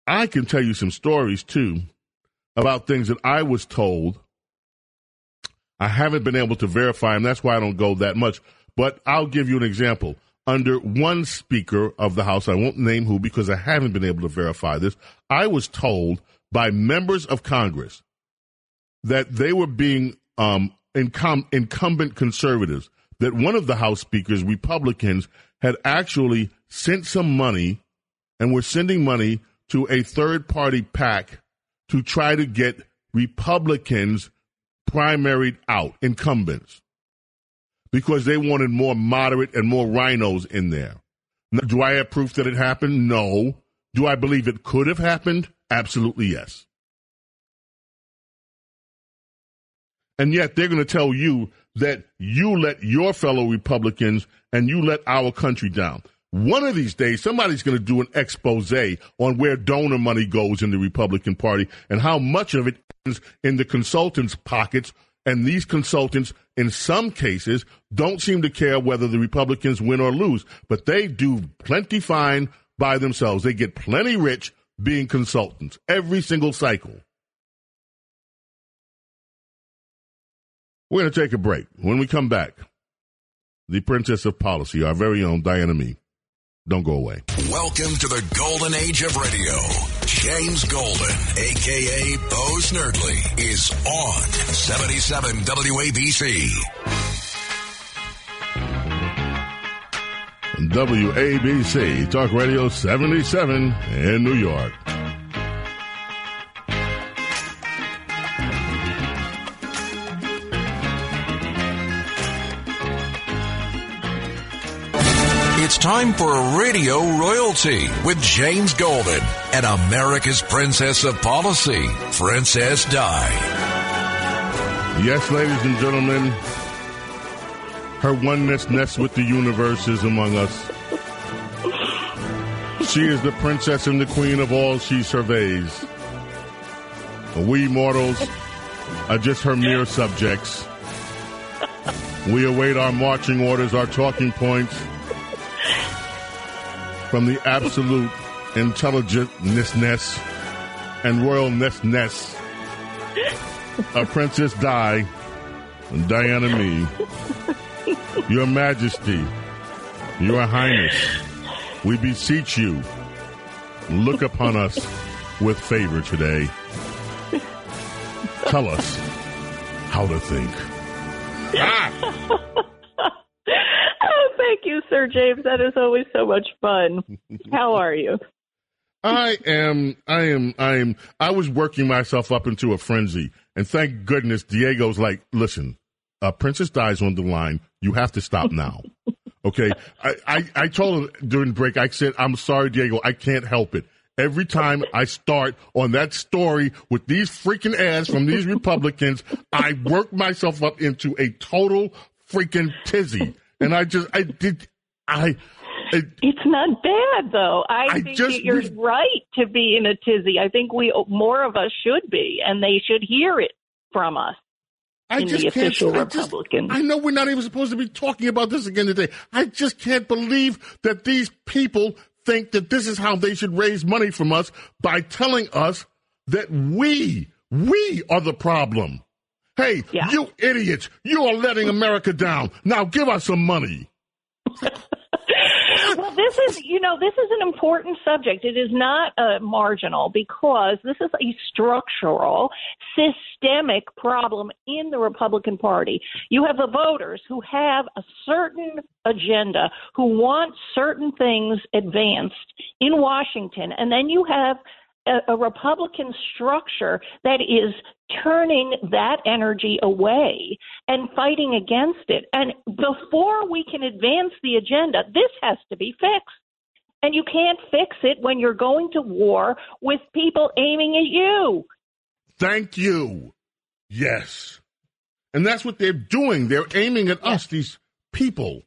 I can tell you some stories too about things that I was told I haven't been able to verify them. That's why I don't go that much. But I'll give you an example. Under one speaker of the House, I won't name who because I haven't been able to verify this, I was told by members of Congress that they were being um, incumbent conservatives, that one of the House speakers, Republicans, had actually sent some money and we're sending money to a third party PAC to try to get Republicans primaried out, incumbents, because they wanted more moderate and more RINOs in there. Now, do I have proof that it happened? No. Do I believe it could have happened? Absolutely yes. And yet they're going to tell you that you let your fellow Republicans and you let our country down. One of these days, somebody's going to do an expose on where donor money goes in the Republican Party and how much of it is in the consultants' pockets. And these consultants, in some cases, don't seem to care whether the Republicans win or lose, but they do plenty fine by themselves. They get plenty rich being consultants every single cycle. We're going to take a break. When we come back, the princess of policy, our very own Diana Me. Don't go away.
Welcome to the golden age of radio. James Golden, aka Bo Snerdley, is on 77 WABC.
WABC, Talk Radio 77 in New York.
Time for Radio Royalty with James Golden and America's Princess of Policy, Princess Di.
Yes, ladies and gentlemen, her oneness nests with the universe is among us. She is the princess and the queen of all she surveys. We mortals are just her mere subjects. We await our marching orders, our talking points from the absolute intelligentness and royalness of Princess Di and Diana Me. Your Majesty, Your Highness, we beseech you, look upon us with favor today. Tell us how to think.
Sir James. That is always so much fun. How are you?
I am, I am, I am, I was working myself up into a frenzy. And thank goodness Diego's like, listen, uh, Princess Di's on the line. You have to stop now. Okay. I, I, I told him during the break, I said, I'm sorry, Diego. I can't help it. Every time I start on that story with these freaking ads from these Republicans, I work myself up into a total freaking tizzy. And I just, I did, I, it,
It's not bad, though. I,
I
think
just
you're right to be in a tizzy. I think we more of us should be, and they should hear it from us.
I just
the
can't.
official
I, just, I know we're not even supposed to be talking about this again today. I just can't believe that these people think that this is how they should raise money from us by telling us that we, we are the problem. Hey, you idiots, you are letting America down. Now give us some money.
this is, you know, this is an important subject. It is not uh, marginal because this is a structural, systemic problem in the Republican Party. You have the voters who have a certain agenda, who want certain things advanced in Washington, and then you have a, a Republican structure that is turning that energy away and fighting against it. And before we can advance the agenda, this has to be fixed. And you can't fix it when you're going to war with people aiming at you.
Thank you. Yes. And that's what they're doing. They're aiming at us, these people.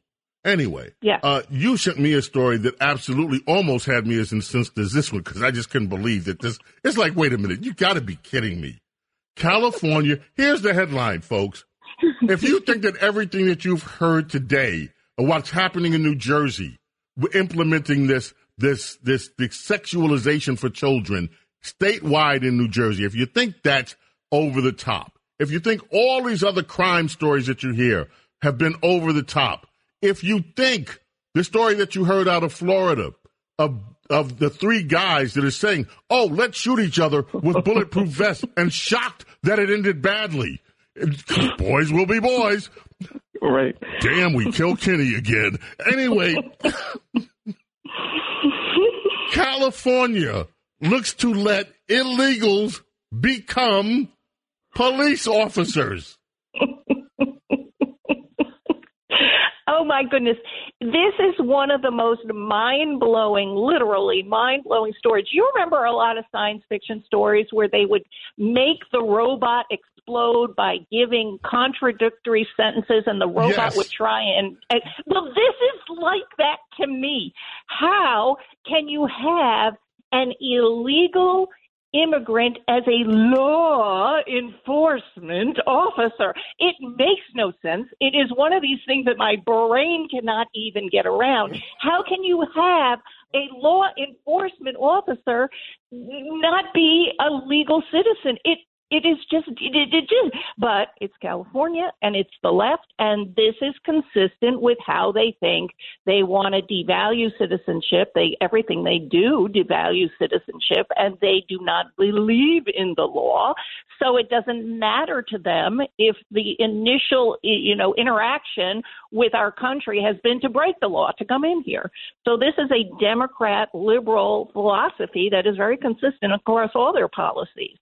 Anyway,
Yeah.
uh, you sent me a story that absolutely almost had me as incensed as this one because I just couldn't believe that this. It's like, wait a minute, you got to be kidding me. California, here's the headline, folks. if you think that everything that you've heard today of what's happening in New Jersey, we're implementing this, this, this, this sexualization for children statewide in New Jersey, if you think that's over the top, if you think all these other crime stories that you hear have been over the top, if you think the story that you heard out of Florida of of the three guys that are saying, "Oh, let's shoot each other with bulletproof vests," and shocked that it ended badly. Boys will be boys.
Right.
Damn, we kill Kenny again. Anyway, California looks to let illegals become police officers.
Oh my goodness. This is one of the most mind blowing, literally mind blowing stories. You remember a lot of science fiction stories where they would make the robot explode by giving contradictory sentences and the robot
Yes.
would try and, and. Well, this is like that to me. How can you have an illegal immigrant as a law enforcement officer. It makes no sense. It is one of these things that my brain cannot even get around. How can you have a law enforcement officer not be a legal citizen? It it is just it, it, it just but it's California and it's the left and this is consistent with how they think. They want to devalue citizenship. They everything they do devalue citizenship and they do not believe in the law. So it doesn't matter to them if the initial you know interaction with our country has been to break the law to come in here. So this is a democrat liberal philosophy that is very consistent across all their policies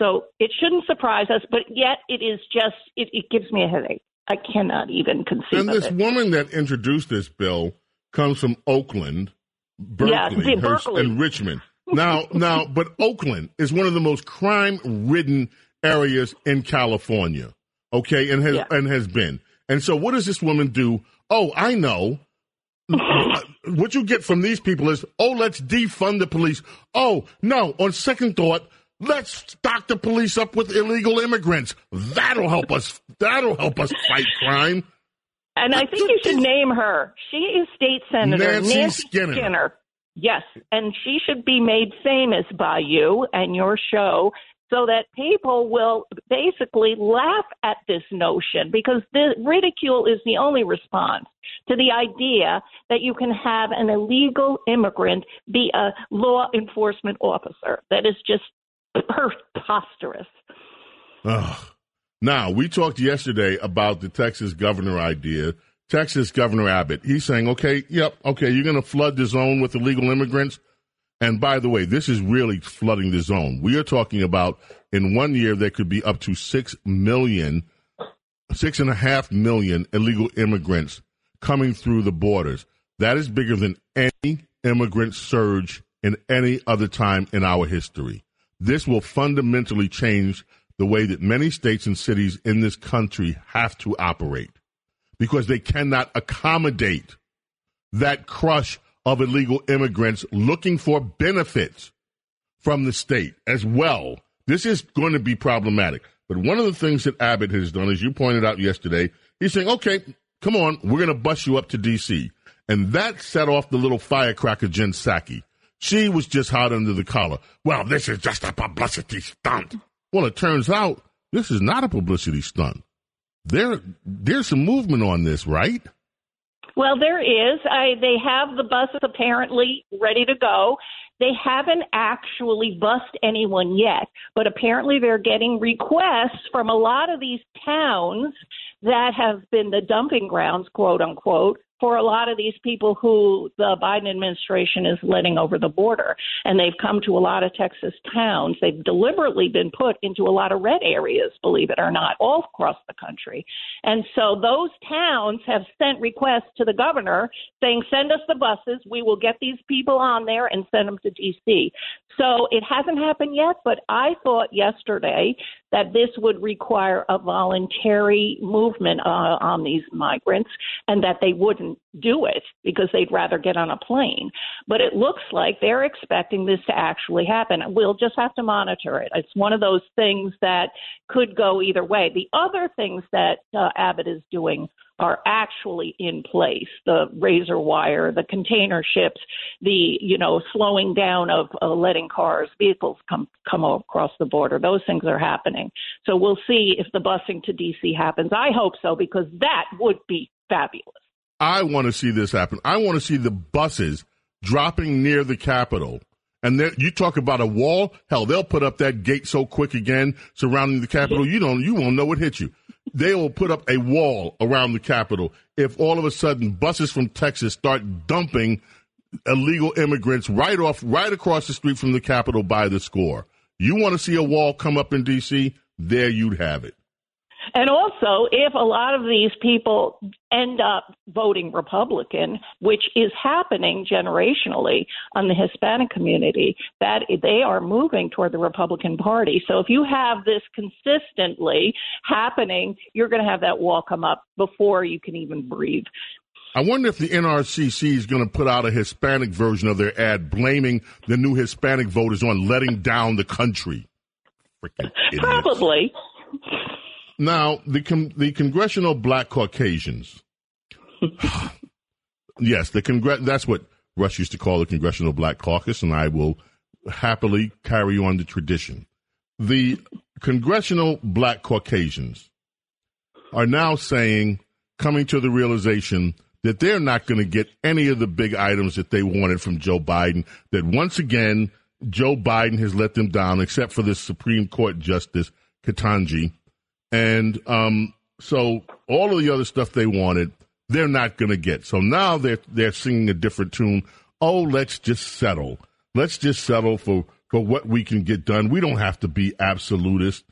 so it shouldn't surprise us, but yet it is just, it, it gives me a headache. I cannot even conceive
And this
it.
woman that introduced this bill comes from Oakland, Berkeley,
Yeah,
her-
Berkeley.
and Richmond. Now, now, but Oakland is one of the most crime-ridden areas in California. Okay, and has
Yeah.
and has been. And so, what does this woman do? Oh, I know. what you get from these people is, oh, let's defund the police. Oh, no. On second thought, let's stock the police up with illegal immigrants. That'll help us. That'll help us fight crime.
And I think you should name her. She is State Senator
Nancy Skinner.
Yes, and she should be made famous by you and your show so that people will basically laugh at this notion because the ridicule is the only response to the idea that you can have an illegal immigrant be a law enforcement officer. That is just preposterous.
Ugh. Now, we talked yesterday about the Texas governor idea. Texas Governor Abbott, he's saying, okay, yep, okay, you're going to flood the zone with illegal immigrants. And by the way, this is really flooding the zone. We are talking about in one year, there could be up to six million, six and a half million illegal immigrants coming through the borders. That is bigger than any immigrant surge in any other time in our history. This will fundamentally change the way that many states and cities in this country have to operate because they cannot accommodate that crush of illegal immigrants looking for benefits from the state as well. This is going to be problematic. But one of the things that Abbott has done, as you pointed out yesterday, he's saying, okay, come on, we're going to bus you up to D.C. And that set off the little firecracker Jen Psaki. She was just hot under the collar. Well, this is just a publicity stunt. Well, it turns out this is not a publicity stunt. There, there's some movement on this, right?
Well, there is. I, they have the buses apparently ready to go. They haven't actually bussed anyone yet, but apparently they're getting requests from a lot of these towns that have been the dumping grounds, quote unquote, for a lot of these people who the Biden administration is letting over the border. And they've come to a lot of Texas towns. They've deliberately been put into a lot of red areas, believe it or not, all across the country. And so those towns have sent requests to the governor saying, send us the buses. We will get these people on there and send them to D.C. So it hasn't happened yet, but I thought yesterday that this would require a voluntary movement uh, on these migrants and that they wouldn't do it because they'd rather get on a plane. But it looks like they're expecting this to actually happen. We'll just have to monitor it. It's one of those things that could go either way. The other things that uh, Abbott is doing are actually in place the razor wire the container ships the you know slowing down of uh, letting cars vehicles come come across the border those things are happening so we'll see if the busing to dc happens i hope so because that would be fabulous
I want to see this happen. I want to see the buses dropping near the Capitol. And there, you talk about a wall. Hell, they'll put up that gate so quick again surrounding the Capitol. You don't, you won't know what hit you. They will put up a wall around the Capitol if all of a sudden buses from Texas start dumping illegal immigrants right off, right across the street from the Capitol by the score. You want to see a wall come up in D.C.? There you'd have it.
And also, if a lot of these people end up voting Republican, which is happening generationally on the Hispanic community, that they are moving toward the Republican Party. So if you have this consistently happening, you're going to have that wall come up before you can even breathe.
I wonder if the NRCC is going to put out a Hispanic version of their ad blaming the new Hispanic voters on letting down the country.
Probably.
Now, the con- the Congressional Black Caucasians. yes, the that's what Rush used to call the Congressional Black Caucus, and I will happily carry on the tradition. The Congressional Black Caucasians are now saying, coming to the realization that they're not going to get any of the big items that they wanted from Joe Biden, that once again, Joe Biden has let them down, except for this Supreme Court Justice, Ketanji and um, so all of the other stuff they wanted, they're not going to get. So now they're they're singing a different tune. Oh, let's just settle. Let's just settle for for what we can get done. We don't have to be absolutist.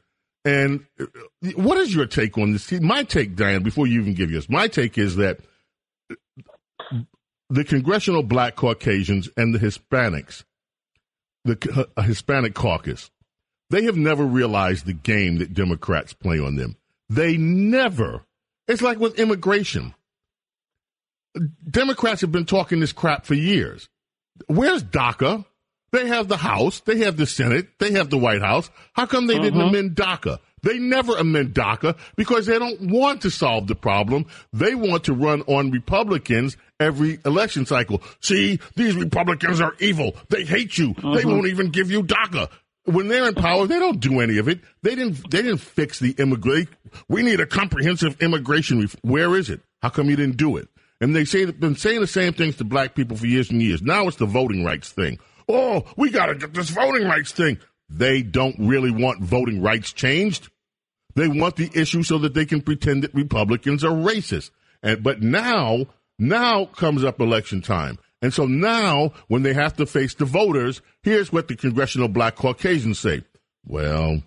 And uh, what is your take on this? My take, Diane, before you even give yours, my take is that the Congressional Black Caucasians and the Hispanics, the uh, Hispanic caucus, they have never realized the game that Democrats play on them. They never. It's like with immigration. Democrats have been talking this crap for years. Where's DACA? They have the House, they have the Senate, they have the White House. How come they uh-huh. didn't amend DACA? They never amend DACA because they don't want to solve the problem. They want to run on Republicans every election cycle. See, these Republicans are evil. They hate you. Uh-huh. They won't even give you DACA when they're in power, they don't do any of it. They didn't. They didn't fix the immigrant. We need a comprehensive immigration. Ref- Where is it? How come you didn't do it? And they say been saying the same things to black people for years and years. Now it's the voting rights thing. Oh, we got to get this voting rights thing. They don't really want voting rights changed. They want the issue so that they can pretend that Republicans are racist. And but now, now comes up election time. And so now, when they have to face the voters, here's what the Congressional Black Caucasians say. Well,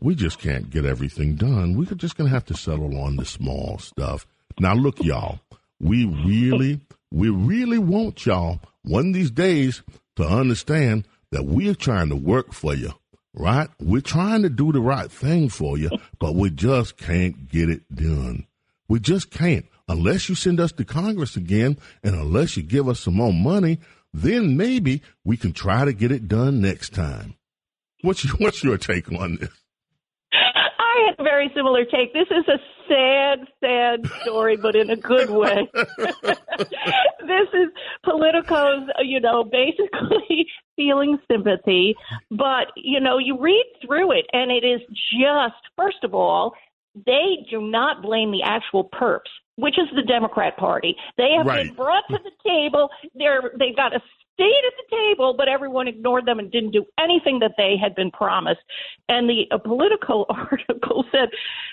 we just can't get everything done. We're just going to have to settle on the small stuff. Now, look, y'all, we really, we really want y'all one of these days to understand that we're trying to work for you, right? We're trying to do the right thing for you, but we just can't get it done. We just can't unless you send us to Congress again and unless you give us some more money, then maybe we can try to get it done next time. What's your, what's your take on this?
I had a very similar take. This is a sad, sad story, but in a good way. this is Politico's, uh, you know, basically feeling sympathy. But, you know, you read through it and it is just, first of all, they do not blame the actual perps which is the Democrat Party. They have right. been brought to the table. They're they've got a stayed at the table, but everyone ignored them and didn't do anything that they had been promised. And the a Politico article said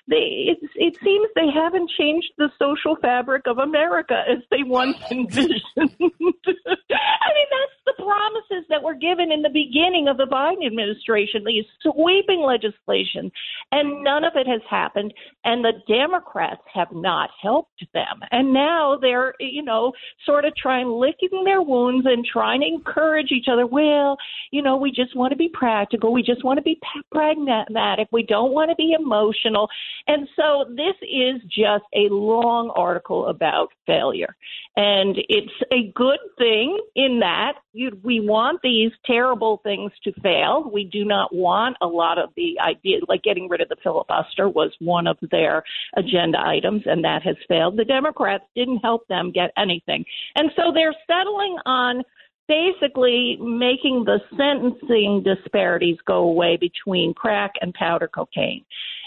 they it, it seems they haven't changed the social fabric of America as they once envisioned. I mean, that's the promises that were given in the beginning of the Biden administration, these sweeping legislation, and none of it has happened. And the Democrats have not helped them. And now they're, you know, sort of trying licking their wounds and trying to encourage each other. Well, you know, we just want to be practical. We just want to be pragmatic. We don't want to be emotional. And so this is just a long article about failure. And it's a good thing in that you, we want these terrible things to fail. We do not want a lot of the ideas, like getting rid of the filibuster was one of their agenda items, and that has failed. The Democrats didn't help them get anything. And so they're settling on basically making the sentencing disparities go away between crack and powder cocaine.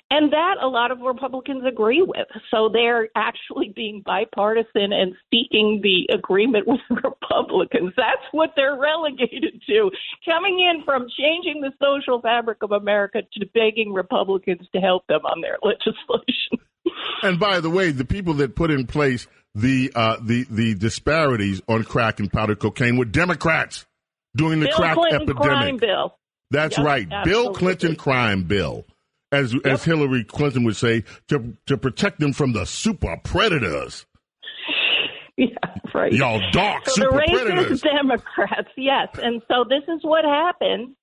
And that a lot of Republicans agree with. So they're actually being bipartisan and seeking the agreement with Republicans. That's what they're relegated to. Coming in from changing the social fabric of America to begging Republicans to help them on their legislation.
And by the way, the people that put in place the uh, the the disparities on crack and powder cocaine were Democrats during the
Bill
crack
Clinton
epidemic.
crime bill.
That's
Yep,
right, Bill. Clinton crime bill, as as Hillary Clinton would say, to to protect them from the super predators.
Yeah, right.
Y'all dark
so
super
the racist
predators.
Democrats, yes. And so this is what happens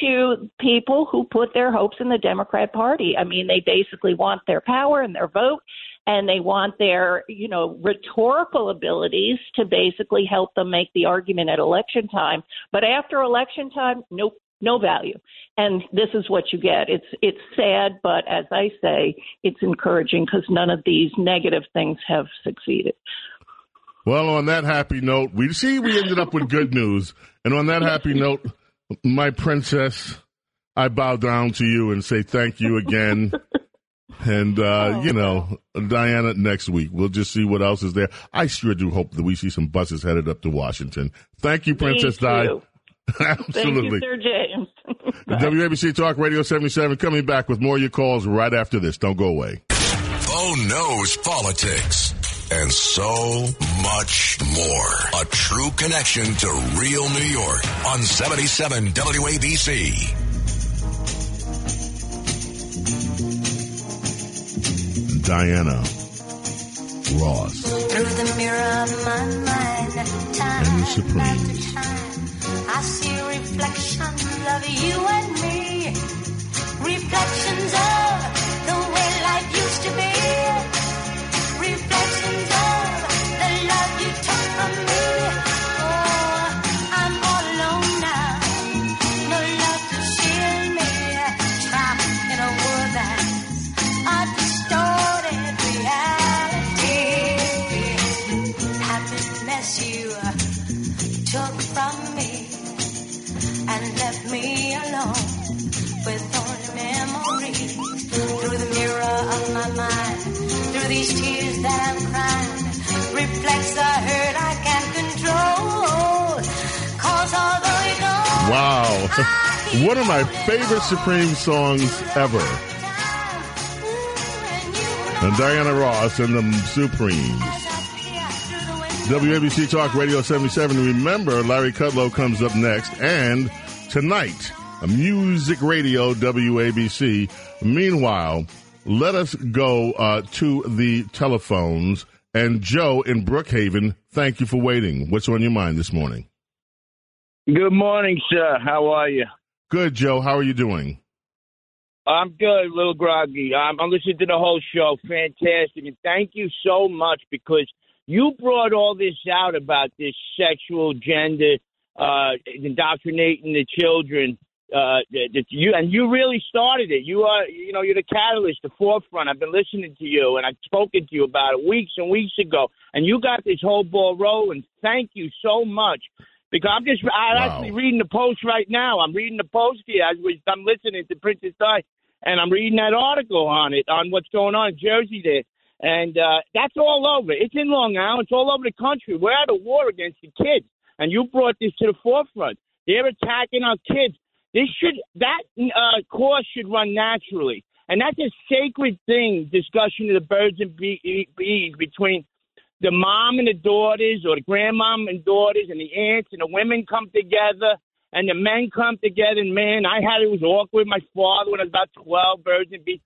to people who put their hopes in the Democrat Party. I mean, they basically want their power and their vote, and they want their, you know, rhetorical abilities to basically help them make the argument at election time. But after election time, nope. No value, and this is what you get. It's it's sad, but as I say, it's encouraging because none of these negative things have succeeded.
Well, on that happy note, we see we ended up with good news, and on that happy note, my princess, I bow down to you and say thank you again. And uh, you know, Diana, next week we'll just see what else is there. I sure do hope that we see some buses headed up to Washington. Thank you, Princess Di.
Too.
Absolutely.
Thank you, Sir James.
WABC Talk Radio 77 coming back with more of your calls right after this. Don't go away.
Oh, Bo knows politics and so much more. A true connection to real New York on 77 WABC.
Diana Ross
Through the mirror of my mind, time
and the Supremes.
I see reflections of you and me. Reflections of
One of my favorite Supreme songs ever. And Diana Ross and the Supremes. WABC Talk Radio 77. Remember, Larry Kudlow comes up next. And tonight, a Music Radio WABC. Meanwhile, let us go uh, to the telephones. And Joe in Brookhaven, thank you for waiting. What's on your mind this morning?
Good morning, sir. How are you?
Good, Joe. How are you doing?
I'm good, a little groggy. I'm, I'm listening to the whole show. Fantastic. And thank you so much because you brought all this out about this sexual gender, uh, indoctrinating the children. Uh, that you and you really started it. You are, you know, you're the catalyst, the forefront. I've been listening to you, and I've spoken to you about it weeks and weeks ago, and you got this whole ball rolling. Thank you so much. Because I'm just, I'm
Wow.
actually reading the post right now. I'm reading the post here as I'm listening to Princess Di, and I'm reading that article on it, on what's going on in Jersey there. And uh, that's all over. It's in Long Island. It's all over the country. We're at a war against the kids, and you brought this to the forefront. They're attacking our kids. This should that uh, course should run naturally, and that's a sacred thing. Discussion of the birds and bee- bees between the mom and the daughters, or the grandmom and daughters, and the aunts and the women come together, and the men come together. And man, I had it was awkward. with My father when I was about twelve, birds and bees.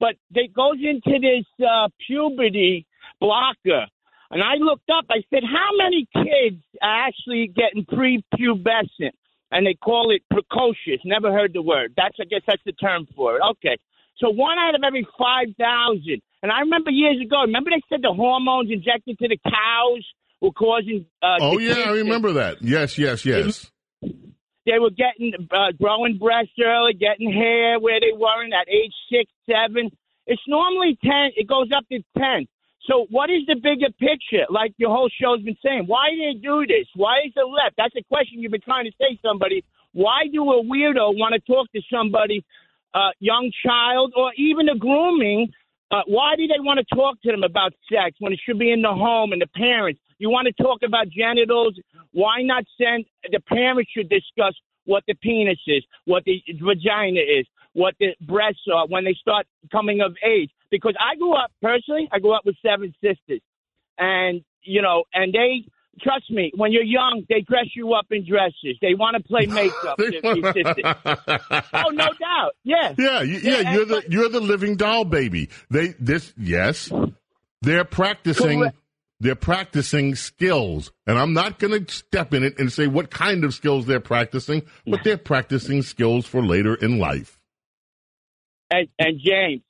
But it goes into this uh, puberty blocker. And I looked up, I said, how many kids are actually getting prepubescent? And they call it precocious. Never heard the word. That's, I guess that's the term for it. Okay. So one out of every 5,000. And I remember years ago, remember they said the hormones injected to the cows were causing. Uh,
Oh, yeah, I remember that. Yes, yes, yes.
they were getting uh, growing breasts early, getting hair where they weren't at age six, seven. It's normally ten. It goes up to ten. So what is the bigger picture? Like your whole show's been saying, why do they do this? Why is the left? That's a question you've been trying to say. to Somebody, why do a weirdo want to talk to somebody, uh, young child, or even a grooming? Uh, why do they want to talk to them about sex when it should be in the home and the parents? You want to talk about genitals? Why not send the parents should discuss what the penis is, what the vagina is, what the breasts are when they start coming of age? Because I grew up personally, I grew up with seven sisters. and you know, and they trust me. When you're young, they dress you up in dresses. They want to play makeup. oh, no doubt. Yeah.
Yeah, you, yeah, you're the you're the living doll baby. They this yes, they're practicing.
Correct.
They're practicing skills, and I'm not going to step in it and say what kind of skills they're practicing, but they're practicing skills for later in life.
And, and James,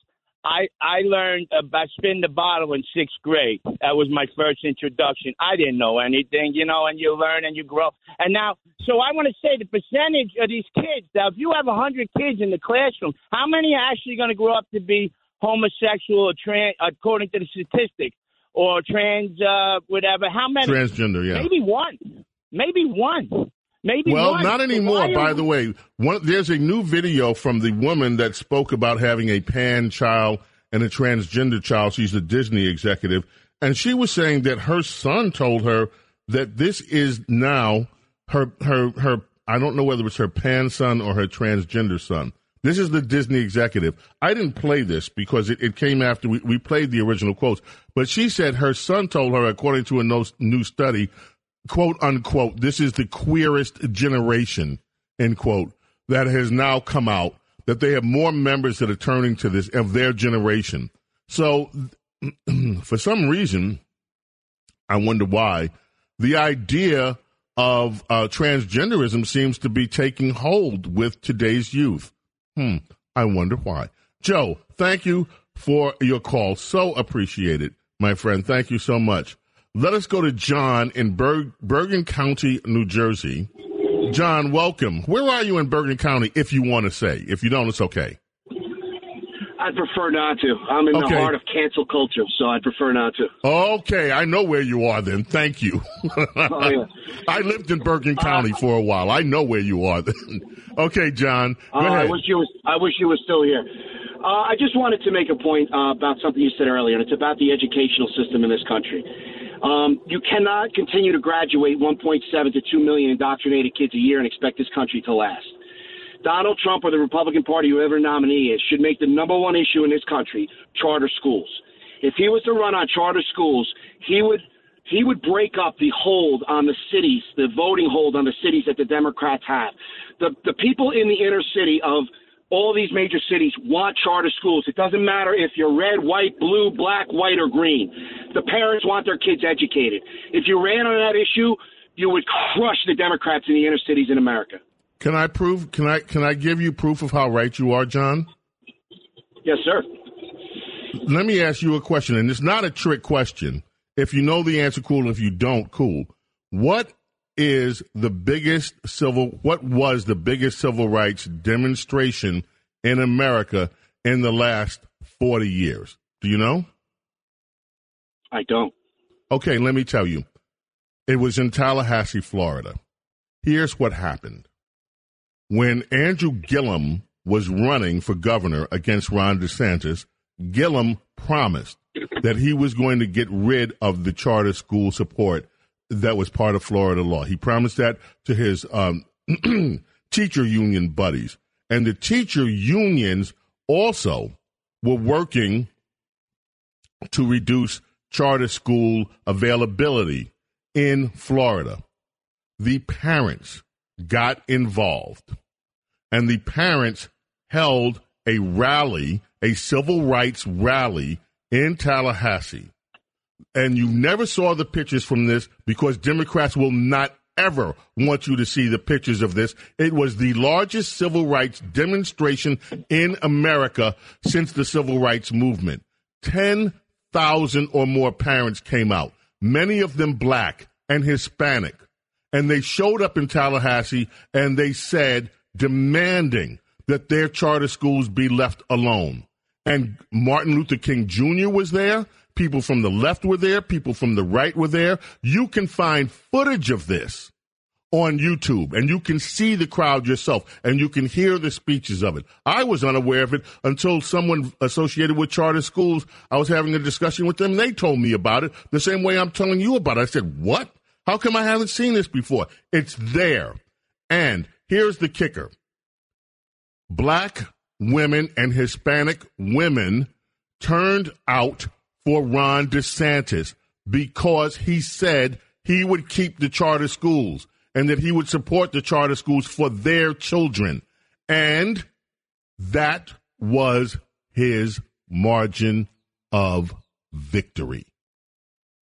I I learned about spin the bottle in sixth grade. That was my first introduction. I didn't know anything, you know, and you learn and you grow. And now, so I want to say the percentage of these kids. Now, if you have a hundred kids in the classroom, how many are actually going to grow up to be homosexual or trans, according to the statistics, or trans, uh, whatever? How many?
Transgender, yeah.
Maybe one. Maybe one. Maybe
Well, not anymore. By the way, one, there's a new video from the woman that spoke about having a pan child and a transgender child. She's a Disney executive, and she was saying that her son told her that this is now her her her. I don't know whether it's her pan son or her transgender son. This is the Disney executive. I didn't play this because it, it came after we, we played the original quotes, but she said her son told her, according to a no, new study, quote unquote, this is the queerest generation, end quote, that has now come out, that they have more members that are turning to this of their generation. So, for some reason, I wonder why, the idea of uh, transgenderism seems to be taking hold with today's youth. Hmm, I wonder why. Joe, thank you for your call. So appreciated, my friend. Thank you so much. Let us go to John in Berg, Bergen County, New Jersey. John, welcome. Where are you in Bergen County, if you want to say? If you don't, it's okay.
I'd prefer not to. I'm in
Okay.
the heart of cancel culture, so I'd prefer not to.
Okay, I know where you are then. Thank you.
Oh, yeah.
I lived in Bergen County for a while. I know where you are then. okay, John, go
Uh, I wish you was. I wish you was still here. Uh, I just wanted to make a point uh, about something you said earlier, and it's about the educational system in this country. Um, you cannot continue to graduate 1.7 to 2 million indoctrinated kids a year and expect this country to last. Donald Trump or the Republican Party, whoever nominee is, should make the number one issue in this country charter schools. If he was to run on charter schools, he would he would break up the hold on the cities, the voting hold on the cities that the Democrats have. The the people in the inner city of all these major cities want charter schools. It doesn't matter if you're red, white, blue, black, white, or green. The parents want their kids educated. If you ran on that issue, you would crush the Democrats in the inner cities in America.
Can I prove? Can I? Can I give you proof of how right you are, John?
Yes, sir.
Let me ask you a question, and it's not a trick question. If you know the answer, cool. If you don't, cool. What is the biggest civil? What was the biggest civil rights demonstration in America in the last forty years? Do you know?
I don't.
Okay, let me tell you. It was in Tallahassee, Florida. Here's what happened. When Andrew Gillum was running for governor against Ron DeSantis, Gillum promised that he was going to get rid of the charter school support that was part of Florida law. He promised that to his um, teacher union buddies. And the teacher unions also were working to reduce charter school availability in Florida. The parents got involved, and the parents held a rally, a civil rights rally in Tallahassee. And you never saw the pictures from this because Democrats will not ever want you to see the pictures of this. It was the largest civil rights demonstration in America since the civil rights movement. 10,000 or more parents came out, many of them black and Hispanic. And they showed up in Tallahassee and they said, demanding that their charter schools be left alone. And Martin Luther King Jr. was there. People from the left were there. People from the right were there. You can find footage of this on YouTube and you can see the crowd yourself and you can hear the speeches of it. I was unaware of it until someone associated with charter schools, I was having a discussion with them. They told me about it the same way I'm telling you about it. I said, what? How come I haven't seen this before? It's there. And here's the kicker. Black women and Hispanic women turned out for Ron DeSantis. because he said he would keep the charter schools and that he would support the charter schools for their children. And that was his margin of victory.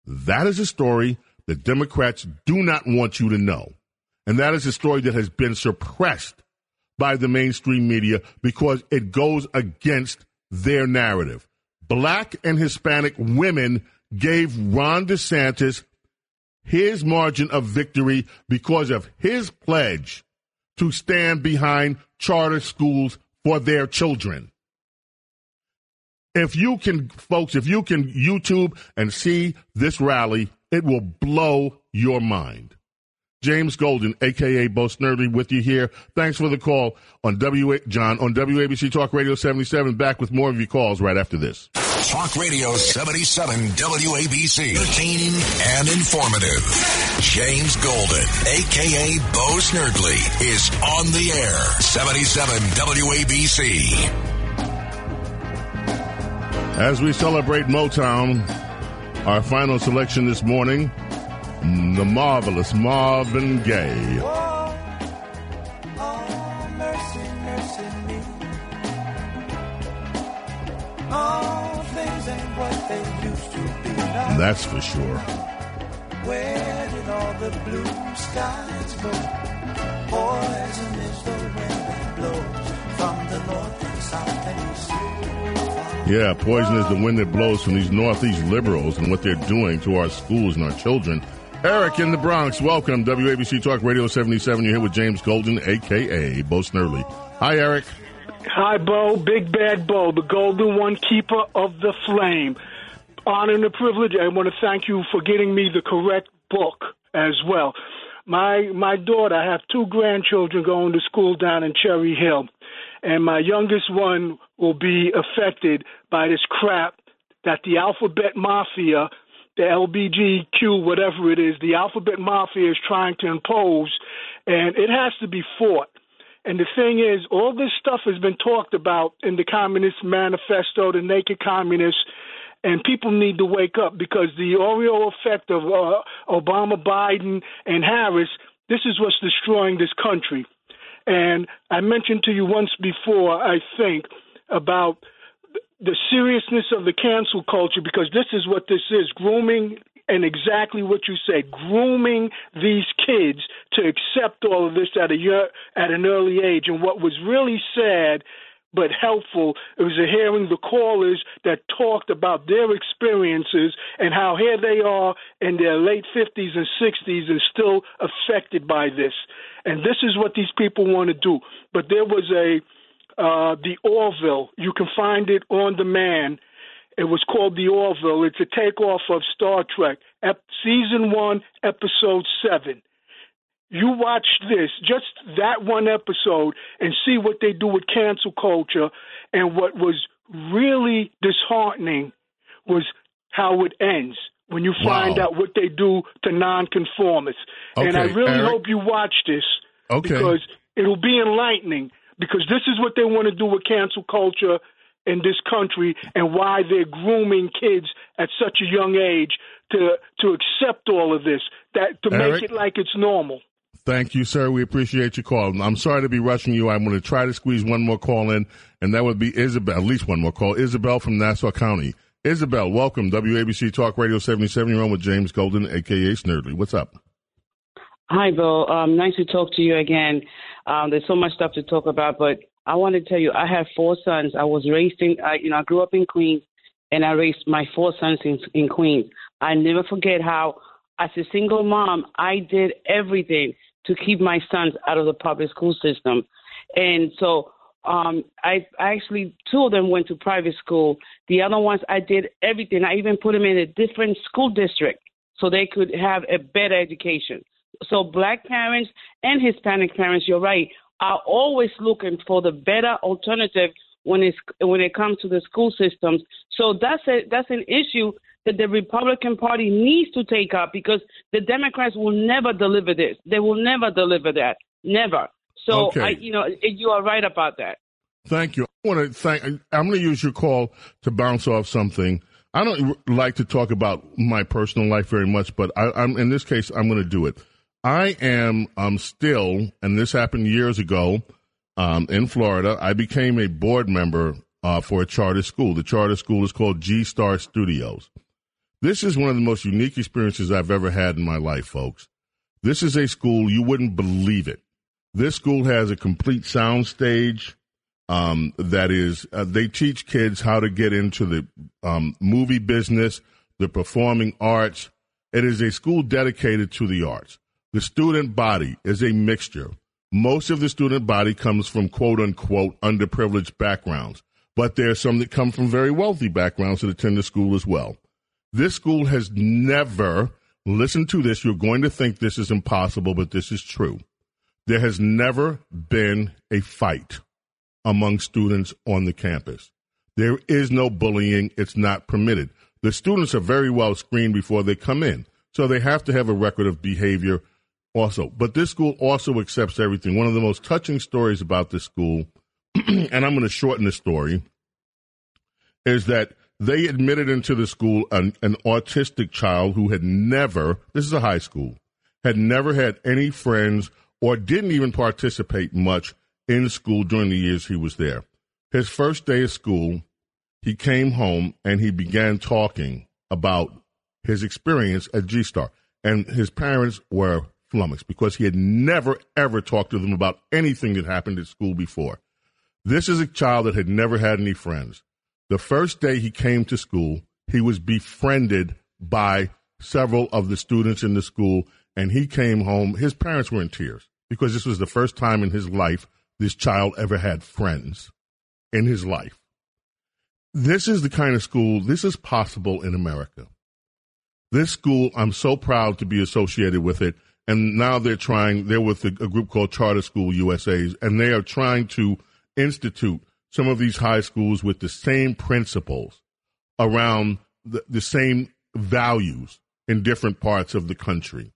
That is a story that Democrats do not want you to know. And that is a story that has been suppressed by the mainstream media because it goes against their narrative. Black and Hispanic women gave Ron DeSantis his margin of victory because of his pledge to stand behind charter schools for their children. If you can, folks, if you can YouTube and see this rally, it will blow your mind. James Golden, aka Bo Snerdley, with you here. Thanks for the call on W. John on WABC Talk Radio 77. Back with more of your calls right after this.
Talk Radio 77 WABC. Entertaining and informative. James Golden, aka Bo Snerdley, is on the air. 77 WABC.
As we celebrate Motown, our final selection this morning, the marvelous Marvin Gaye.
What they used to be now.
That's for sure.
Where did all the blue skies go? Poison is the wind that blows from the north and south and east.
Yeah, poison is the wind that blows from these Northeast liberals and what they're doing to our schools and our children. Eric in the Bronx, welcome. WABC Talk Radio 77. You're here with James Golden, a.k.a. Bo Snerdley. Hi, Eric.
Hi, Bo. Big Bad Bo, the golden one keeper of the flame. Honor and a privilege. I want to thank you for getting me the correct book as well. My my daughter, I have two grandchildren going to school down in Cherry Hill, and my youngest one will be affected by this crap that the alphabet mafia, the LBGQ, whatever it is, the alphabet mafia is trying to impose, and it has to be fought. And the thing is, all this stuff has been talked about in the Communist Manifesto, the Naked Communists, and people need to wake up because the Oreo effect of uh, Obama, Biden, and Harris, this is what's destroying this country. And I mentioned to you once before, I think, about the seriousness of the cancel culture because this is what this is grooming and exactly what you said grooming these kids to accept all of this at a year, at an early age. And what was really sad but helpful it was hearing the callers that talked about their experiences and how here they are in their late 50s and 60s and still affected by this. And this is what these people want to do. But there was a uh, the Orville. You can find it on demand. It was called The Orville. It's a takeoff of Star Trek, ep- season one, episode seven. You watch this, just that one episode, and see what they do with cancel culture. And what was really disheartening was how it ends when you find
Wow.
out what they do to nonconformists. and I really
Eric.
hope you watch this
Okay.
because it'll be enlightening because this is what they want to do with cancel culture in this country and why they're grooming kids at such a young age to to accept all of this that to
Eric?
make it like it's normal.
Thank you, sir. We appreciate your call. I'm sorry to be rushing you. I'm going to try to squeeze one more call in, and that would be Isabel, at least one more call. Isabel from Nassau County. Isabel, welcome. WABC Talk Radio 77. You're on with James Golden, a.k.a. Snerdley. What's up?
Hi, Bill. Um, nice to talk to you again. Um, there's so much stuff to talk about, but I want to tell you, I have four sons. I was raised in, I, you know, I grew up in Queens, and I raised my four sons in, in Queens. I never forget how, as a single mom, I did everything to keep my sons out of the public school system, and so um, I, I actually two of them went to private school. The other ones, I did everything. I even put them in a different school district so they could have a better education. So black parents and Hispanic parents, you're right, are always looking for the better alternative when it's when it comes to the school systems. So that's a that's an issue that the Republican Party needs to take up because the Democrats will never deliver this. They will never deliver that. Never. So
Okay.
I you know you are right about that.
Thank you. I want to thank. I'm going to use your call to bounce off something I don't like to talk about my personal life very much, but I, I'm in this case, I'm going to do it. I am um, still, and this happened years ago um, in Florida. I became a board member uh, for a charter school. The charter school is called G Star Studios. This is one of the most unique experiences I've ever had in my life, folks. This is a school you wouldn't believe it. This school has a complete sound stage. Um, that is, uh, they teach kids how to get into the um, movie business, the performing arts. It is a school dedicated to the arts. The student body is a mixture. Most of the student body comes from quote unquote underprivileged backgrounds, but there are some that come from very wealthy backgrounds that attend the school as well. This school has never, listen to this, you're going to think this is impossible, but this is true. There has never been a fight among students on the campus. There is no bullying, it's not permitted. The students are very well screened before they come in, so they have to have a record of behavior also. But this school also accepts everything. One of the most touching stories about this school, and I'm going to shorten the story, is that they admitted into the school an, an autistic child who had never, this is a high school, had never had any friends or didn't even participate much in school during the years he was there. His first day of school, he came home and he began talking about his experience at G Star. And his parents were flummoxed because he had never, ever talked to them about anything that happened at school before. This is a child that had never had any friends. The first day he came to school, he was befriended by several of the students in the school, and he came home. His parents were in tears because this was the first time in his life this child ever had friends in his life. This is the kind of school, this is possible in America. This school, I'm so proud to be associated with it. And now they're trying, they're with a, a group called Charter School USA's, and they are trying to institute some of these high schools with the same principles around the, the same values in different parts of the country.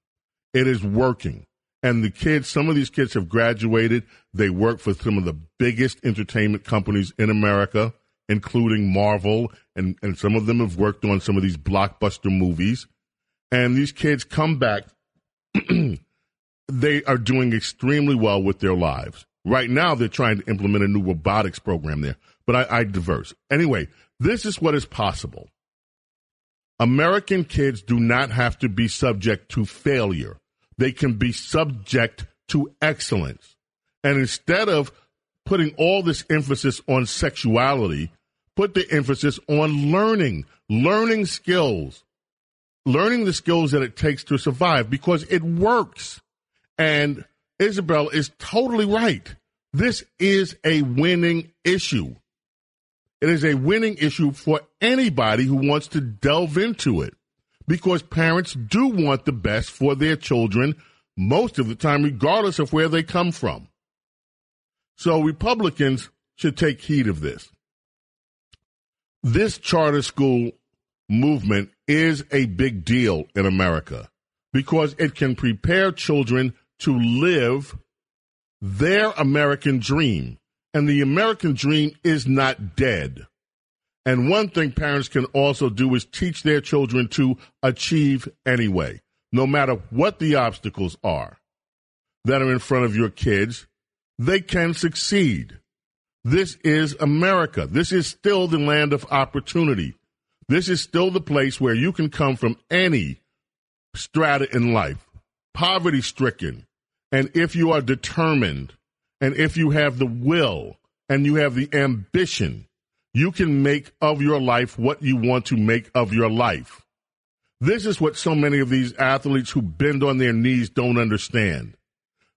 It is working. And the kids, some of these kids have graduated. They work for some of the biggest entertainment companies in America, including Marvel, and, and some of them have worked on some of these blockbuster movies. And these kids come back, they are doing extremely well with their lives. Right now, they're trying to implement a new robotics program there, but I, I diverse. Anyway, this is what is possible. American kids do not have to be subject to failure they can be subject to excellence. And instead of putting all this emphasis on sexuality, put the emphasis on learning, learning skills, learning the skills that it takes to survive because it works. And Isabel is totally right. This is a winning issue. It is a winning issue for anybody who wants to delve into it because parents do want the best for their children most of the time, regardless of where they come from. So Republicans should take heed of this. This charter school movement is a big deal in America because it can prepare children to live their American dream. And the American dream is not dead. And one thing parents can also do is teach their children to achieve anyway, no matter what the obstacles are that are in front of your kids, they can succeed. This is America. This is still the land of opportunity. This is still the place where you can come from any strata in life, poverty stricken. And if you are determined, and if you have the will, and you have the ambition, you can make of your life what you want to make of your life. This is what so many of these athletes who bend on their knees don't understand.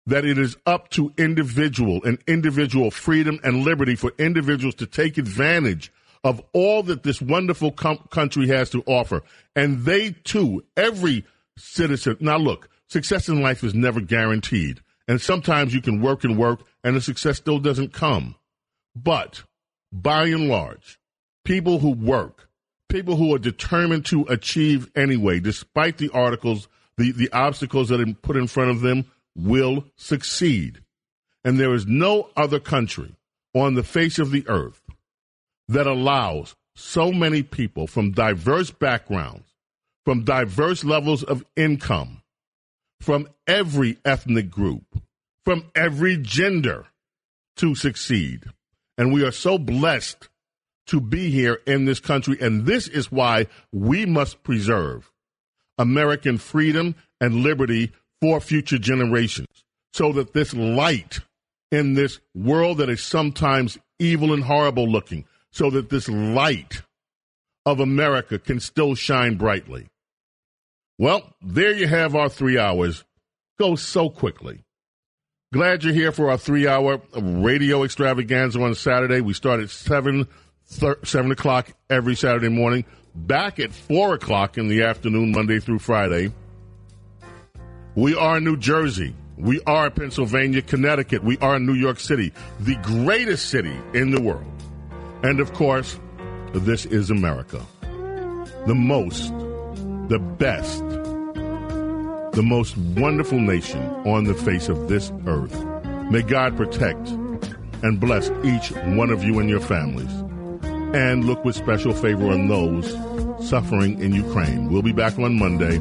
That it is up to individual and individual freedom and liberty for individuals to take advantage of all that this wonderful com- country has to offer. And they too, every citizen. Now look, success in life is never guaranteed. And sometimes you can work and work and the success still doesn't come. But by and large, people who work, people who are determined to achieve anyway, despite the articles, the, the obstacles that are put in front of them, will succeed. And there is no other country on the face of the earth that allows so many people from diverse backgrounds, from diverse levels of income, from every ethnic group, from every gender to succeed. And we are so blessed to be here in this country. And this is why we must preserve American freedom and liberty for future generations so that this light in this world that is sometimes evil and horrible looking, so that this light of America can still shine brightly. Well, there you have our three hours. Go so quickly. Glad you're here for our three hour radio extravaganza on Saturday. We start at 7, thir- 7 o'clock every Saturday morning, back at 4 o'clock in the afternoon, Monday through Friday. We are New Jersey. We are Pennsylvania, Connecticut. We are New York City, the greatest city in the world. And of course, this is America. The most, the best, the most wonderful nation on the face of this earth. May God protect and bless each one of you and your families. And look with special favor on those suffering in Ukraine. We'll be back on Monday